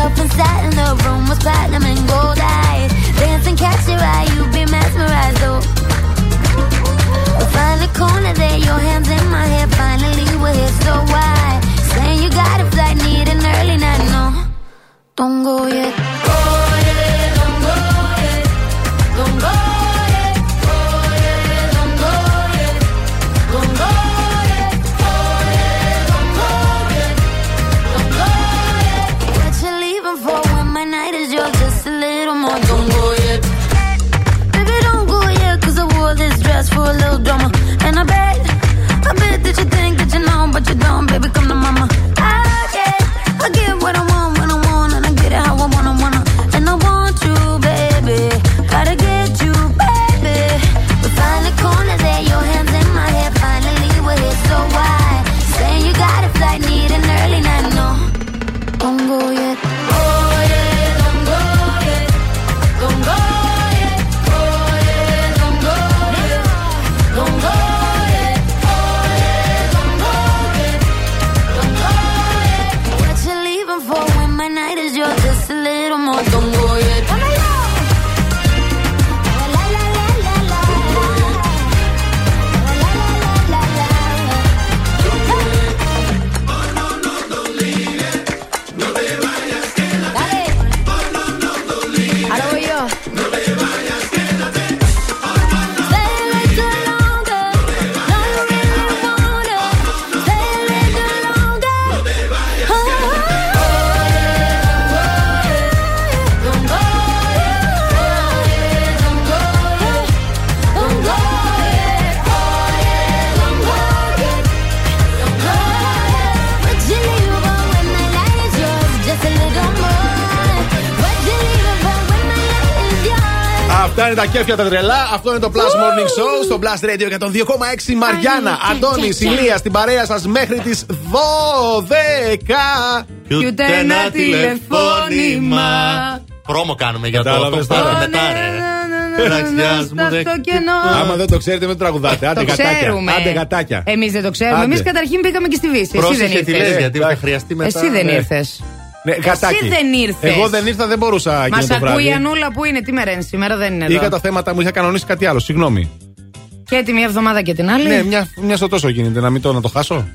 Imagine myself inside in the room with platinum and gold eyes. Dancing, catch your eye, you be mesmerized, though. Find the corner there, your hands in my hair. Finally, we're here, so why? Saying you got a flight, need an early night, no. Don't go yet. Go yet, don't go yet. Don't go Αυτά είναι τα κέφια τα τρελά. Αυτό είναι το Plus Morning Show στο Plus Radio 102,6. Μαριάννα, Αντώνη, Ηλία στην παρέα σας μέχρι τις 12. Κι ούτε ένα τηλεφώνημα. Πρόμο κάνουμε για το Κατάλαβες το τώρα. πάρε μετά, ρε. Ραξιάς μου, δε- Στο κενό. Άμα δεν το ξέρετε, μην το τραγουδάτε. Άντε Το γατάκια. ξέρουμε. Άντε γατάκια. Εμείς δεν το ξέρουμε. Άντε. Εμεί καταρχήν πήγαμε και στη Βύση. Εσύ δεν Πρόσεχε τι λες, ήρθε. γιατί θα χρειαστεί μετά. Εσύ δεν Ναι. ήρθες. Ναι, γατάκι. δεν ήρθες. Εγώ δεν ήρθα, δεν μπορούσα Μας εκείνο το ακούει βράδυ. η Ανούλα που είναι. Τι μέρα είναι σήμερα, δεν είναι εδώ. Είχα τα θέματα μου, είχα κανονίσει κάτι άλλο. Συγγνώμη. Και τη μία εβδομάδα και την άλλη. Ναι, μια, μια στο τόσο γίνεται, να μην το να το χάσω.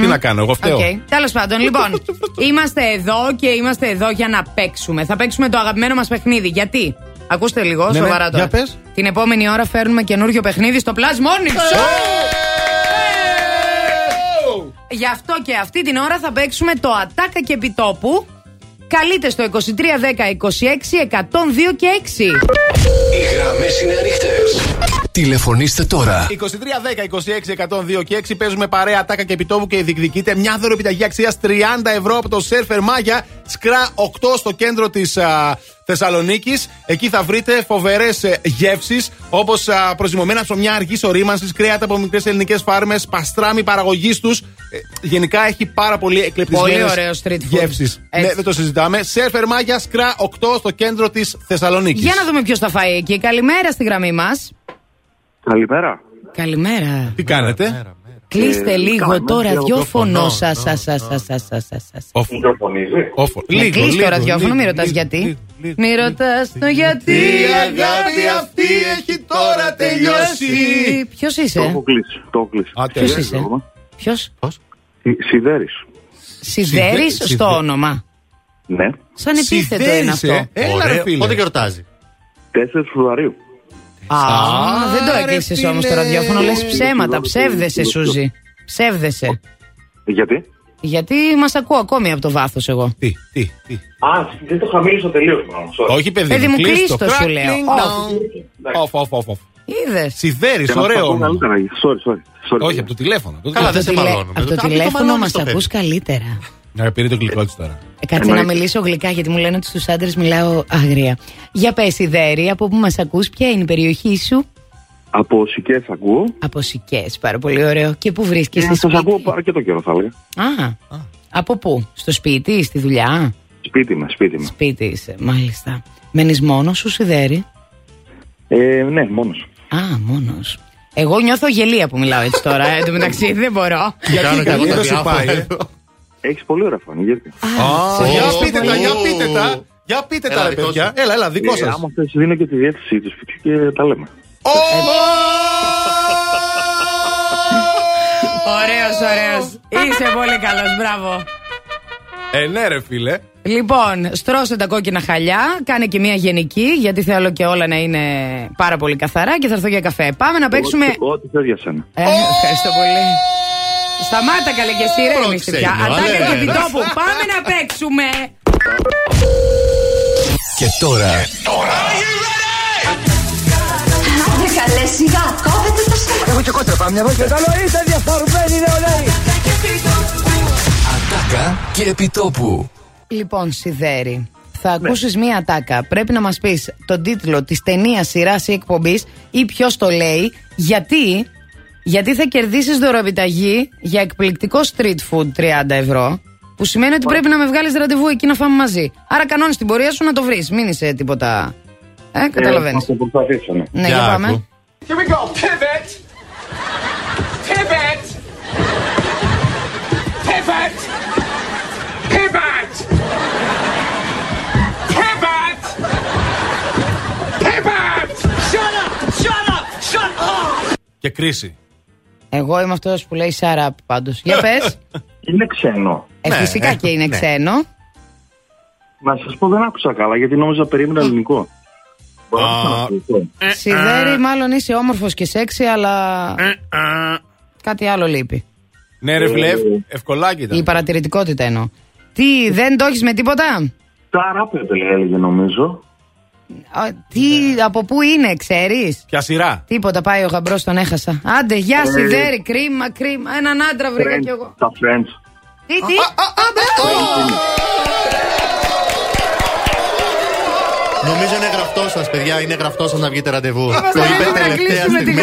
Τι να κάνω, εγώ φταίω. Οκ. Τέλος πάντων, λοιπόν, είμαστε εδώ και είμαστε εδώ για να παίξουμε. Θα παίξουμε το αγαπημένο μας παιχνίδι. Γιατί, ακούστε λίγο, Ναι, ναι, σοβαρά τώρα. για πες. Την επόμενη ώρα φέρνουμε καινούριο παιχνίδι στο Plus Morning Show. Γι' αυτό και αυτή την ώρα θα παίξουμε το Ατάκα και Επιτόπου. Καλείτε στο 2310 26 102 και 6. Οι γραμμές είναι ανοιχτές. Τηλεφωνήστε τώρα. 23, 10, 26, 102 και 6 παίζουμε παρέα τάκα και επιτόπου και διεκδικείται μια δωρεπιταγή αξίας 30 ευρώ από το Surfer Μάγια Σκρά 8 στο κέντρο της Θεσσαλονίκης. Εκεί θα βρείτε φοβερές γεύσεις όπως προσημωμένα ψωμιά αργής ορίμανσης, κρέατα από μικρές ελληνικές φάρμες, παστράμι παραγωγής τους. γενικά έχει πάρα πολύ εκλεπτισμένες Πολύ ωραίο street food. γεύσεις. Έτσι. Ναι, δεν το συζητάμε. Surfer Μάγια Σκρά 8 στο κέντρο της Θεσσαλονίκης. Για να δούμε ποιος θα φάει εκεί. Καλημέρα στη γραμμή μας. Καλημέρα. Καλημέρα. Τι κάνετε, Κλείστε Ε, λίγο καλά, το με ραδιόφωνο ραδιόφωνο, σας. σας, σας, σας, σας, σας, σας, σας. Μικροφωνίζει. Όφο. Να κλείσει το ραδιόφωνο, μη ρωτάς γιατί. Μη ρωτάς το γιατί. Η αγάπη αυτή έχει τώρα τελειώσει. Ποιος Το έχω είσαι, κλείσει. Το έχω κλείσει. Άτε. Ποιος είσαι; ποιος; Σιδέρης. Σιδέρης Σιδε- στο όνομα. Ναι. Σαν επίθετο Σιδέρης, είναι αυτό. ε. Έλα, Ωραίο. ρε, φίλε. Πότε γιορτάζει; 4 Φεβρουαρίου. Α, δεν το ρε, έκλεισε φίλε. όμως το ραδιόφωνο. Λες ψέματα. Ψεύδεσαι, Σούζη. Ψεύδεσαι. Γιατί; Γιατί μας ακούω ακόμη από το βάθος εγώ. Τι, τι, τι. Α, δεν το χαμήλωσα τελείως. Όχι, παιδί, Παιδί μου, κλείστο. κλείστο σου λέω. Crackling down. Off, off, off, off. Είδες. Σιδέρης, ωραίο. όνομα. Καλύτερα. Sorry, sorry. sorry. Όχι, από το τηλέφωνο. Από το Καλά, τηλέφωνο. δεν σε μαλώνουμε. Από το Απ' το τηλέφωνο μαλώνεις μας το παιδί. ακούς καλύτερα. Να πήρε το γλυκό της τώρα. Ε, Κάτσε να Εννοείται. μιλήσω γλυκά γιατί μου λένε ότι στους άντρες μιλάω άγρια. Για πες, Ιδέρη, από πού μας ακούς, ποια είναι η περιοχή σου; Από Σικές ακούω. Από Σικέ, πάρα πολύ ωραίο. Και πού βρίσκεσαι, Σας σπίτι; ακούω αρκετό καιρό, θα έλεγα. Α, από πού, στο σπίτι, στη δουλειά; Σπίτι με, σπίτι με. Σπίτι είσαι, μάλιστα. Μένεις μόνος σου, Ιδέρη; Ε, ναι, μόνος. Α, μόνος. Εγώ νιώθω γελία που μιλάω έτσι τώρα. Εν τω μεταξύ δεν μπορώ. Κάνω και εγώ δεν τα το σου διάφορα πάει, ε; εδώ. Έχεις πολύ ωραία φωνή, γιατί. Α, σε Για ευχαριστώ πείτε τα, πολύ. για πείτε τα. Για πείτε Έλα, τα, ρε δικό παιδιά. σου. Έλα, έλα, δικό Ε, σας. άμα θες δίνω και τη διεύθυνση τους σπιτιού και τα λέμε. Ωραίος, ωραίος. Είσαι πολύ καλός, μπράβο. Ε, ναι, ρε φίλε. Λοιπόν, στρώσε τα κόκκινα χαλιά, κάνε και μια γενική, γιατί θέλω και όλα να είναι πάρα πολύ καθαρά και θα έρθω για καφέ. Πάμε να παίξουμε. Ό,τι- Ό,τι θες για σένα. Ε, ευχαριστώ πολύ. Σταμάτα καλέ και εσύ, ρε Πρόξενο, πια. αλλά, Ατάκα και ρε. επιτόπου. Πάμε να παίξουμε. Και τώρα Άντε καλέ σιγά, κόβετε το στόμα. Έχω και κόντρα πάμε μια βόλτα. Καλό είστε διαφορμένοι νεολαίοι. Ατάκα και επιτόπου. Λοιπόν, Σιδέρη, θα ακούσεις μία ατάκα. Πρέπει να μας πεις τον τίτλο της ταινίας, σειράς ή εκπομπής ή ποιος το λέει. Γιατί, γιατί θα κερδίσεις δωροπιταγή για εκπληκτικό street food 30 ευρώ. Που σημαίνει ότι πρέπει να με βγάλεις ραντεβού εκεί να φάμε μαζί. Άρα κανόνες την πορεία σου να το βρεις. Μην είσαι τίποτα. Ε, καταλαβαίνεις. Θα το προσπαθήσω, ναι. ναι, για πάμε. άκου. Here we go. Pivot. Pivot. Pivot. Pivot. Pivot. Pivot. Shut up. Shut up. Shut up. Και κρίση. Εγώ είμαι αυτός που λέει shut up πάντως. Για πες. (laughs) Είναι ξένο. Ε, Ναι, φυσικά ε, και είναι ναι. ξένο. Να σας πω, δεν άκουσα καλά γιατί νόμιζα περίμενα ελληνικό. Μπορώ να το ξανακούσω. Σιδέρη, μάλλον είσαι όμορφος και σεξι, αλλά κάτι άλλο λείπει. Ναι, ρε φίλε, ευ- ευκολάκι Η ήταν. παρατηρητικότητα εννοώ. Τι, δεν το έχεις με τίποτα; Τα ράπερ έλεγε νομίζω. Τι, ναι. από πού είναι, ξέρεις; Ποια σειρά; Τίποτα, πάει ο γαμπρός, τον έχασα. Άντε, γεια σιδέρι, κρίμα, κρίμα. Έναν άντρα βρήκα κι εγώ. Τα friends. Τι, τι; ναι. Νομίζω είναι γραφτός σας, παιδιά. Είναι γραφτός σα να βγείτε ραντεβού. Το είπε τελευταία στιγμή.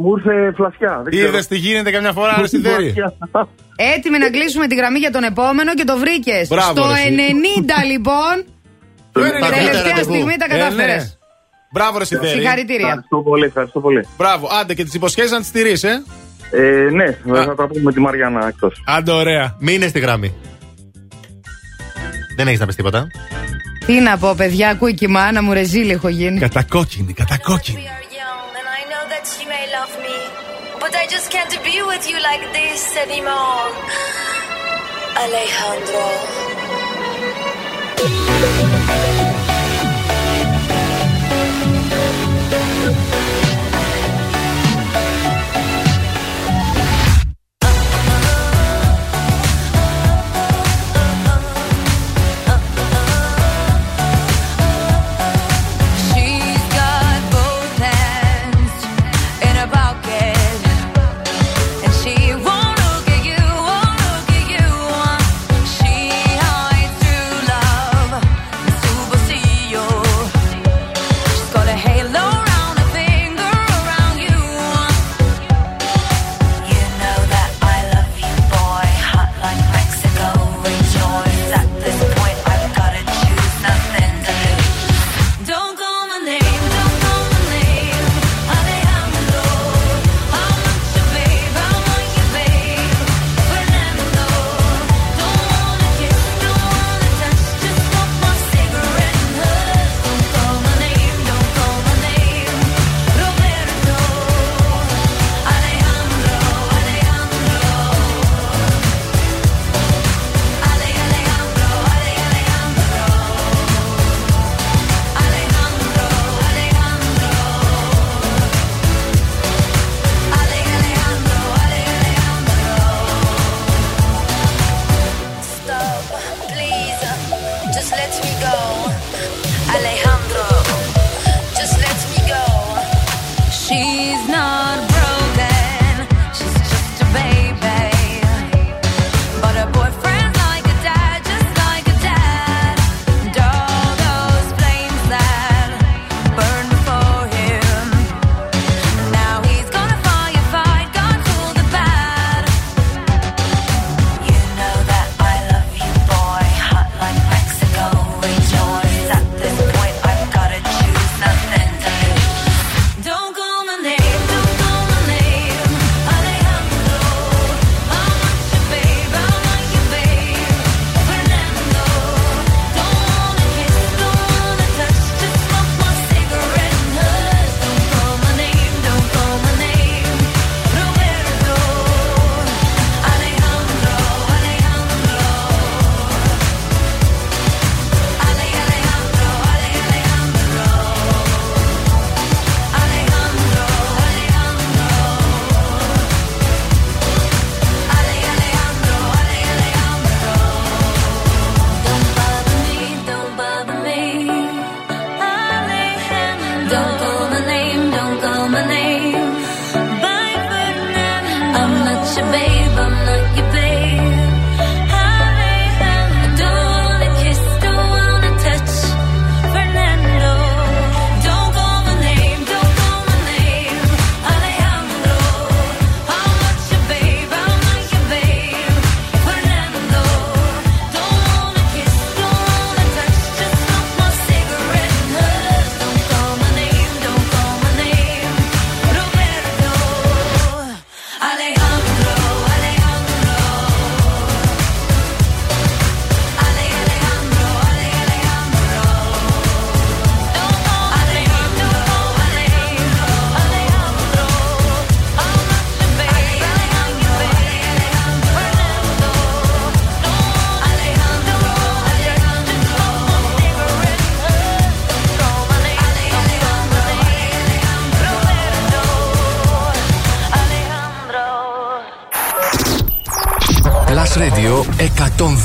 Μου ήρθε φλασιά. Είδες τι γίνεται καμιά φορά, Αρσιδέρη. Έτοιμοι να κλείσουμε τη γραμμή για τον επόμενο και το βρήκες. Στο 90 λοιπόν. Τελευταία στιγμή τα ε, ναι. κατάφερες. Μπράβο, ρε Σιδέρη. Συγχαρητήρια. Ευχαριστώ πολύ, ευχαριστώ πολύ. Μπράβο, άντε και τις υποσχέσεις να τις τηρεί, ε. ε. Ναι, Α. θα τα πούμε με τη Μαριάννα εκτός. Άντε, ωραία. Μείνε στη γραμμή. Δεν έχεις να πεις τίποτα. Τι να πω, παιδιά, ακούει και η μάνα μου ρεζίλη έχω γίνει. Κατακόκκινη, κατακόκκινη. But I just can't be with you like this anymore. Alejandro.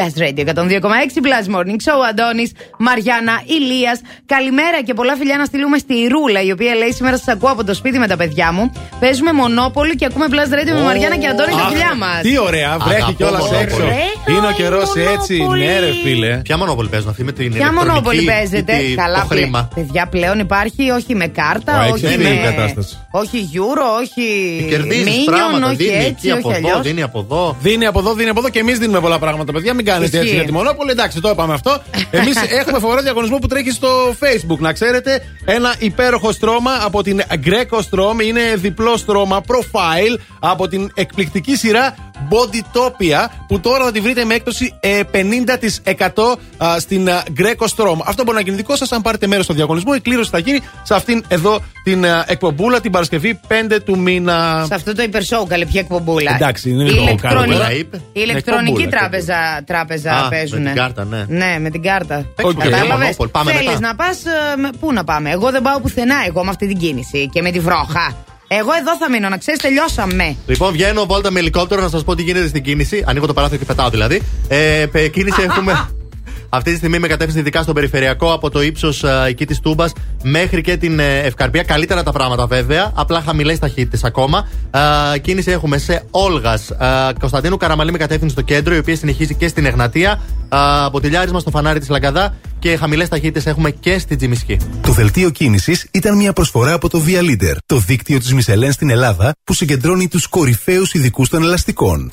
Fever στο Blast Radio 102,6 Blast Morning Show. Αντώνης, Μαριάννα, Ηλίας. Καλημέρα και πολλά φιλιά να στείλουμε στη Ρούλα, η οποία λέει σήμερα σας ακούω από το σπίτι με τα παιδιά μου. Παίζουμε μονόπολη και ακούμε Blast Radio με Μαριάννα και Αντώνη τα Αχ, φιλιά μας. Τι ωραία, βρέχει Αγαπώ κιόλας Μονόπολη. έξω. Ωραίο Είναι ο καιρός είναι έτσι, Μονόπολη. ναι, ρε φίλε. Ποια μονόπολη παίζουν αυτή με την Ποια ηλεκτρονική μονόπολη ή παίζετε. τη- Καλά, το πλε- χρήμα. παιδιά, πλέον υπάρχει όχι με κάρτα, Ω, όχι εξαιρετική με. Κατάσταση. Όχι euro, όχι. Κερδίζεις Minion, πράγματα, όχι δίνει έτσι, εκεί από όχι εδώ, αλλιώς. δίνει από εδώ. Δίνει από εδώ, δίνει από εδώ και εμείς δίνουμε πολλά πράγματα, παιδιά. Μην κάνετε Ισχύει. έτσι για τη μονόπολη. Εντάξει, το είπαμε αυτό. Εμείς (laughs) έχουμε φοβερό διαγωνισμό που τρέχει στο Facebook. Να ξέρετε, ένα υπέροχο στρώμα από την Greco Strom. Είναι διπλό στρώμα profile από την εκπληκτική σειρά Bodytopia που τώρα θα τη βρείτε με έκπτωση ε, 50% α, στην α, Greco Strom. Αυτό μπορεί να γίνει δικό σας αν πάρετε μέρος στο διαγωνισμό. Η κλήρωση θα γίνει σε αυτήν εδώ την α, εκπομπούλα την Παρασκευή 5 του μήνα. Σε αυτό το υπερσόου, καλή ποια εκπομπούλα. Εντάξει, είναι Η λίγο ηλεκτρονική- καλό, είπε. Η ηλεκτρονική Εκπομπούλα, τράπεζα, τράπεζα Α, παίζουν. με την κάρτα, ναι. Ναι, με την κάρτα. Οκ. Κατάλαβες; Μονόπολη. Πάμε Θέλεις μετά. να πας. Πού να πάμε; Εγώ δεν πάω πουθενά εγώ με αυτή την κίνηση και με τη βρόχα. Εγώ εδώ θα μείνω, να ξέρεις, τελειώσαμε. Λοιπόν, βγαίνω βόλτα με ελικόπτερο να σας πω τι γίνεται στην κίνηση. Ανοίγω το παράθυρο και πετάω δηλαδή. Ε, πε- κίνηση έχουμε αυτή τη στιγμή με κατεύθυνση ειδικά στον περιφερειακό από το ύψος εκεί της Τούμπας μέχρι και την ε, Ευκαρπία. Καλύτερα τα πράγματα βέβαια. Απλά χαμηλές ταχύτητες ακόμα. Ε, κίνηση έχουμε σε Όλγας Κωνσταντίνου Καραμαλή με κατεύθυνση στο κέντρο, η οποία συνεχίζει και στην Εγνατία. Ε, Μποτιλιάρισμα στο φανάρι της Λαγκαδά και χαμηλές ταχύτητες έχουμε και στην Τζιμισκή. Το δελτίο κίνησης ήταν μια προσφορά από το Via Leader, το δίκτυο της Μισελέν στην Ελλάδα που συγκεντρώνει τους κορυφαίους ειδικούς των ελαστικών.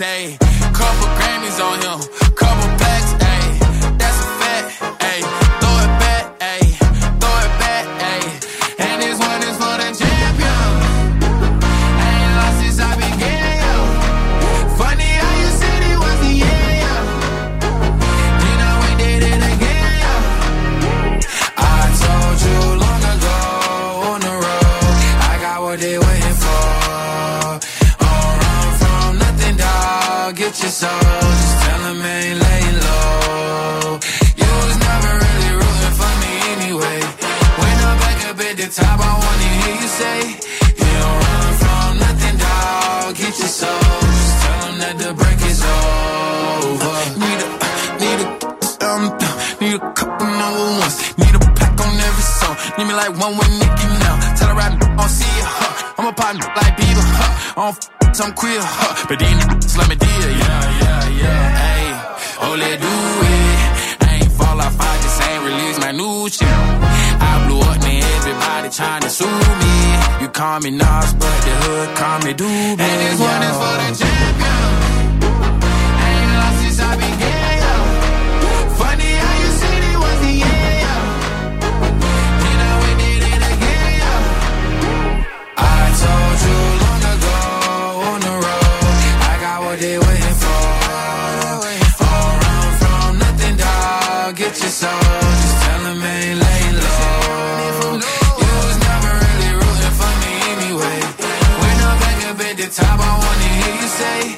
ayy, couple Grammys on him, couple Need me like one with Nicki now. Tell her I don't see ya, huh. I'm a partner like Bieber, huh. I don't f- some queer, huh. But niggas let me deal, yeah, yeah, yeah. Ayy, oh, let do it. I ain't fall off, I just ain't release my new shit. I blew up, man, everybody trying to sue me. You call me Nas, but the hood call me Doobie. And this one is for the champion.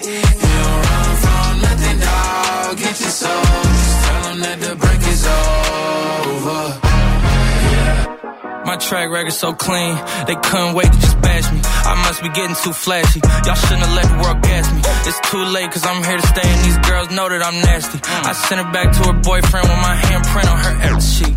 You don't run from nothing, dog. Get your soul. Tell them that the break is over. My track record so clean, they couldn't wait to just bash me. I must be getting too flashy. Y'all shouldn't have let the world gas me. It's too late, cause I'm here to stay, and these girls know that I'm nasty. I sent her back to her boyfriend with my handprint on her ex sheet.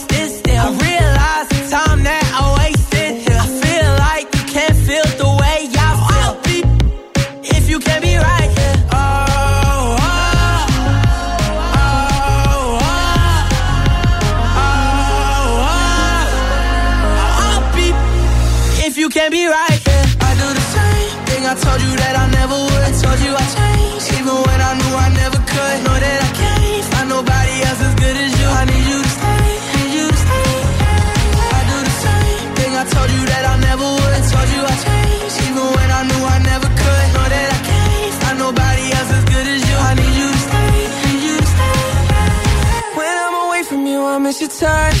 told you that I never would. I told you I changed, even when I knew I never could. Know that I can't find nobody else as good as you. I need you to stay, need you to stay. I do the same thing I told you that I never would. I told you I changed, even when I knew I never could. Know that I can't find nobody else as good as you. I need you to stay, need you to stay. When I'm away from you, I miss your touch.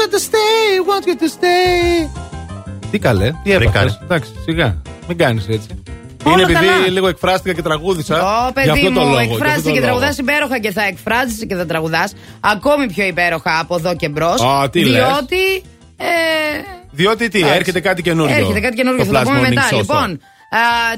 you to stay, want you to stay. Τι καλέ, τι έπαθες; Εντάξει, σιγά, μην κάνεις έτσι. Όλα Είναι επειδή καλά. λίγο εκφράστηκα και τραγούδισα. Ω, Γι' αυτό παιδί το μου, λόγο, γι' αυτό εκφράζεσαι το και λόγο. τραγουδάς υπέροχα και θα εκφράζεσαι και θα τραγουδάς ακόμη πιο υπέροχα από εδώ και μπρος. Α, τι λες; Διότι. Ε, Διότι τι, Εντάξει. έρχεται κάτι καινούριο. Έρχεται κάτι καινούργιο, Το θα το Flash πούμε Morning μετά. Show. Λοιπόν, α,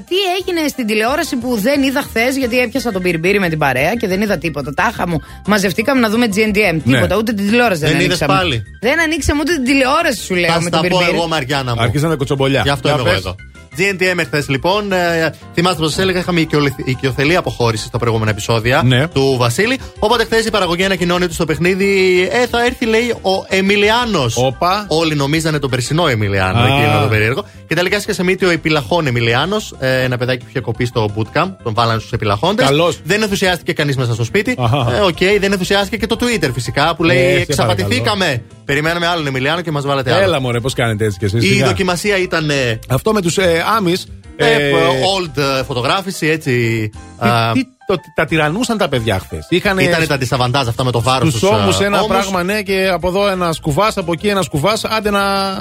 τι έγινε στην τηλεόραση που δεν είδα χθες, γιατί έπιασα τον πυρμπύρι με την παρέα και δεν είδα τίποτα. Τάχα μου, μαζευτήκαμε να δούμε GNTM. Τίποτα, ούτε την τηλεόραση δεν, Δεν είδες ανοίξαμε. πάλι. Δεν ανοίξαμε ούτε την τηλεόραση, σου λέω. Θα με στα τον πω πυρμπύρι. εγώ, Μαριάννα μου. Άρχισαν τα κοτσομπολιά. Γι' αυτό Για είμαι εγώ πες. εδώ. GNTM εχθέ λοιπόν. Ε, θυμάστε πως σας έλεγα, είχαμε οικειολη- οικειοθελή αποχώρηση στα προηγούμενα επεισόδια Ναι. του Βασίλη. Οπότε χθες η παραγωγή ανακοινώνει ότι στο παιχνίδι ε, θα έρθει, λέει, ο Εμιλιάνος. Όπα. Όλοι νομίζανε τον περσινό Εμιλιάνο, Α. εκείνο το περίεργο. Και τελικά έσκασε μύτη ο Επιλαχών Εμιλιάνος, ε, ένα παιδάκι που είχε κοπεί στο bootcamp. Τον βάλανε στους επιλαχώντε. Καλός. Δεν ενθουσιάστηκε κανείς μέσα στο σπίτι. Αχα. Ε, Οκ, δεν ενθουσιάστηκε και το Twitter φυσικά που λέει Ε, σε Εξαπατηθήκαμε. Περιμέναμε άλλον Εμιλιάνο και μας βάλατε άλλο. Έλα μωρέ, πώς κάνετε έτσι κι εσείς. Η σιγά. δοκιμασία ήταν. ε, Αυτό με τους ε, άμυ. ε, old ε, φωτογράφηση, έτσι. α, τι, το, τα τυραννούσαν τα παιδιά χθες. Ήταν τα αντισαβαντάζ αυτά με το βάρος Στους ώμους ένα πράγμα, ναι, και από εδώ ένα σκουβάς, από εκεί ένα σκουβάς, άντε να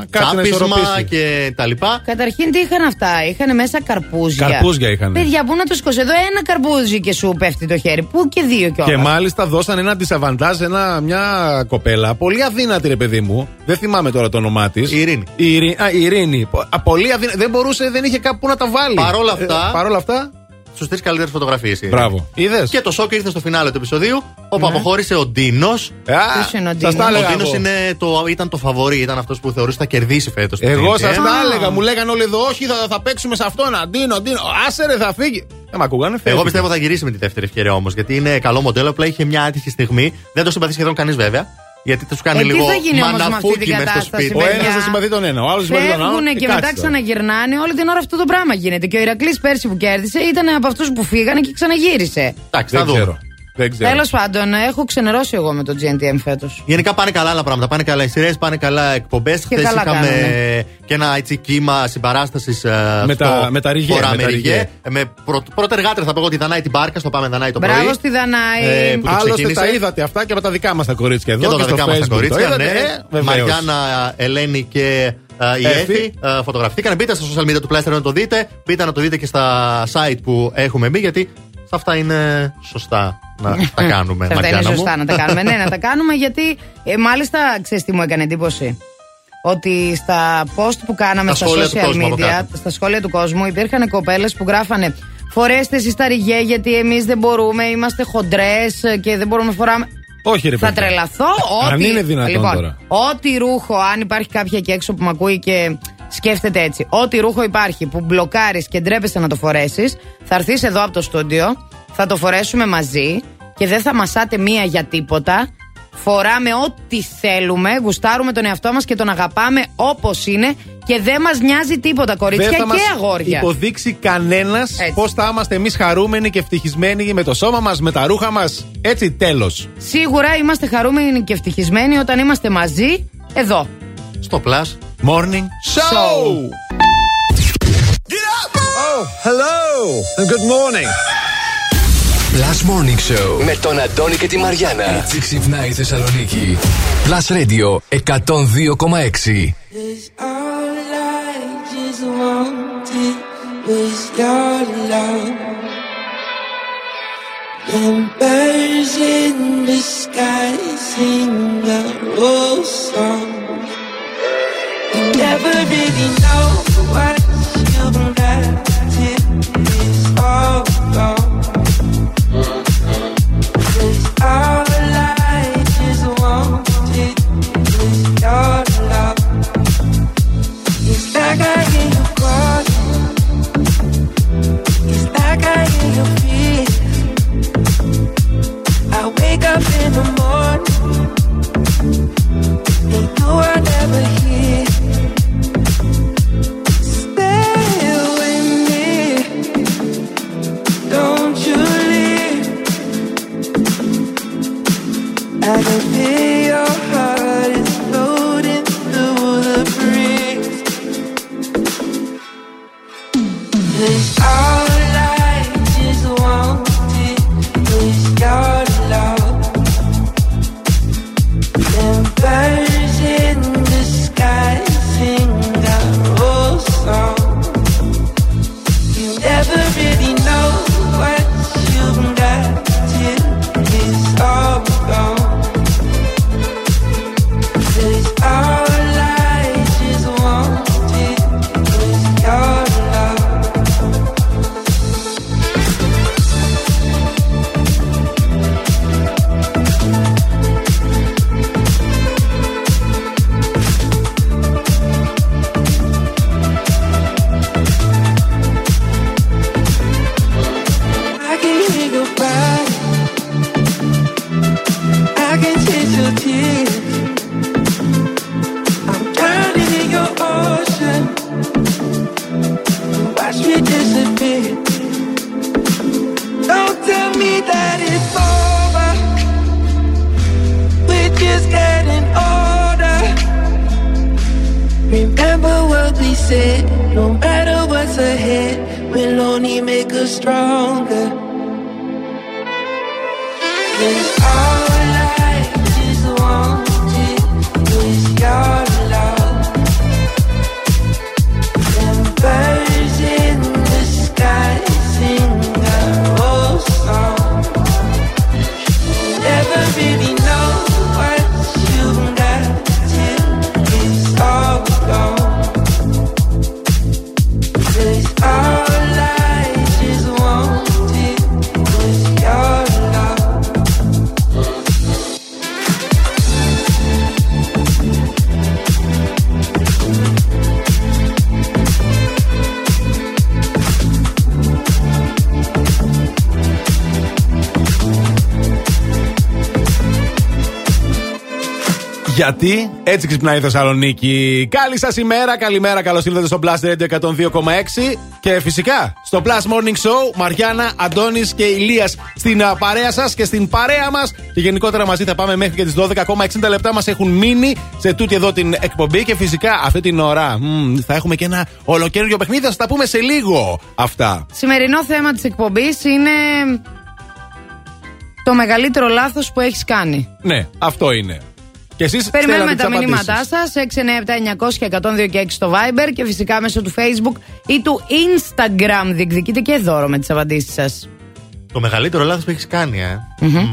κάτσει να Τσάπισμα ισορροπήσει. και τα λοιπά. Καταρχήν τι είχαν αυτά, είχαν μέσα καρπούζια. Καρπούζια είχαν. Παιδιά, πού να το σηκώσει εδώ ένα καρπούζι και σου πέφτει το χέρι. Πού και δύο κιόλας; Και μάλιστα δώσαν ένα αντισαβαντάζ, ένα, μια κοπέλα, πολύ αδύνατη ρε παιδί μου. Δεν θυμάμαι τώρα το όνομά της. Η Ειρήνη. Η Ειρήνη. Α, η Ειρήνη. Α, πολύ αδύνατη. Δεν μπορούσε, δεν είχε κάπου να τα βάλει. Παρόλα αυτά- Ε, παρόλα αυτά. Στου τρει καλύτερες φωτογραφίες. Μπράβο. Είδες; Και το σοκ ήρθε στο φινάλε του επεισοδίου, όπου αποχώρησε ο Ντίνος. Ποιος είναι ο σας τα Ντίνος; έλεγα Ο Ντίνος εγώ. είναι το, ήταν το φαβορή, ήταν αυτός που θεωρούσε θα κερδίσει φέτος. Εγώ σας τα έλεγα, μου λέγανε όλοι εδώ, όχι, θα, θα παίξουμε σε αυτόν. Αντίνο, Αντίνο. Άσε ρε, θα φύγει. Δεν με ακούγανε, φεύγει. Εγώ πιστεύω θα γυρίσει με τη δεύτερη ευκαιρία όμως. Γιατί είναι καλό μοντέλο. Απλά είχε μια άτυχη στιγμή. Δεν το συμπαθεί σχεδόν κανείς βέβαια. Γιατί τους κάνει Ε, τι λίγο θα γίνει όμως με αυτή την μαναφούκι μέσα στο κατάσταση, σπίτι. Ο παιδιά. ένας δεν συμπαθεί τον ένα, ο άλλος συμπαθεί τον άλλο. Φεύγουν Ε, και κάτσε μετά τώρα. ξαναγυρνάνε. Όλη την ώρα αυτό το πράγμα γίνεται. Και ο Ηρακλής πέρσι που κέρδισε ήταν από αυτούς που φύγανε και ξαναγύρισε. Εντάξει, θα Δεν δούμε. Ξέρω. Δεν ξέρω. Τέλος πάντων, έχω ξενερώσει εγώ με το GNTM φέτος. Γενικά πάνε καλά άλλα πράγματα. Πάνε καλά οι σειρές, πάνε καλά εκπομπές. Χθες καλά είχαμε κάνουνε. και ένα έτσι κύμα συμπαράστασης. Με τα- με τα ριγέ, με τα ριγέ. Με πρω, πρωτεργάτρια θα πω εγώ τη Δανάη την Μπάρκα, στο πάμε Δανάη το πρωί. Μπράβο στη Δανάη. Ε, που το Άλλωστε ξεκίνησε. τα είδατε αυτά και με τα δικά μας τα κορίτσια εδώ. Και εδώ τα στο δικά μας τα Facebook. Το κορίτσια, είδατε, ναι. ε, βεβαίως. Μαριάννα, Ελένη και ε, η Έφη. Έφη ε, φωτογραφηθήκαν. Μπείτε στα social media του Plaster να το δείτε. Μπείτε να το δείτε και στα site που έχουμε μπει, γιατί σε αυτά είναι σωστά να τα κάνουμε. Σε αυτά είναι Μαριάννα μου. σωστά να τα κάνουμε. ναι, να τα κάνουμε γιατί ε, μάλιστα ξέρεις τι μου έκανε εντύπωση; Ότι στα post που κάναμε Τα στα σχόλια του social κόσμου από media, κάτω. στα σχόλια του κόσμου, υπήρχαν κοπέλες που γράφανε Φορέστε εσείς τα ριγέ γιατί εμείς δεν μπορούμε, είμαστε χοντρές και δεν μπορούμε να φοράμε. Όχι, ρε Θα παιδιά. τρελαθώ. Αν ό,τι- είναι δυνατόν λοιπόν, τώρα. Ό,τι ρούχο, αν υπάρχει κάποια εκεί έξω που με ακούει και σκέφτεται έτσι, ό,τι ρούχο υπάρχει που μπλοκάρεις και ντρέπεσαι να το φορέσεις, θα έρθεις εδώ από το στούντιο, θα το φορέσουμε μαζί και δεν θα μασάτε μία για τίποτα. Φοράμε ό,τι θέλουμε, γουστάρουμε τον εαυτό μας και τον αγαπάμε όπως είναι και δεν μας νοιάζει τίποτα, κορίτσια Δεν θα και μας αγόρια. υποδείξει κανένας Έτσι. πώς θα είμαστε εμείς χαρούμενοι και ευτυχισμένοι με το σώμα μας, με τα ρούχα μας. Έτσι, τέλος. Σίγουρα είμαστε χαρούμενοι και ευτυχισμένοι όταν είμαστε μαζί εδώ. Στο Plus Morning Show. Oh, hello and good morning. Plus Morning Show με τον Αντώνη και τη Μαριάνα. Έτσι ξυπνάει η Θεσσαλονίκη. Plus Radio 102,6. All I just wanted was your love. And birds in the sky sing a old song. Never really know what you've Γιατί έτσι ξυπνάει η Θεσσαλονίκη. Καλή σας ημέρα, καλημέρα, καλώς ήρθατε στο Plus Radio 102,6 και φυσικά στο Plus Morning Show Μαριάννα, Αντώνης και Ηλίας στην α, παρέα σας και στην παρέα μας. Και γενικότερα μαζί θα πάμε μέχρι και τις 12 ακόμα 60 λεπτά μας έχουν μείνει σε τούτη εδώ την εκπομπή και φυσικά αυτή την ώρα μ, θα έχουμε και ένα ολοκαίριο παιχνίδι. Θα στα πούμε σε λίγο αυτά. Σημερινό θέμα της εκπομπής είναι το μεγαλύτερο λάθος που έχεις κάνει. Ναι, αυτό είναι. Και εσείς Περιμένουμε στέλνατε τα τις μηνύματά σας 697-900 102 και 6 στο Viber και φυσικά μέσω του Facebook ή του Instagram. Διεκδικείτε και δώρο με τις απαντήσεις σας. Το μεγαλύτερο λάθος που έχεις κάνει, ε. Μμμ. Μμ.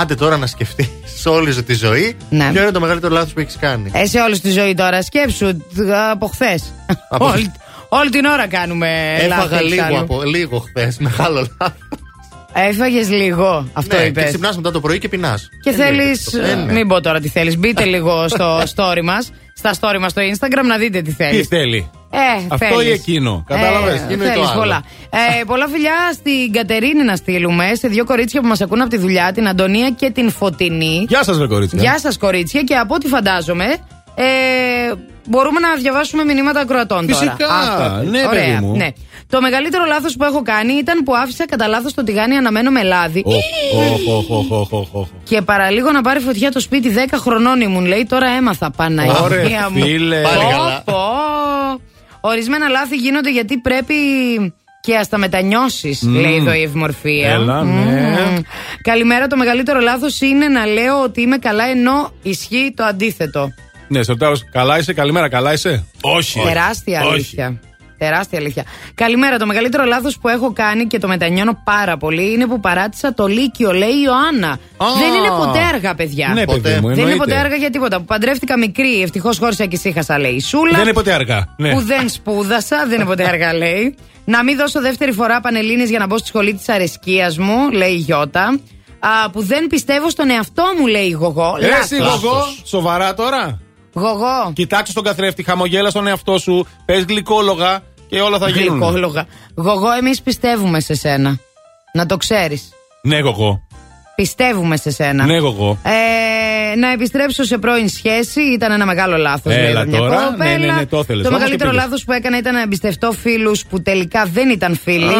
Άντε τώρα να σκεφτείς (laughs) όλη σου τη ζωή Ναι. ποιο είναι το μεγαλύτερο λάθος που έχεις κάνει; Ε, σε όλη τη ζωή τώρα, σκέψου τ- από χθες. Από- όλη, όλη την ώρα κάνουμε Έφαγα λάθη λίγο, εξάλλου. από, λίγο χθες. Μεγάλο λάθος. Έφαγες λίγο, αυτό ναι, είπες. Και ξυπνάς μετά το πρωί και πεινάς. Και θέλεις. Μην πω τώρα τι θέλεις. Μπείτε (laughs) λίγο στο story μας, στα story μας στο Instagram να δείτε τι θέλει. Τι θέλεις. Ε, Αυτό θέλεις. ή εκείνο. Κατάλαβες. Ε, θέλεις πολλά. Ε, πολλά φιλιά στην Κατερίνη να στείλουμε, σε δύο κορίτσια που μας ακούν από τη δουλειά, την Αντωνία και την Φωτεινή. Γεια σας, βρε κορίτσια. Γεια σας, κορίτσια, και από ό,τι φαντάζομαι, ε, μπορούμε να διαβάσουμε μηνύματα ακροατών τώρα. Φυσικά. Αυτό. Ναι, Ωραία. παιδί μου. Ναι. Το μεγαλύτερο λάθος που έχω κάνει ήταν που άφησα κατά λάθος το τηγάνι αναμένο με λάδι. Οχ, οχ, οχ, οχ, οχ, οχ. Και παραλίγο να πάρει φωτιά το σπίτι 10 χρονών ήμουν. Λέει τώρα έμαθα. Παναγία Ωραία, μου. φίλε. Πω, Πάλι καλά. πω. Ορισμένα λάθη γίνονται γιατί πρέπει και ας τα μετανιώσεις, Μμμ. λέει εδώ η ευμορφία. Έλα, ναι. Μμμ. Καλημέρα. Το μεγαλύτερο λάθος είναι να λέω ότι είμαι καλά ενώ ισχύει το αντίθετο. Ναι, στο τέλος, καλά είσαι, καλημέρα, καλά είσαι; Όχι. Τεράστια Όχι. Αλήθεια. Τεράστια αλήθεια. Καλημέρα. Το μεγαλύτερο λάθος που έχω κάνει και το μετανιώνω πάρα πολύ είναι που παράτησα το Λύκειο, λέει η Ιωάννα. Δεν είναι ποτέ αργά, παιδιά. Ναι, παιδί μου, Δεν είναι εννοείται. ποτέ αργά για τίποτα. Που παντρεύτηκα μικρή, ευτυχώς χώρισα και ησύχασα, λέει η Σούλα. Δεν είναι ποτέ αργά. Ναι. Που δεν σπούδασα, δεν είναι ποτέ αργά, λέει. Να μην δώσω δεύτερη φορά πανελίνες για να μπω στη σχολή της αρεσκίας μου, λέει η Γιώτα. Α, που δεν πιστεύω στον εαυτό μου, λέει η Γογό. Ε, Λάθος. Εσύ, γογό, σοβαρά τώρα. Γογό. Κοιτάξτε στον καθρέφτη, χαμογέλα στον εαυτό σου, πες γλυκόλογα και όλα θα γίνουν. Γλυκόλογα. Γογό, εμείς πιστεύουμε σε σένα. Να το ξέρεις. Ναι, γογό. Πιστεύουμε σε σένα. Ναι, γογό. Ε, να επιστρέψω σε πρώην σχέση ήταν ένα μεγάλο λάθος. Έλα τώρα. Ναι, ναι, ναι, το ήθελες. Το Όμως μεγαλύτερο και πήγες. λάθος που έκανα ήταν να εμπιστευτώ φίλους που τελικά δεν ήταν φίλοι. Α,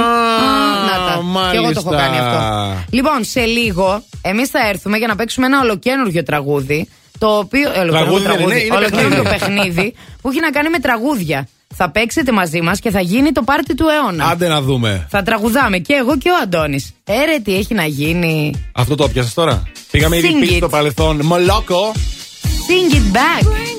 να τα. Και εγώ το έχω μάλιστα. κάνει αυτό. Λοιπόν, σε λίγο εμείς θα έρθουμε για να παίξουμε ένα ολοκένουργιο τραγούδι. Το οποίο. Ε, ολοκένουργιο Τραγούδι δεν είναι, είναι ολοκένουργιο παιχνίδι. παιχνίδι που έχει να κάνει με τραγούδια. Θα παίξετε μαζί μας και θα γίνει το πάρτι του αιώνα. Άντε να δούμε. Θα τραγουδάμε και εγώ και ο Αντώνης. Έρε, τι έχει να γίνει. Αυτό το πιάσε τώρα; Πήγαμε ήδη Sing πίσω it. στο παρελθόν. Μολόκο. Sing it back.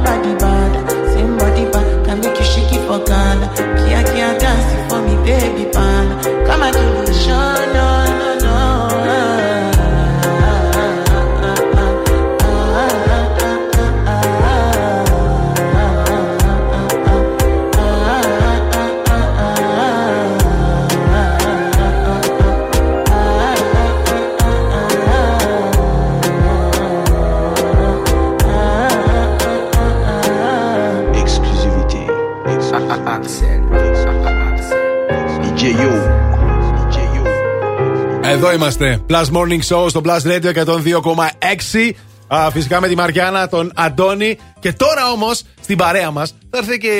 Her body bad, same body bad. Can make you shake it for Ghana. Kia kia dancing for me baby pan Come and do the show. Εδώ είμαστε. Plus Morning Show στο Plus Radio 102,6. Α, φυσικά με τη Μαριάννα, τον Αντώνη. Και τώρα όμως στην παρέα μας θα έρθει και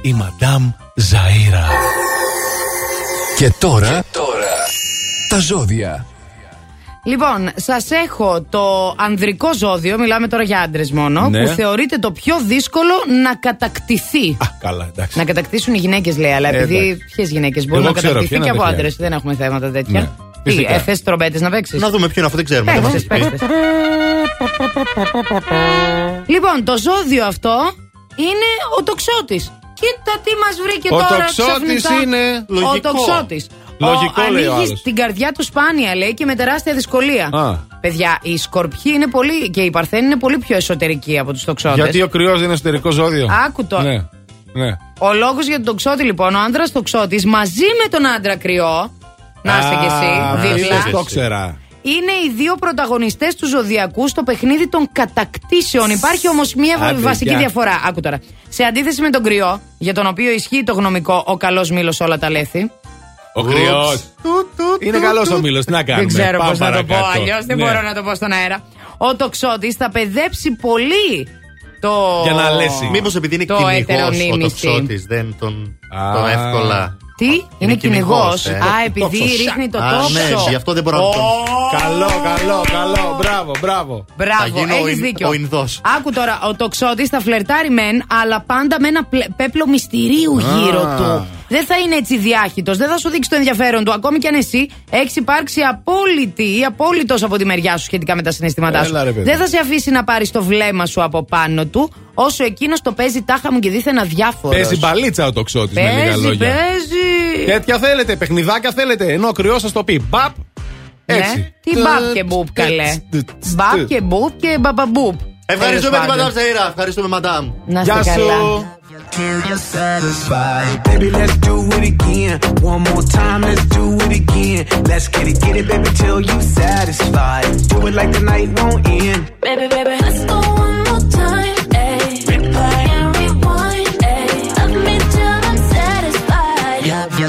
η Μαντάμ Ζαΐρα. Και τώρα, τώρα τα ζώδια. Λοιπόν, σας έχω το ανδρικό ζώδιο, μιλάμε τώρα για άντρες μόνο, Ναι. που θεωρείται το πιο δύσκολο να κατακτηθεί. Καλά, εντάξει. Να κατακτήσουν οι γυναίκες, λέει, αλλά Ε, επειδή εντάξει. ποιες γυναίκες μπορούν Εγώ να ξέρω κατακτηθεί ποια και είναι, από παιδιά. άντρες. Δεν έχουμε θέματα τέτοια. Ναι, Τι, φυσικά. ε, θες τρομπέτες να παίξεις; Να δούμε ποιον αυτό δεν ξέρουμε. δεν Παίξτε, μας έχει πει. παίξτε. Λοιπόν, το ζώδιο αυτό είναι ο τοξότης. Κοίτα τι μας βρήκε Ο τώρα τοξότης ξαφνικά. είναι Ο λογικό. τοξότης. Λογικό, λέει ο ανοίγεις άλλος. την καρδιά του σπάνια, λέει, και με τεράστια δυσκολία. Α. Παιδιά, οι σκορπιοί είναι πολύ και οι παρθένοι είναι πολύ πιο εσωτερικοί από τους τοξότες. Γιατί ο κρυός δεν είναι εσωτερικό ζώδιο. Άκου το. Ναι. ναι. Ο λόγος για τον τοξότη, λοιπόν, ο άντρα τοξότης μαζί με τον άντρα κρυό. Να είσαι κι εσύ, δίπλα. Δεν το ξέρα. Είναι οι δύο πρωταγωνιστές του ζωδιακού στο παιχνίδι των κατακτήσεων. Υπάρχει όμως μία Άντε, βασική γεια. διαφορά. Άκου τώρα. Σε αντίθεση με τον κρυό, για τον οποίο ισχύει το γνωμικό ο καλός μήλος όλα τα λέθη. Ο κρυός. Είναι καλός ο μήλος. Τι να κάνουμε; Δεν ξέρω Πάμε πώς να το πω παρακάτω. αλλιώς. Δεν Ναι. μπορώ να το πω στον αέρα. Ο τοξότης θα παιδέψει πολύ το. Για να λέσει. Μήπως επειδή είναι το κυνηγό ο ετερονίμηση. τοξότης, δεν τον, Α. τον εύκολα. Τι, είναι κυνηγός. κυνηγός, ε. Α, επειδή Τόξος. ρίχνει το Α, τόξο. ναι, γι' αυτό δεν μπορώ να τον. Καλό, καλό, καλό. Μπράβο, μπράβο. Θα Μπράβο, γίνω ο έχεις Ιν- δίκιο. ο Ινδός. Άκου τώρα, ο τοξότης θα φλερτάρει μεν, αλλά πάντα με ένα πλε- πέπλο μυστηρίου γύρω Α. του. Δεν θα είναι έτσι διάχυτος, δεν θα σου δείξει το ενδιαφέρον του. Ακόμη κι αν εσύ έχεις υπάρξει απόλυτη ή απόλυτος από τη μεριά σου σχετικά με τα συναισθήματά σου. Έλα, ρε, παιδί. δεν θα σε αφήσει να πάρεις το βλέμμα σου από πάνω του, όσο εκείνος το παίζει τάχα μου και δίθεν αδιάφορος. Παίζει μπαλίτσα ο τοξότης με λίγα Παίζει, λόγια. παίζει. Τέτοια θέλετε, παιχνιδάκια θέλετε. Ενώ ο κρυός σα το πει. Μπαπ. Έτσι. Ναι. Τι μπαπ και μπουπ καλέ. Μπαπ και μπουπ και μπαμπαμπουπ. Ευχαριστούμε Τέλος τη Μαντάμ πάντων. Ζαΐρα. Ευχαριστούμε, Μαντάμ. Να Γεια είστε καλά. σου. till you're satisfied. Baby, let's do it again. One more time, let's do it again. Let's get it, get it, baby, till you satisfied. Do it like the night won't end. Baby, baby, let's go one more time.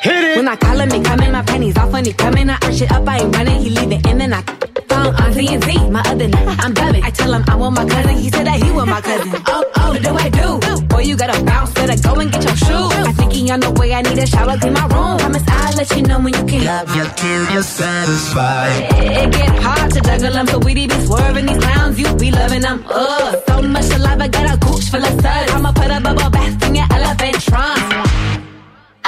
Hit it. When I call him, he coming, my panties off when he coming. I arch it up, I ain't running, he leave it in and I found Auntie and Z, my other night. I'm dubbing. I tell him I want my cousin, he said that he want my cousin. (laughs) Oh, oh, what do I do? Boy, you gotta bounce, better go and get your shoes. I think he on the way, I need a shower, clean my room. Promise I'll let you know when you can. Yeah, yeah, till you're satisfied. It get hard to juggle them, so we be swerving these clowns, you be loving them. Ugh, so much saliva, got a gooch full of suds. I'ma put a bubble bath in your elephant trunk.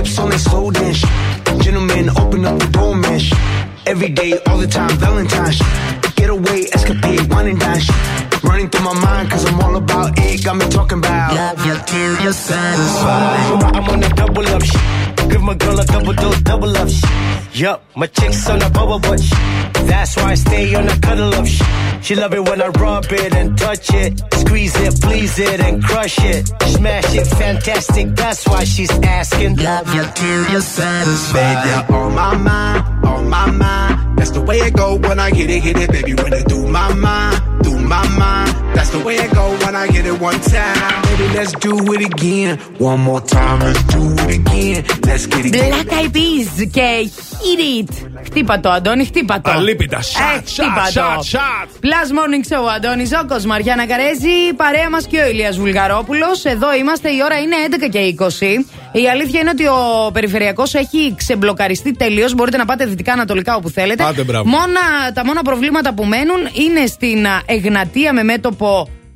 Hips on that slow dish. Gentlemen, open up the door mish. Every day, all the time, Valentine's. Get away, escapade, wine and dine. Running through my mind, cause I'm all about it. Got me talking about love you till you're satisfied. I'm on that double up shit. Give my girl a double dose, double up shit. Yup, my chick's on a bubble butt. sh- That's why I stay on a cuddle up. sh- She love it when I rub it and touch it, squeeze it, please it, and crush it. Smash it, fantastic. That's why she's asking. Love you till you're satisfied. Baby, on my mind, on my mind. That's the way it go when I hit it, hit it, baby. When it do my mind, do my mind. That's the way it go when I get it one time. Baby, let's do it again. One more time, let's do it again. Let's get it. Black Eyed Peas και Hit It. Χτύπα το, Αντώνη, χτύπα το. Αλίπητα. Ε, Shot, χτύπα shot, το. shot, shot. Plus Morning Show, Αντώνης Ζώκος, Μαριάννα Καρέζη, παρέα μας και ο Ηλίας Βουλγαρόπουλος. Εδώ είμαστε, η ώρα είναι 11 και 20. Η αλήθεια είναι ότι ο περιφερειακός έχει ξεμπλοκαριστεί τελείως. Μπορείτε να πάτε δυτικά-ανατολικά όπου θέλετε. Άντε, μπράβο. Μόνα, τα μόνα προβλήματα που μένουν είναι στην α, Εγνατία με μέτωπο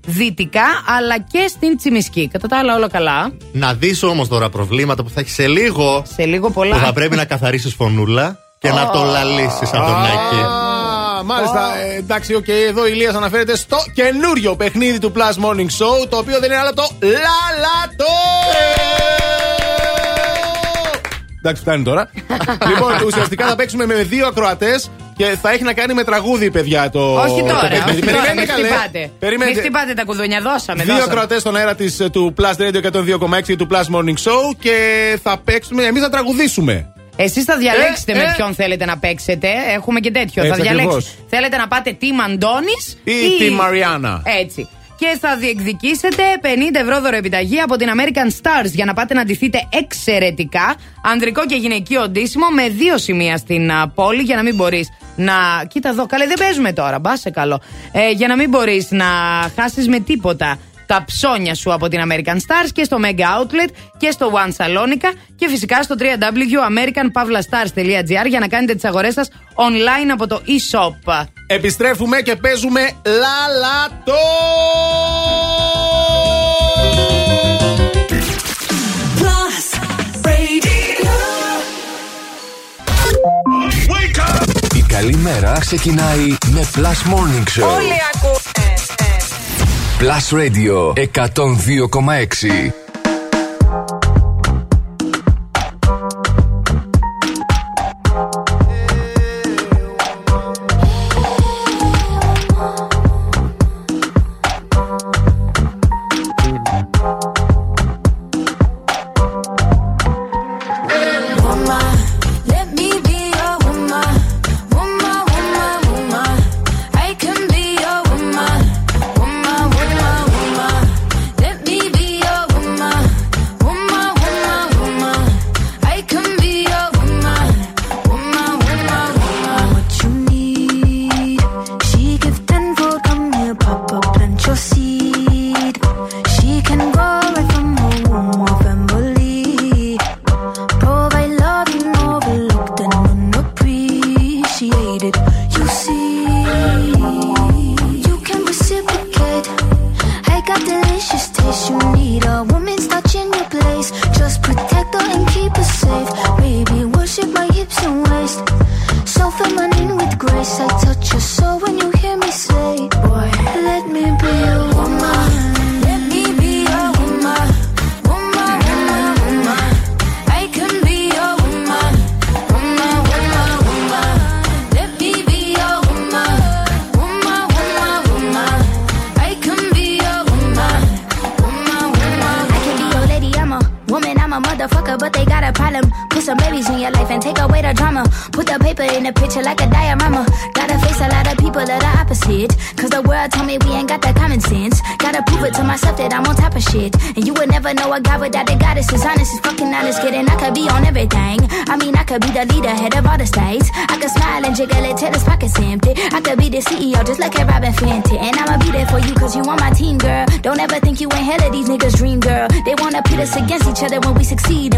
δυτικά, αλλά και στην Τσιμισκή. Κατά τα άλλα, όλα καλά. Να δεις όμως τώρα προβλήματα που θα έχεις σε λίγο. Σε λίγο πολλά. Που θα πρέπει να καθαρίσεις φωνούλα και να το λαλήσεις Αντωνάκη. Α, Μάλιστα, ε, εντάξει, οκ, εδώ η Ηλίας αναφέρεται στο καινούριο παιχνίδι του Plus Morning Show, το οποίο δεν είναι άλλο από το Λαλατό! Εντάξει, φτάνει τώρα. (laughs) λοιπόν, ουσιαστικά θα παίξουμε με δύο ακροατές και θα έχει να κάνει με τραγούδι, παιδιά, το. όχι το τώρα, παιχνίδι. όχι τώρα, Περιμένετε, μην καλέ. χτυπάτε. Περιμένετε. Μην χτυπάτε τα κουδούνια, δώσαμε. Δύο δώσαμε. ακροατές στον αέρα της, ε, του Plus Radio 102,6 και του Plus Morning Show και θα παίξουμε, εμείς θα τραγουδήσουμε. Εσείς θα διαλέξετε Ε, με ε. ποιον θέλετε να παίξετε. Έχουμε και τέτοιο. Έτσι θα διαλέξετε. ακριβώς. Θέλετε να πάτε Team Αντώνης Ή Team Μαριάννα. Έτσι. Και θα διεκδικήσετε 50 ευρώ δωρεοεπιταγή από την American Stars για να πάτε να ντυθείτε εξαιρετικά. Ανδρικό και γυναικείο ντύσιμο με δύο σημεία στην α, πόλη για να μην μπορείς να. Κοίτα εδώ, καλέ, δεν παίζουμε τώρα. Μπα σε καλό. Ε, για να μην μπορείς να χάσεις με τίποτα τα ψώνια σου από την American Stars και στο Mega Outlet και στο One Salonica και φυσικά στο www.americanpavlastars.gr για να κάνετε τις αγορές σας online από το e-shop. Επιστρέφουμε και παίζουμε λαλατό! Plus Radio. Η καλή μέρα ξεκινάει με Plus Morning Show. Όλοι ακούνε. Plus Radio 102,6.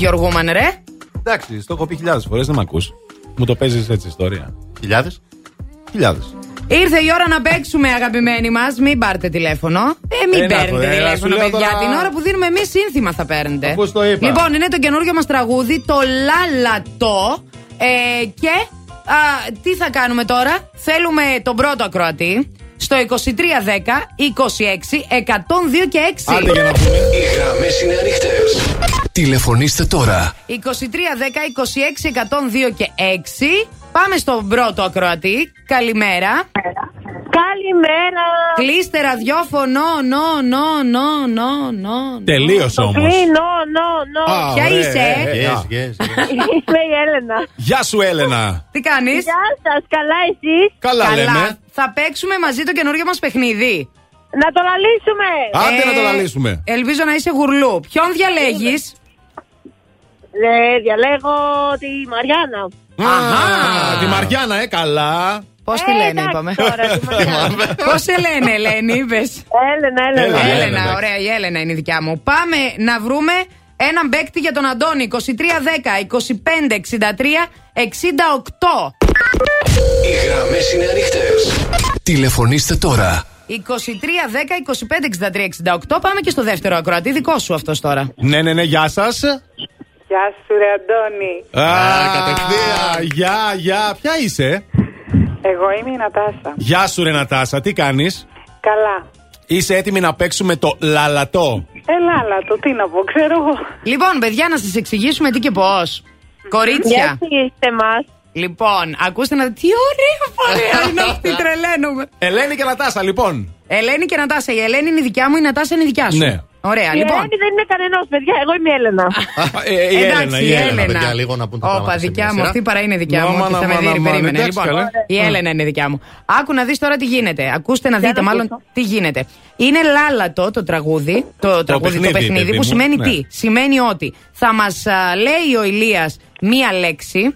Baby Your Woman, ρε. Εντάξει, στο έχω πει χιλιάδες φορές, δεν με ακούς. Μου το παίζεις έτσι ιστορία. Χιλιάδες; Χιλιάδες. Ήρθε η ώρα να παίξουμε, αγαπημένοι μας. Μην πάρετε τηλέφωνο. Ε, μην Ένα παίρνετε το, ε, τηλέφωνο, σου λέω παιδιά. τώρα- Την ώρα που δίνουμε εμείς σύνθημα θα παίρνετε. Πώς το είπα. Λοιπόν, είναι το καινούργιο μας τραγούδι, το Λάλατο. Ε, και α, τι θα κάνουμε τώρα; Θέλουμε τον πρώτο ακροατή στο 2310 26 102 και 6. Άντε για να πούμε. Οι γραμμές είναι ανοιχτές. Τηλεφωνήστε τώρα. 2310 26 102 και 6. Πάμε στον πρώτο ακροατή. Καλημέρα. Καλημέρα. Κλείστε ραδιόφωνο, νο, νο, νο, νο, νο. Τελείωσε όμως. Κλείνω, νο, νο. Α, Ποια ωραία, είσαι; ε, ε, Yes, α. yes. Είμαι η Έλενα. Γεια σου, Έλενα. Τι κάνεις; Γεια σας, καλά εσείς; Καλά, λέμε. Θα παίξουμε μαζί το καινούργιο μας παιχνίδι. Να το λαλήσουμε. Άντε Ε, να το λαλήσουμε. Ελπίζω να είσαι γουρλού. Ποιον διαλέγεις; Ε, διαλέγω τη Μαριάννα. Α, τη Μαριάννα, ε, καλά. Πώς τη Ε, λένε, εντάξει είπαμε; τώρα, τη (laughs) Μαριάννα. Πώς σε λένε, Ελένη, είπες; Έλενα, Έλενα. Έλενα. Έλενα, εντάξει. ωραία, η Έλενα είναι η δικιά μου. Πάμε να βρούμε έναν παίκτη για τον Αντώνη. 2310, 25, 63, 68. Οι γραμμές είναι ανοιχτές. Τηλεφωνήστε τώρα. 23, 10, 25, 63, 68. Πάμε και στο δεύτερο ακροατή. Δικό σου αυτός τώρα. Ναι, ναι, ναι, γεια σας. Γεια σου, ρε Αντώνη. Α, κατευθείαν. Γεια, γεια. Ποια είσαι; Εγώ είμαι η Νατάσα. Γεια σου, ρε Νατάσα, τι κάνεις; Καλά. Είσαι έτοιμη να παίξουμε το λαλατό; Ελάλα, το τι να πω, ξέρω εγώ. Λοιπόν, παιδιά, να σας εξηγήσουμε τι και πώς. Κορίτσια. είστε μας. Λοιπόν, ακούστε να. Τι ωραία παρέα (laughs) είναι αυτή, τρελαίνομαι. Ελένη και Νατάσα, λοιπόν. Ελένη και Νατάσα. Η Ελένη είναι η δικιά μου, η Νατάσα είναι η δικιά σου. Ναι. Ωραία, Η λοιπόν. Ελένη δεν είναι κανένα, παιδιά. Εγώ είμαι η Έλενα. Ε, η Εντάξει, Έλενα, η η Έλενα. Έλενα. παιδιά, λίγο να πούν τα Όπα, πράγματα σε δικιά μια μου, σειρά. αυτή παρά είναι δικιά Μα, μου. μα, και θα μα, με μα, δίνει, μα, περίμενε. εντάξει, Λοιπόν, καλέ. η Έλενα είναι δικιά μου. Άκου να δεις τώρα τι γίνεται. Ακούστε να δείτε, να μάλλον ακούσω. τι γίνεται. Είναι λάλατο το τραγούδι, το, τραγούδι, το παιχνίδι, παιχνίδι, παιδί που μου. σημαίνει Ναι. τι; Σημαίνει ότι θα μας λέει ο Ηλίας μία λέξη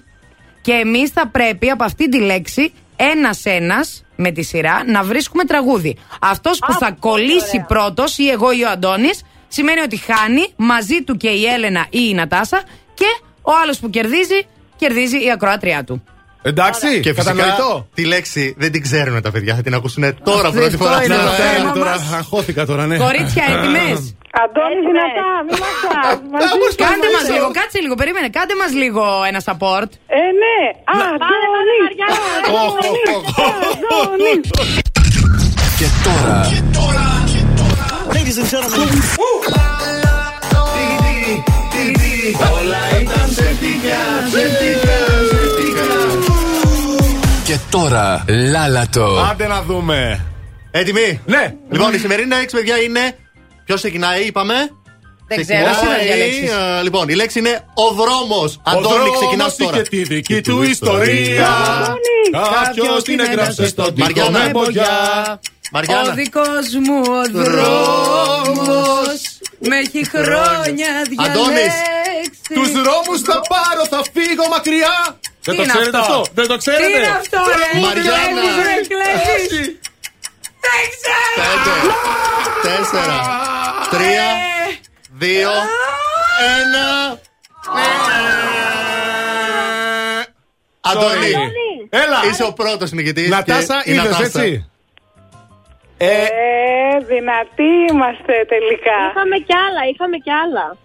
και εμείς θα πρέπει από αυτή τη λέξη ένα-ένα με τη σειρά να βρίσκουμε τραγούδι. Αυτός που θα κολλήσει πρώτος ή εγώ ή ο Αντώνης σημαίνει ότι χάνει μαζί του και η Έλενα ή η Νατάσα και ο άλλος που κερδίζει, κερδίζει η ακροάτριά του. Εντάξει, Και φυσικά κατανοητό. τη λέξη δεν την ξέρουν τα παιδιά. Θα την ακούσουν τώρα Αυτό πρώτη φορά. είναι στην το Ελλάδα. θέμα. τώρα, μας. αγχώθηκα τώρα, ναι. Κορίτσια, έτοιμες; (clears throat) Αντώνη, δυνατά, μη μας Κάντε μα λίγο, κάτσε λίγο, περίμενε. Κάντε μα λίγο ένα support. Ε, ναι. Α, Αντώνη. Αντώνη. Και τώρα Ladies and gentlemen. Και τώρα Λάλατο Άντε να δούμε. Έτοιμοι. Ναι. Λοιπόν, η σημερινή λέξη, παιδιά, είναι. Ποιος ξεκινάει, είπαμε; Δεν ξέρω, εσύ θα διαλέξεις. ε, λοιπόν, η λέξη είναι ο δρόμος. Αντώνη, ξεκινάς τώρα. και τη δική του ιστορία. Κάποιος την έγραψε στον τοίχο Μαριάννα. με μπογιά. Ο Μαριάννα. δικός μου ο δρόμος με έχει χρόνια Αντώνης. διαλέξει. Τους δρόμους θα πάρω, θα φύγω μακριά. Δεν το είναι ξέρετε αυτό; αυτό; Δεν το Τι ξέρετε. είναι αυτό, ρε, Μαριάννα. Κλέβεις, ρε, κλέβεις. Δεν ξέρω. Πέντε, τέσσερα, τρία, δύο, ένα. Αντώνη, Έλα. είσαι ο πρώτος νικητής. Νατάσα, είδες έτσι. Ε, δυνατοί είμαστε τελικά. Είχαμε κι άλλα, είχαμε κι άλλα.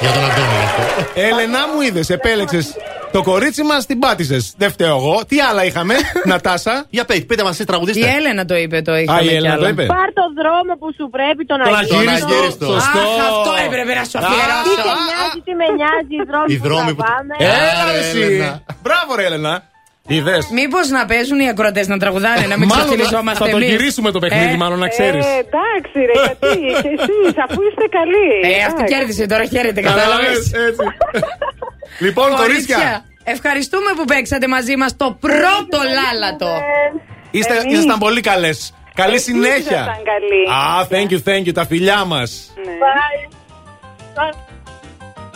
Για τον Αντώνη αυτό. Έλενα μου είδες, επέλεξες. Το κορίτσι μας την πάτησες. Δεν φταίω εγώ. Τι άλλα είχαμε, (laughs) Νατάσα; Για πείτε, πείτε μας, εσεί Η τραγουδίστε. Έλενα το είπε, το Α, είχαμε η κι Έλενα το άλλα. είπε. Πάρ το δρόμο που σου πρέπει, τον Τον αγύριστο. αγύριστο. αγύριστο. Σωστό. Αχ, αυτό έπρεπε να σου Τι αφιερώσω. σε νοιάζει, τι με νοιάζει, οι δρόμοι Οι που δρόμοι που- τραβάμε. Έλα, Άρα, εσύ. Έλενα. Μπράβο, ρε Έλενα. Είδες; Μήπως να παίζουν οι ακροτέ να τραγουδάνε, να μην Μάλλον ξεφτυλιζόμαστε θα το εμείς; γυρίσουμε το παιχνίδι, Ε, μάλλον να ξέρεις. Ε, εντάξει ρε, γιατί και εσείς, αφού είστε καλοί. Ε, αυτή Εντάξει. κέρδισε τώρα, χαίρετε, Κατάλαβες; κατάλαβες. Έτσι. (laughs) Λοιπόν, κορίτσια. ευχαριστούμε που παίξατε μαζί μας το πρώτο λάλατο. Είστε, Εμείς. ήσασταν πολύ καλές. Καλή Εσείς συνέχεια. ήσασταν καλοί. Α, thank you, thank you. Τα φιλιά μας. Ναι.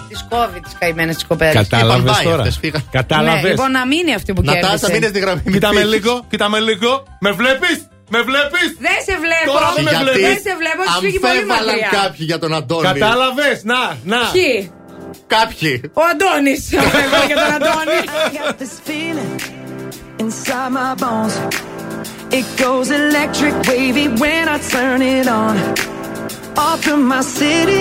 Τη κόβει τις καημένες τη κοπέλες. Κατάλαβες Είπαν πάει τώρα. αυτές, φύγαν. Ναι, Κατάλαβε. λοιπόν, να μείνει αυτή που Νατάσα, κέρδισε. μείνε στη γραμμή. μην Κοίτα με φύγεις. λίγο, κοίτα με λίγο. Με βλέπεις. Με βλέπεις! Δεν σε βλέπω. Τώρα δεν με Γιατί βλέπεις. Δεν σε βλέπω, έχει φύγει πολύ αμφέβαλαν μακριά. κάποιοι για τον Αντώνη. Κατάλαβες! Να, να. Ποιοι; Κάποιοι. Ο Αντώνης. (laughs) Αμφέβαλε για τον Αντώνη. got this feeling inside my bones. It goes electric wavy when I turn it on. Off from my city,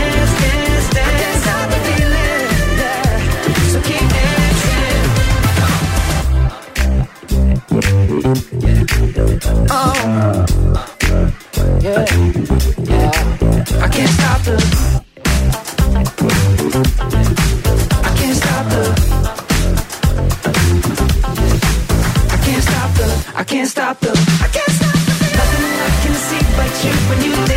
Oh, yeah, yeah. I can't stop the. I can't stop the. I can't stop the. I can't stop the. I can't stop. Nothing I can see but you when you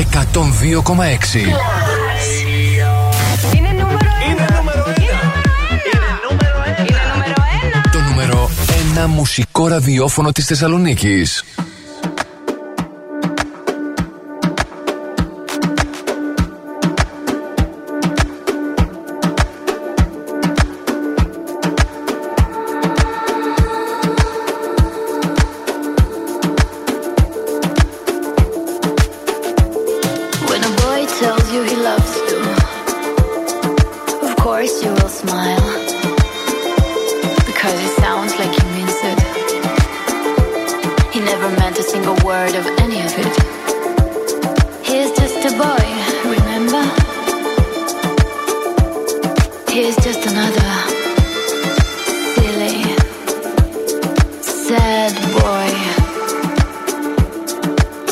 102,6. Είναι νούμερο ένα. Είναι νούμερο ένα. Το νούμερο 1 μουσικό ραδιόφωνο της Θεσσαλονίκης. Just another silly, sad boy.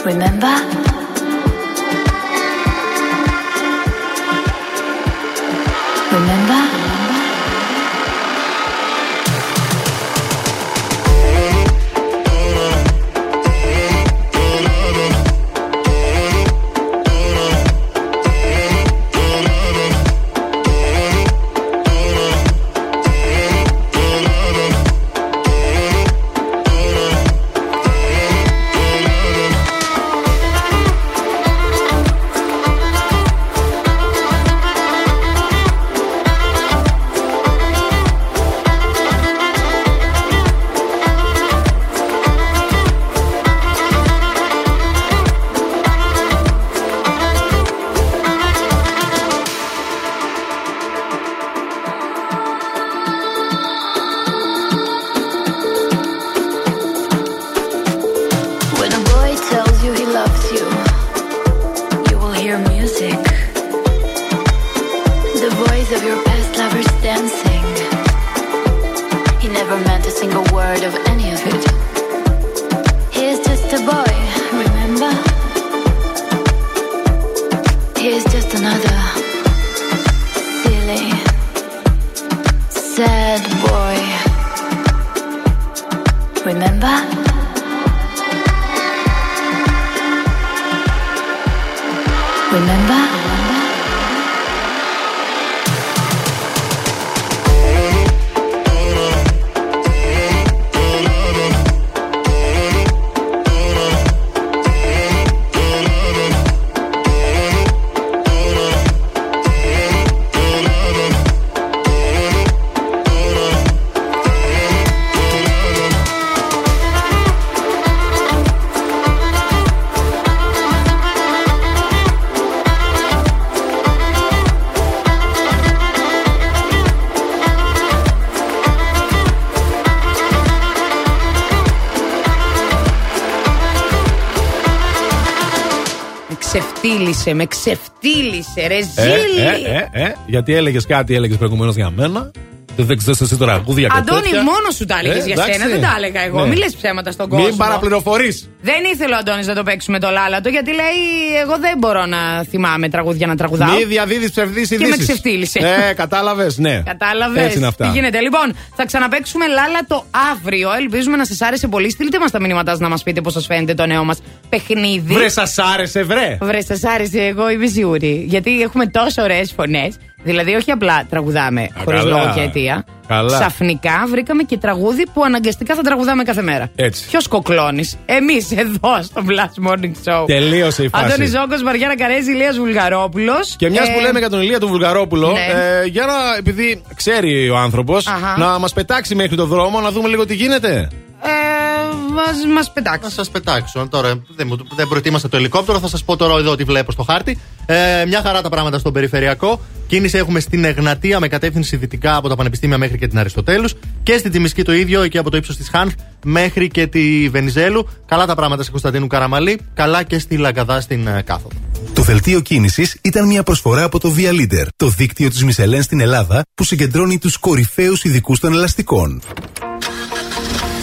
Remember? Ρε Ε, ζήλι. ε, ε, ε, γιατί έλεγες κάτι, έλεγες προηγουμένως για μένα. Δεν ξέρεις εσύ τώρα τραγούδια και Αντώνη, τέτοια. μόνος σου τα έλεγες Ε, για εντάξει. σένα, δεν τα έλεγα εγώ. Ναι. Μην λες ψέματα στον κόσμο. Μην παραπληροφορείς. Δεν ήθελε ο Αντώνης να το παίξουμε το λάλατο γιατί λέει: Εγώ δεν μπορώ να θυμάμαι τραγούδια να τραγουδάω. Μη διαδίδεις ψευδείς ειδήσει. Και με ξεφτύλισε. Ε, κατάλαβες, ναι. Κατάλαβες. Έτσι είναι αυτά. Τι γίνεται. Λοιπόν, θα ξαναπέξουμε λάλατο αύριο. Ελπίζουμε να σας άρεσε πολύ. Στείλτε μας τα μηνύματά σας να μας πείτε πώς σας φαίνεται το νέο μας παιχνίδι. Βρε, σας άρεσε, βρε. Βρε, σας άρεσε, εγώ είμαι σίγουρη. Γιατί έχουμε τόσο ωραίες φωνές. Δηλαδή, όχι απλά τραγουδάμε χωρίς καλά. λόγο και αιτία. Καλά. Ξαφνικά βρήκαμε και τραγούδι που αναγκαστικά θα τραγουδάμε κάθε μέρα. Έτσι. Ποιος κοκλώνεις, εμείς εδώ στο Blast Morning Show. Τελείωσε η φάση. Αντώνης Ζόκο, Μαριάννα Καρέζη, Ηλίας Βουλγαρόπουλος. Και μιας που λέμε για τον Ηλία τον Βουλγαρόπουλο, ναι. ε, για να, επειδή ξέρει ο άνθρωπος, Αχα. να μας πετάξει μέχρι το δρόμο να δούμε λίγο τι γίνεται. Ε, μας, μας πετάξει. Να σας πετάξω. Τώρα δεν, μου- δεν προετοίμασα το ελικόπτερο, θα σας πω τώρα εδώ τι βλέπω στο χάρτη. Ε, μια χαρά τα πράγματα στον περιφερειακό. Κίνηση έχουμε στην Εγνατία με κατεύθυνση δυτικά από τα πανεπιστήμια μέχρι και την Αριστοτέλους. Και στην Τιμισκή το ίδιο, εκεί από το ύψος της Χάνθ μέχρι και τη Βενιζέλου. Καλά τα πράγματα σε Κωνσταντίνου Καραμαλή. Καλά και στη Λαγκαδά στην ε, Κάθοδο. Το δελτίο κίνησης ήταν μια προσφορά από το Via Leader, το δίκτυο της Μισελέν στην Ελλάδα που συγκεντρώνει τους κορυφαίους ειδικούς των ελαστικών.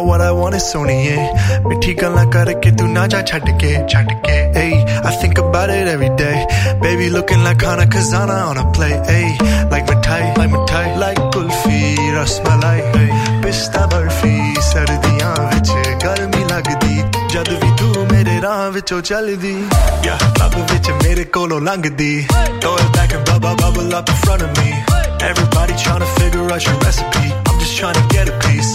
what I want, it's only yeah. मिठी गल्ला करके तू ना जा छड़ के छड़ के hey I think about it every day baby looking like Hana Kazana on a play hey like mithai like mithai like kulfi rasmalai hey pista barfi ਸਰਦੀਆਂ ਵਿੱਚ ਗਰਮੀ ਲੱਗਦੀ ਜਦ ਵੀ ਤੂੰ ਮੇਰੇ ਰਾਹ ਵਿੱਚੋਂ ਚੱਲਦੀ ਯਾ ਲੱਭ ਵਿੱਚ ਮੇਰੇ ਕੋਲੋਂ ਲੰਘਦੀ throw it back and bubble bubble up in front of me everybody trying to figure out your recipe I'm just trying to get a piece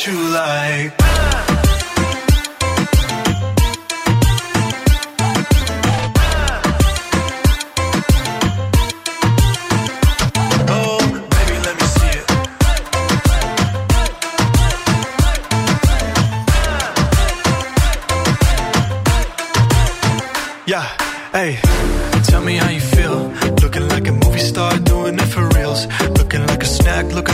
Things you like. Oh. Yeah, hey, tell me how you feel. Looking like a movie star, doing it for reals. Looking like a snack, looking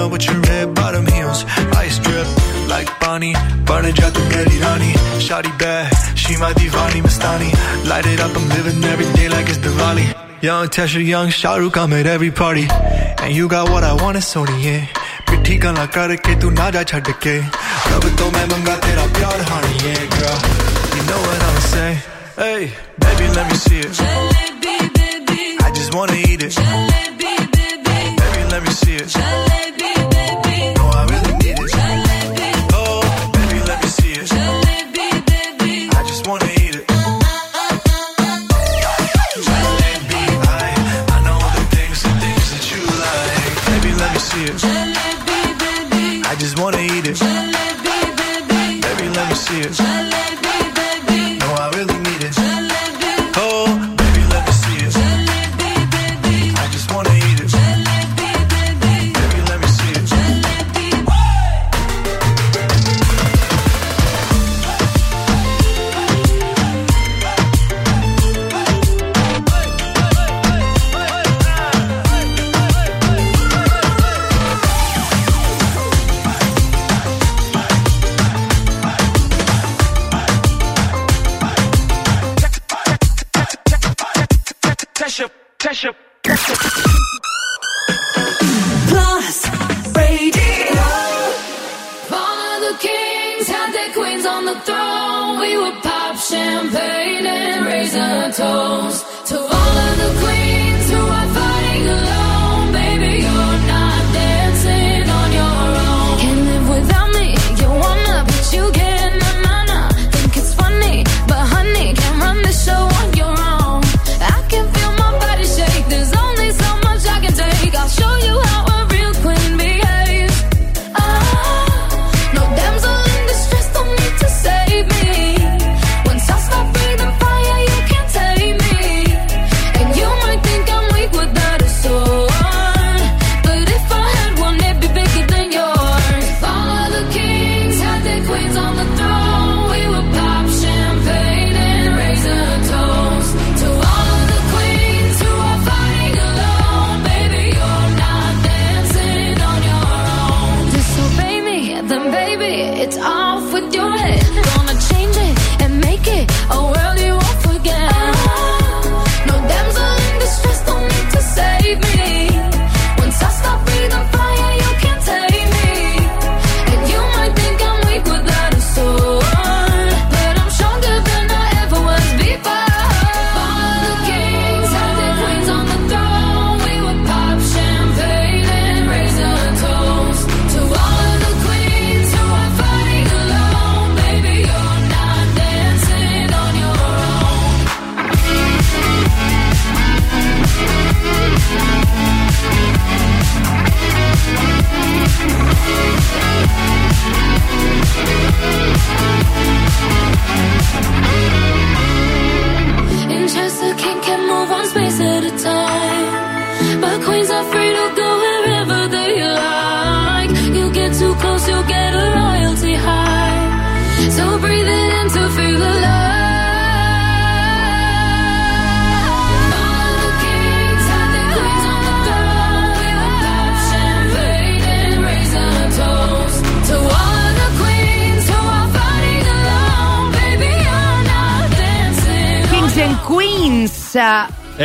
and Chanel with your red bottom heels. Ice drip like Bonnie, burning out the Betty Rani. Shawty bad, she my divani Mastani. Light it up, I'm living every day like it's Diwali. Young Tesha, young Shahrukh, I'm at every party. And you got what I want, it's Sony, yeah. मिठी गल्ला करके तू ना जा छड़ के रब तो मैं मंगा तेरा प्यार हानी yeah girl you know what I'm saying hey baby let me see it I just just wanna eat it. Baby, let me see it. No, you.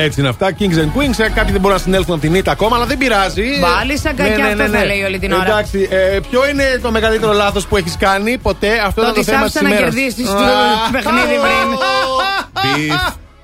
Έτσι είναι αυτά, Kings and Queens. Ε, Κάποιοι δεν μπορούν να συνέλθουν από την ήττα ακόμα, αλλά δεν πειράζει. Πάλι σαν κακιά αυτό θα λέει όλη την ώρα. Εντάξει, ε, ποιο είναι το μεγαλύτερο λάθος που έχεις κάνει ποτέ, αυτό Το ήταν το ότι σ' θέμα άφησα της να ημέρας. κερδίσεις το παιχνίδι πριν.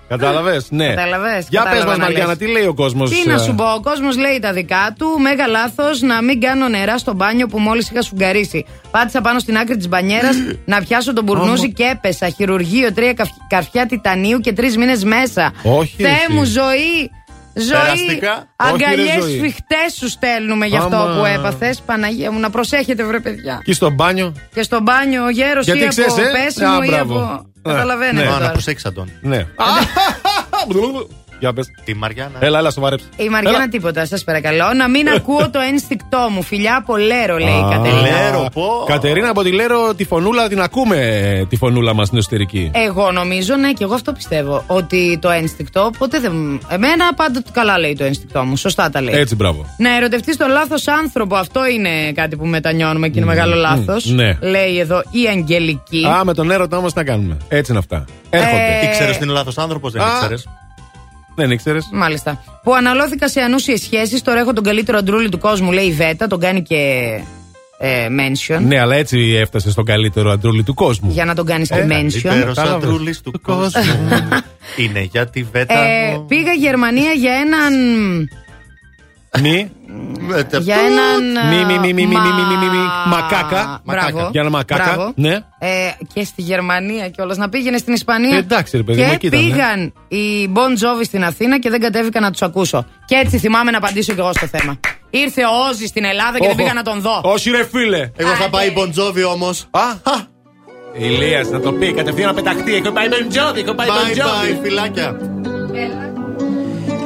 Κατάλαβες, ναι. Κατάλαβες, Για πες κατάλαβα μα, να Μαριάννα, λες. τι λέει ο κόσμος. Τι να σου πω, ο κόσμος λέει τα δικά του. Μέγα λάθος να μην κάνω νερά στο μπάνιο που μόλις είχα σφουγγαρίσει. Πάτησα πάνω στην άκρη της μπανιέρας να πιάσω τον μπουρνούζι και έπεσα. Χειρουργείο, τρία καφ- καρφιά τιτανίου και τρεις μήνες μέσα. Όχι, Θεέ εσύ. μου, ζωή. Ζωή. Περαστικά. Όχι, ρε, Αγκαλιές ζωή. σφιχτέ σου στέλνουμε για αυτό Άμα. που έπαθες. Παναγία μου, να προσέχετε, βρε παιδιά. Και στο μπάνιο. Και στο μπάνιο, ο γέρος ή Γιατί από ξέρεις, ε; πέσιμο Α, ή μπράβο. από. Ναι. Καταλαβαίνετε Ναι. (laughs) Α, να τώρα. προσέξει, Αντών. Ναι. Για πες. Τη Μαριάννα. Έλα, έλα, σοβαρέψε. Η Μαριάννα Έλα. τίποτα, σας παρακαλώ. Να μην (laughs) ακούω το ένστικτό μου. Φιλιά από Λέρο, λέει η Α, Κατερίνα. Λέρο, πω. Κατερίνα από τη Λέρο, τη φωνούλα την ακούμε, τη φωνούλα μας στην εσωτερική. Εγώ νομίζω, ναι, και εγώ αυτό πιστεύω. Ότι το ένστικτο ποτέ δεν. Εμένα πάντα καλά λέει το ένστικτό μου. Σωστά τα λέει. Έτσι, μπράβο. Να ερωτευτείς τον λάθος άνθρωπο, αυτό είναι κάτι που μετανιώνουμε και είναι μεγάλο λάθος. ναι. Λέει εδώ η Αγγελική. Α, με τον έρωτα όμω τι να κάνουμε. Έτσι είναι αυτά. Έρχονται. Ε, Ήξερες ότι είναι λάθος άνθρωπος, δεν Α. ήξερες; Δεν ήξερες; Μάλιστα. Που αναλώθηκα σε ανούσιες σχέσεις. Τώρα έχω τον καλύτερο αντρούλι του κόσμου, λέει η Βέτα. Τον κάνει και ε. Ναι, αλλά έτσι έφτασε στον καλύτερο αντρούλι του κόσμου. Για να τον κάνεις και μένσιον. mention. Ο του κόσμου. Είναι για τη Βέτα. Ε, πήγα Γερμανία για έναν. Νι. Για έναν. Μη, μη, μη, μη, μη, μη, μη, μη, Μακάκα. Μπράβο. Για ένα μακάκα. Ναι. Ε, και στη Γερμανία κιόλα να πήγαινε στην Ισπανία. Εντάξει, ρε παιδί, και πήγαν οι Bon Jovi στην Αθήνα και δεν κατέβηκα να του ακούσω. Και έτσι θυμάμαι να απαντήσω κι εγώ στο θέμα. Ήρθε ο Όζη στην Ελλάδα και δεν πήγα να τον δω. Όχι, ρε φίλε. Εγώ θα πάει Bon Jovi όμω. Α, Ηλίας να το πει κατευθείαν να πεταχτεί. Έχω πάει Bon Jovi, έχω πάει Bon Jovi. φιλάκια.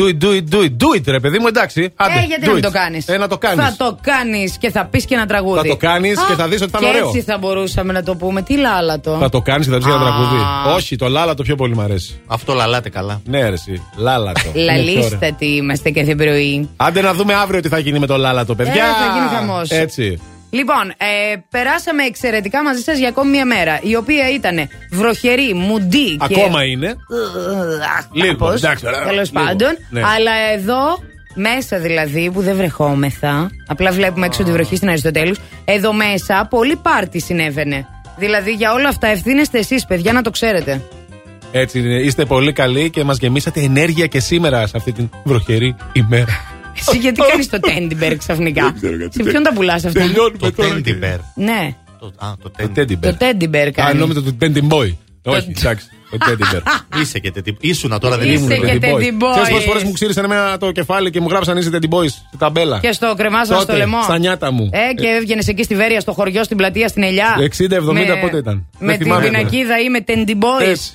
Do it. Do it, do it, do it, do it, ρε παιδί μου, εντάξει. Άντε, Ε, γιατί do να it. το κάνεις; Ε, να το κάνεις. Θα το κάνεις και θα πεις και ένα τραγούδι. Θα το κάνεις Α, και θα δεις ότι θα είναι και ωραίο. Έτσι θα μπορούσαμε να το πούμε. Τι λάλατο. Θα το κάνεις και θα πεις ένα Α. τραγούδι. Όχι, το λάλα το πιο πολύ μου αρέσει. Αυτό λαλάτε καλά. Ναι, ρε, εσύ. Λάλα το. (laughs) Είναι πιο ωραίο. Λαλίστατοι είμαστε κάθε πρωί. Άντε να δούμε αύριο τι θα γίνει με το λάλα το, παιδιά. Ε, θα γίνει χαμός. Έτσι. Λοιπόν, ε, περάσαμε εξαιρετικά μαζί σας για ακόμη μια μέρα. Η οποία ήταν βροχερή, μουντή και. Ακόμα είναι. Λίγο, εντάξει, ωραία, Τέλος λίγο. πάντων. Ναι. Αλλά εδώ, μέσα δηλαδή, που δεν βρεχόμεθα, απλά βλέπουμε έξω τη βροχή στην Αριστοτέλους, εδώ μέσα πολύ πάρτι συνέβαινε. Δηλαδή για όλα αυτά ευθύνεστε εσείς, παιδιά, να το ξέρετε. Έτσι είναι. Είστε πολύ καλοί και μας γεμίσατε ενέργεια και σήμερα σε αυτή την βροχερή ημέρα. Εσύ γιατί κάνεις το τέντιμπερ ξαφνικά; Σε ποιον τα πουλάς αυτά; Τελειώνουμε τώρα. Teddy Ναι, Το- Α, το Το Teddy. teddy bear. το τέντιμπερ Α, κάνει. νόμιζα το teddy boy. Όχι, εντάξει. Το teddy bear. (laughs) Είσαι και Teddy. Ήσουνα τώρα δεν Είσαι ήμουν. και Teddy boys. teddy boys. Ξέρεις πόσες φορές μου ξύρισαν εμένα το κεφάλι και μου γράψαν είσαι teddy boys στην ταμπέλα. Και στο κρεμάζα στο Τότε, λαιμό. Στα νιάτα μου. Ε, και έβγαινες εκεί στη Βέρεια, στο χωριό, στην πλατεία, στην Ελιά. 60-70 Με- πότε ήταν. Με Δεν την θυμάμαι τώρα. πινακίδα ή με τεντιμπόι. Έτσι.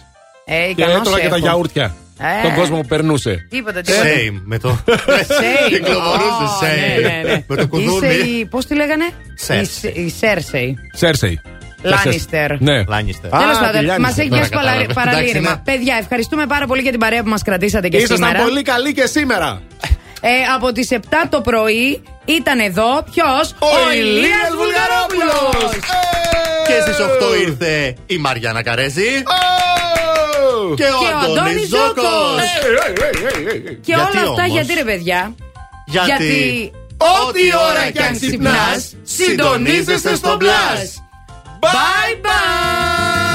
Ε, Και ικανός έτρωγα και τα έχω. γιαούρτια. Ε. Τον κόσμο που περνούσε. Τίποτα, τίποτα. Same με το. Same. Κυκλοφορούσε (laughs) Ω, same. ναι, ναι, ναι. Με το κουδούνι. Είσαι η. Πώς τη λέγανε; Cersei. Η, η Σέρσεϊ. Σέρσεϊ. Λάνιστερ. Ναι. Λάνιστερ. Α, Τέλο τη πάντων, Λάνιστερ. μας έχεις Τώρα πιάσει κατάλαβα. παραλήρημα. Εντάξει, ναι. Παιδιά, ευχαριστούμε πάρα πολύ για την παρέα που μας κρατήσατε και Ήσασταν σήμερα. πολύ καλοί και σήμερα. Ε, από τις 7 το πρωί ήταν εδώ ποιος; Ο Ηλίας Βουλγαρόπουλος. Και στις 8 ήρθε η Μαριάννα Καρέζη. Και Και ο ο Αντώνης Αντώνης Ζώκος. Ζώκος. Και Γιατί όλα αυτά όμως; γιατί ρε παιδιά; Γιατί ό,τι ώρα κι αν ξυπνάς, συντονίζεσαι στο μπλα. Bye bye!